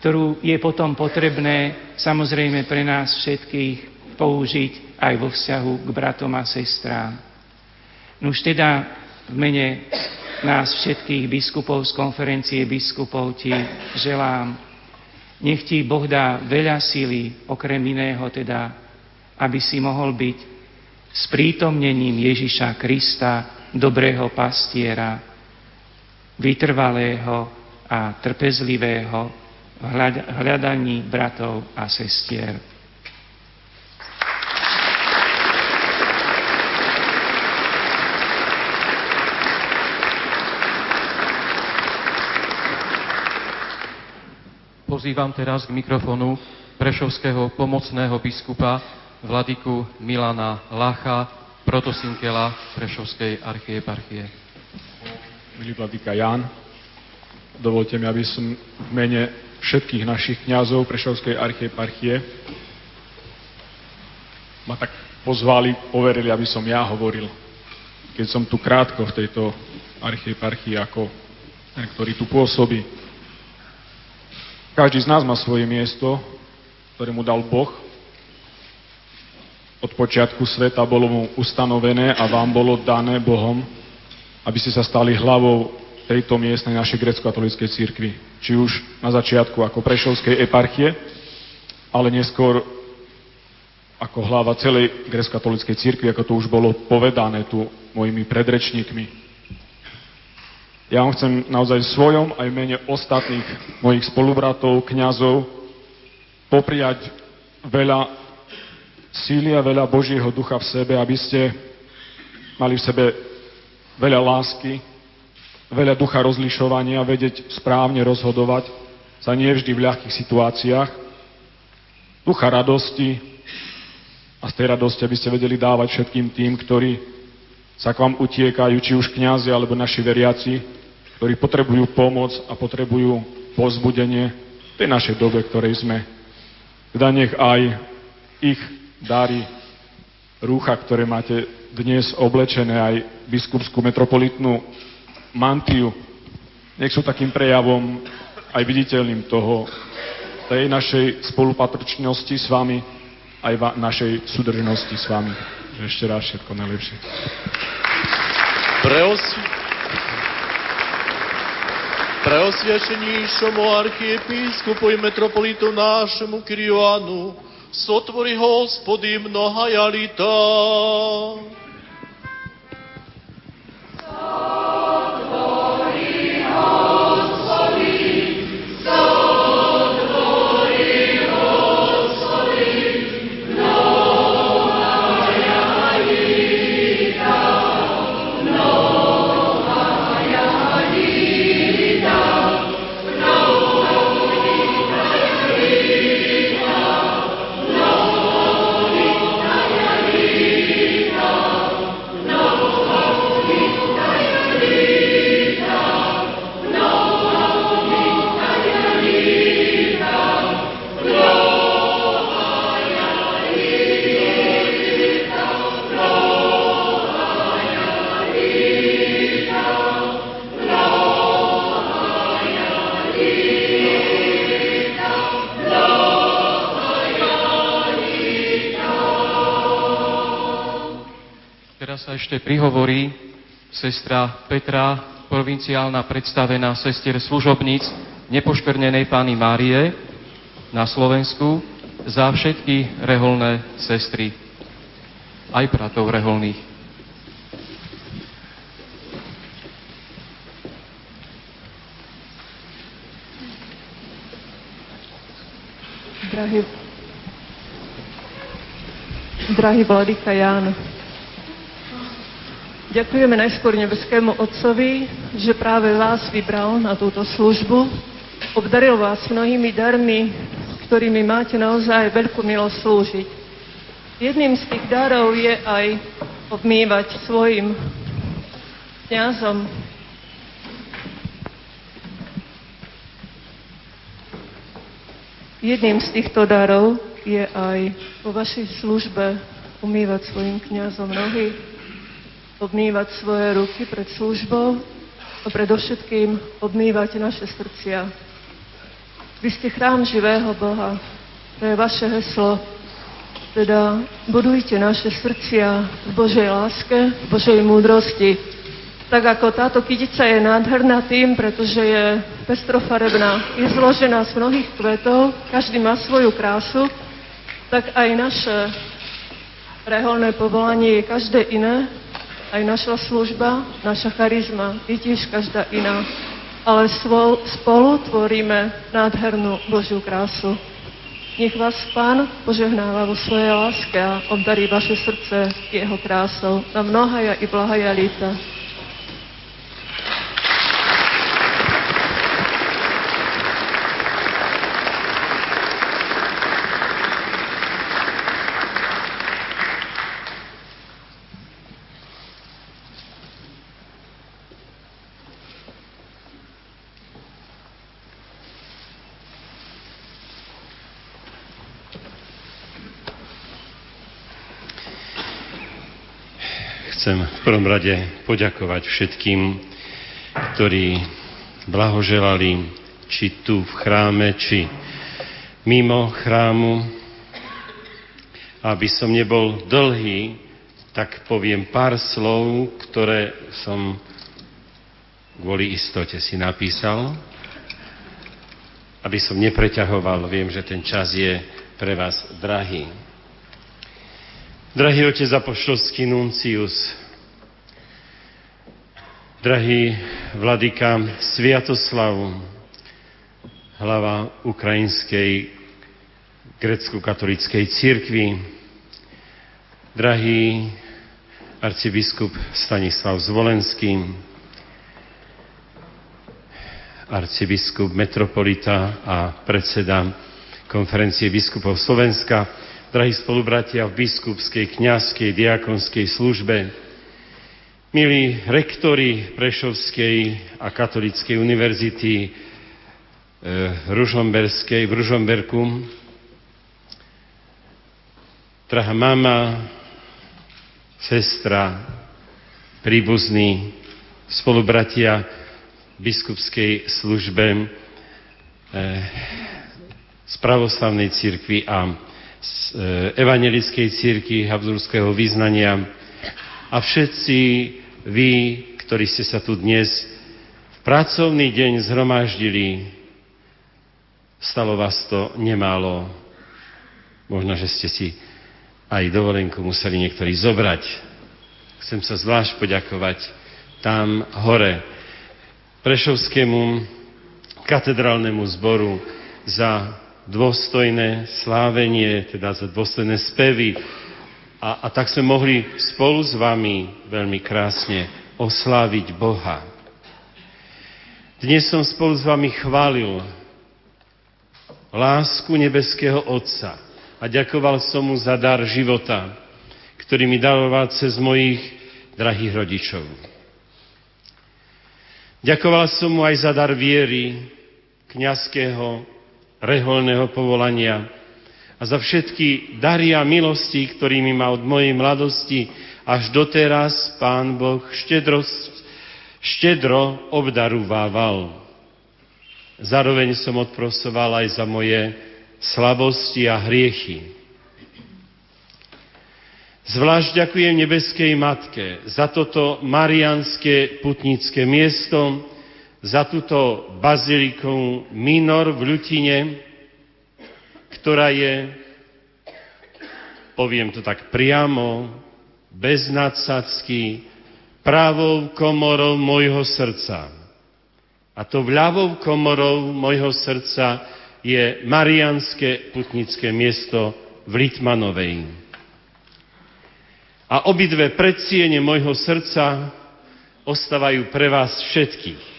[SPEAKER 16] ktorú je potom potrebné samozrejme pre nás všetkých použiť aj vo vzťahu k bratom a sestrám. No už teda v mene nás všetkých biskupov z konferencie biskupov ti želám nech ti Boh dá veľa síly, okrem iného teda, aby si mohol byť s prítomnením Ježiša Krista, dobrého pastiera, vytrvalého a trpezlivého v hľadaní bratov a sestier.
[SPEAKER 17] Pozývam teraz k mikrofonu prešovského pomocného biskupa vladiku Milana Lacha, protosinkela Prešovskej archieparchie.
[SPEAKER 18] Milý vladyka Jan, dovolte mi, aby som v mene všetkých našich kňazov Prešovskej archieparchie ma tak pozvali, poverili, aby som ja hovoril. Keď som tu krátko v tejto archieparchii ako ten, ktorý tu pôsobí, každý z nás má svoje miesto, ktoré mu dal Boh. Od počiatku sveta bolo mu ustanovené a vám bolo dané Bohom, aby ste sa stali hlavou tejto miestnej našej grecko-katolíckej církvy. Či už na začiatku ako Prešovskej eparchie, ale neskôr ako hlava celej grecko-katolíckej církvy, ako to už bolo povedané tu mojimi predrečníkmi. Ja vám chcem naozaj v svojom aj mene ostatných mojich spolubratov, kňazov popriať veľa síly a veľa Božieho ducha v sebe, aby ste mali v sebe veľa lásky, veľa ducha rozlišovania, vedieť správne rozhodovať sa nie vždy v ľahkých situáciách, ducha radosti a z tej radosti, aby ste vedeli dávať všetkým tým, ktorí sa k vám utiekajú, či už kňazi alebo naši veriaci, ktorí potrebujú pomoc a potrebujú pozbudenie v tej našej dobe, ktorej sme. Teda nech aj ich dári rúcha, ktoré máte dnes oblečené, aj biskupskú metropolitnú mantiu, nech sú takým prejavom aj viditeľným toho, tej našej spolupatrčnosti s vami, aj va- našej súdržnosti s vami. Ešte raz všetko najlepšie.
[SPEAKER 19] Preos... Preosvjašenejšomu archiepiskupu i metropolitu našemu Kirijoanu, sotvori hospodi mnoha jalita.
[SPEAKER 3] Prihovorí sestra Petra, provinciálna predstavená sestier služobníc nepoškvrnenej Pány Márie na Slovensku za všetky reholné sestry, aj bratov reholných.
[SPEAKER 20] Drahý, drahý Vladyka Ján, ďakujeme najskôr nebeskému Otcovi, že práve vás vybral na túto službu, obdaril vás mnohými darmi, ktorými máte naozaj veľkú milosť slúžiť. Jedným z tých darov je aj obmývať svojim kňazom. Jedným z týchto darov je aj vo vašej službe umývať svojim kňazom nohy, obmývať svoje ruky pred službou a predovšetkým obmývať naše srdcia. Vy ste chrám živého Boha. To je vaše heslo. Teda budujte naše srdcia v Božej láske, v Božej múdrosti, tak ako táto kytica je nádherná tým, pretože je pestrofarebná, je zložená z mnohých kvetov, každý má svoju krásu, tak aj naše reholné povolanie je každé iné, aj naša služba, naša charizma je tiež každá iná. Ale spolu tvoríme nádhernú Božiu krásu. Nech vás Pán požehnáva vo svojej láske a obdarí vaše srdce jeho krásou na mnohaja i blahaja líta.
[SPEAKER 5] Chcem v prvom rade poďakovať všetkým, ktorí blahoželali, či tu v chráme, či mimo chrámu. Aby som nebol dlhý, tak poviem pár slov, ktoré som kvôli istote si napísal, aby som nepreťahoval. Viem, že ten čas je pre vás drahý. Drahý otec apoštolský nuncius, drahý vladyka Sviatoslav, hlava ukrajinskej grecko-katolíckej církvy, drahý arcibiskup Stanislav Zvolenský, arcibiskup metropolita a predseda konferencie biskupov Slovenska, drahí spolubratia v biskupskej, kňazskej, diakonskej službe, milí rektori Prešovskej a Katolíckej univerzity e, Ružomberskej v Ružomberku, drahá mama, sestra, príbuzní, spolubratia v biskupskej službe e, z pravoslavnej cirkvi a z e, evangelickej círky Habsburského význania a všetci vy, ktorí ste sa tu dnes v pracovný deň zhromaždili, stalo vás to nemálo. Možno, že ste si aj dovolenku museli niektorí zobrať. Chcem sa zvlášť poďakovať tam hore Prešovskému katedrálnemu zboru za dôstojné slávenie, teda za dôstojné spevy. A, a tak sme mohli spolu s vami veľmi krásne osláviť Boha. Dnes som spolu s vami chválil lásku nebeského Otca a ďakoval som mu za dar života, ktorý mi dáva cez mojich drahých rodičov. Ďakoval som mu aj za dar viery, kňazského reholného povolania a za všetky dary a milosti, ktorými ma od mojej mladosti až doteraz Pán Boh štedro, štedro obdarúvával. Zároveň som odprosoval aj za moje slabosti a hriechy. Zvlášť ďakujem nebeskej Matke za toto marianské putnické miesto, za túto baziliku Minor v Ľutine, ktorá je, poviem to tak priamo, bez nadsadsky, pravou komorou môjho srdca. A to vľavou komorou môjho srdca je Marianské putnické miesto v Litmanovej. A obidve predsiene môjho srdca ostávajú pre vás všetkých.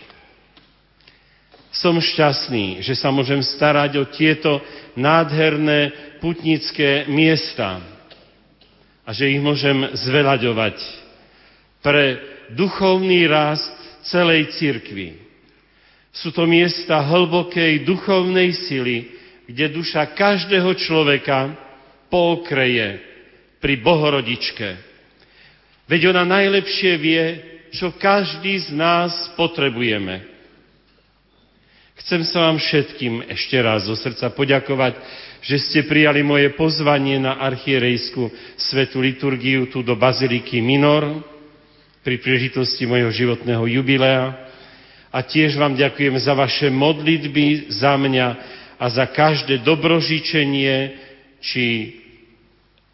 [SPEAKER 5] Som šťastný, že sa môžem starať o tieto nádherné putnické miesta a že ich môžem zveľaďovať pre duchovný rast celej cirkvi. Sú to miesta hlbokej duchovnej sily, kde duša každého človeka pokreje pri Bohorodičke. Veď ona najlepšie vie, čo každý z nás potrebujeme. Chcem sa vám všetkým ešte raz zo srdca poďakovať, že ste prijali moje pozvanie na archierejskú svetú liturgiu tu do Baziliky Minor pri príležitosti mojho životného jubilea. A tiež vám ďakujem za vaše modlitby za mňa a za každé dobrožičenie či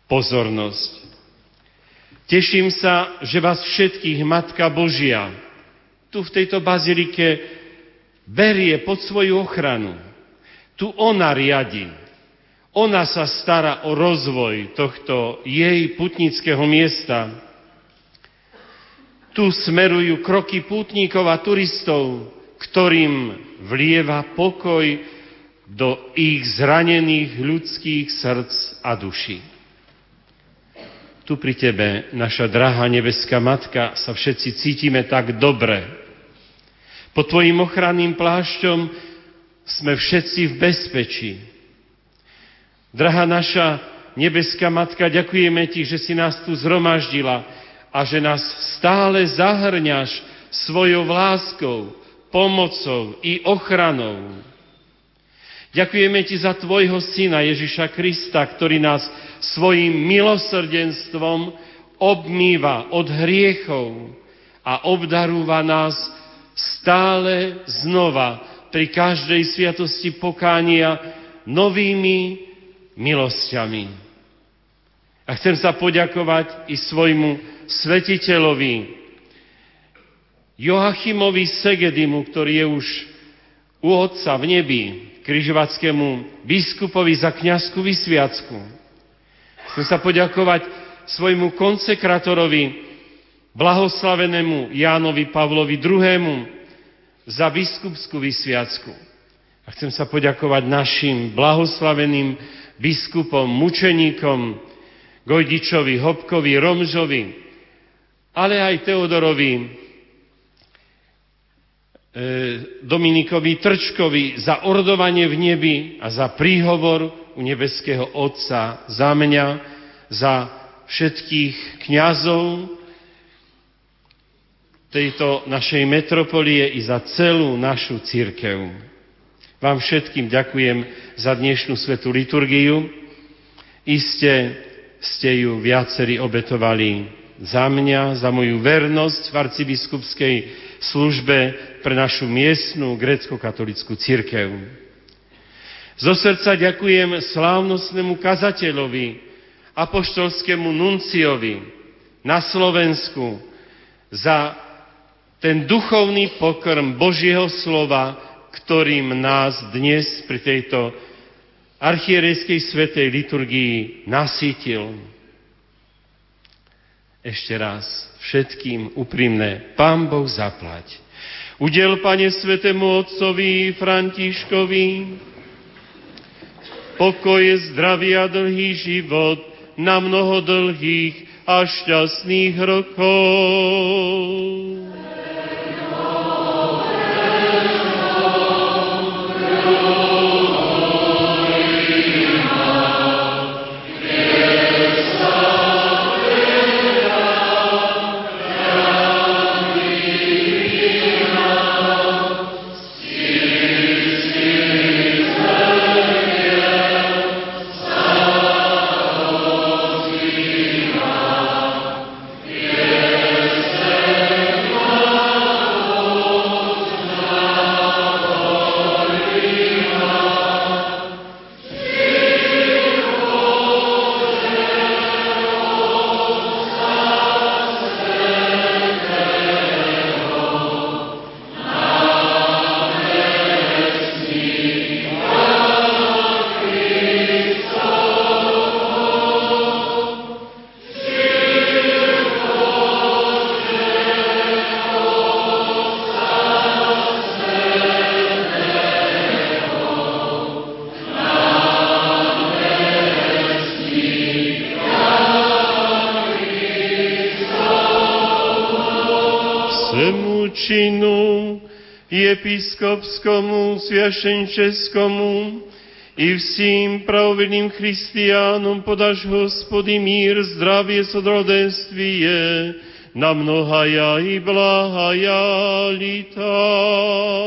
[SPEAKER 5] pozornosť. Teším sa, že vás všetkých Matka Božia tu v tejto bazilike berie pod svoju ochranu. Tu ona riadi. Ona sa stará o rozvoj tohto jej putnického miesta. Tu smerujú kroky pútnikov a turistov, ktorým vlieva pokoj do ich zranených ľudských srdc a duší. Tu pri Tebe, naša drahá nebeská Matka, sa všetci cítime tak dobre, pod Tvojim ochranným plášťom sme všetci v bezpečí. Drahá naša nebeská Matka, ďakujeme Ti, že si nás tu zhromaždila a že nás stále zahrňaš svojou láskou, pomocou i ochranou. Ďakujeme Ti za Tvojho Syna Ježiša Krista, ktorý nás svojim milosrdenstvom obmýva od hriechov a obdarúva nás stále znova pri každej sviatosti pokánia novými milosťami. A chcem sa poďakovať i svojmu svetiteľovi Joachimovi Segedimu, ktorý je už u Otca v nebi, križovackému biskupovi za kniazku vysviacku. Chcem sa poďakovať svojmu konsekratorovi blahoslavenému Jánovi Pavlovi II. za biskupskú vysviacku. A chcem sa poďakovať našim blahoslaveným biskupom, mučeníkom, Gojdičovi, Hopkovi, Romžovi, ale aj Teodorovi, e, Dominikovi Trčkovi za ordovanie v nebi a za príhovor u nebeského Otca za mňa, za všetkých kňazov, tejto našej metropolie i za celú našu církev. Vám všetkým ďakujem za dnešnú svetú liturgiu. Iste ste ju viacerí obetovali za mňa, za moju vernosť v arcibiskupskej službe pre našu miestnú grecko-katolickú církev. Zo srdca ďakujem slávnostnému kazateľovi, apoštolskému nunciovi na Slovensku za ten duchovný pokrm Božieho slova, ktorým nás dnes pri tejto archierejskej svetej liturgii nasítil. Ešte raz všetkým úprimné, Pán Boh zaplať. Udel, Pane, svetému otcovi Františkovi, pokoje, zdravie a dlhý život na mnoho dlhých a šťastných rokov. епископскому, священческому и всем праведным христианам подашь, Господи, мир, здравие, содроденствие, на многая и благая лета.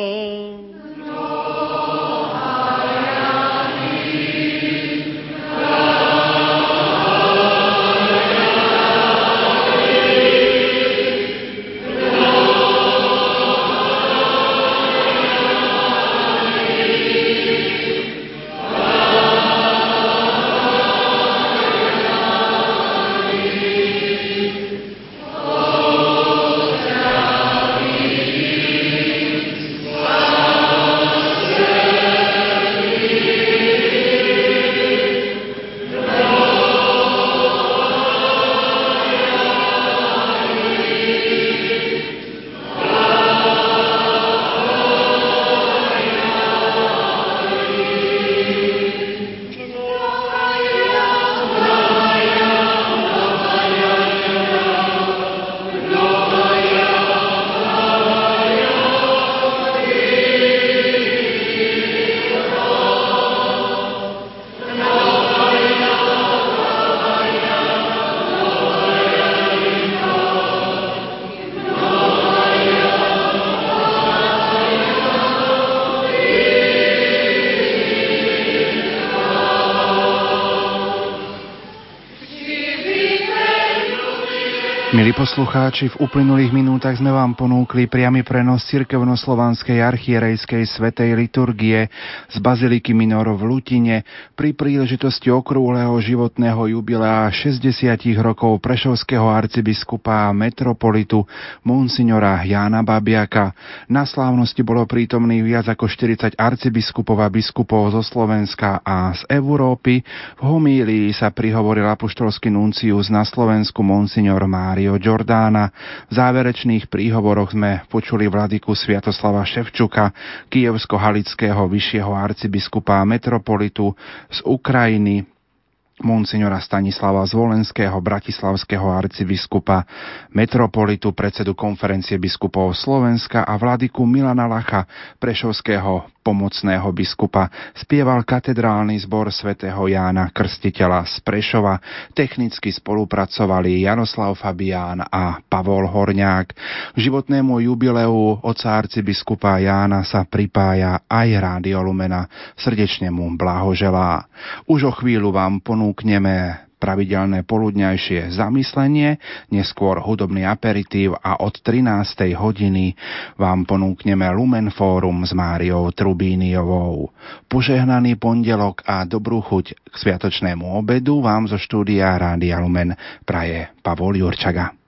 [SPEAKER 1] Poslucháči, v uplynulých minútach sme vám ponúkli priamy prenos cirkevnoslovanskej archierejskej svetej liturgie z Baziliky Minor v Lutine pri príležitosti okrúhleho životného jubilea 60 rokov prešovského arcibiskupa a metropolitu monsignora Jána Babiaka. Na slávnosti bolo prítomných viac ako 40 arcibiskupov a biskupov zo Slovenska a z Európy. V homílii sa prihovoril apoštolský nuncius na Slovensku monsignor Mário Giordána. V záverečných príhovoroch sme počuli vladiku Sviatoslava Ševčuka, kievsko-halického vyššieho arcibiskupa metropolitu z Ukrajiny, monsignora Stanislava Zvolenského, bratislavského arcibiskupa, metropolitu, predsedu konferencie biskupov Slovenska a vladiku Milana Lacha, prešovského pomocného biskupa, spieval katedrálny zbor svätého Jána Krstiteľa z Prešova, technicky spolupracovali Janoslav Fabián a Pavol Horňák. K životnému jubileu oca arcibiskupa Jána sa pripája aj Rádio Lumena. Srdečne mu blahoželá. Už o chvíľu vám ponúkneme pravidelné poludňajšie zamyslenie, neskôr hudobný aperitív a od 13. hodiny vám ponúkneme Lumen Fórum s Máriou Trubíniovou. Požehnaný pondelok a dobrú chuť k sviatočnému obedu vám zo štúdia Rádia Lumen praje Pavol Jurčaga.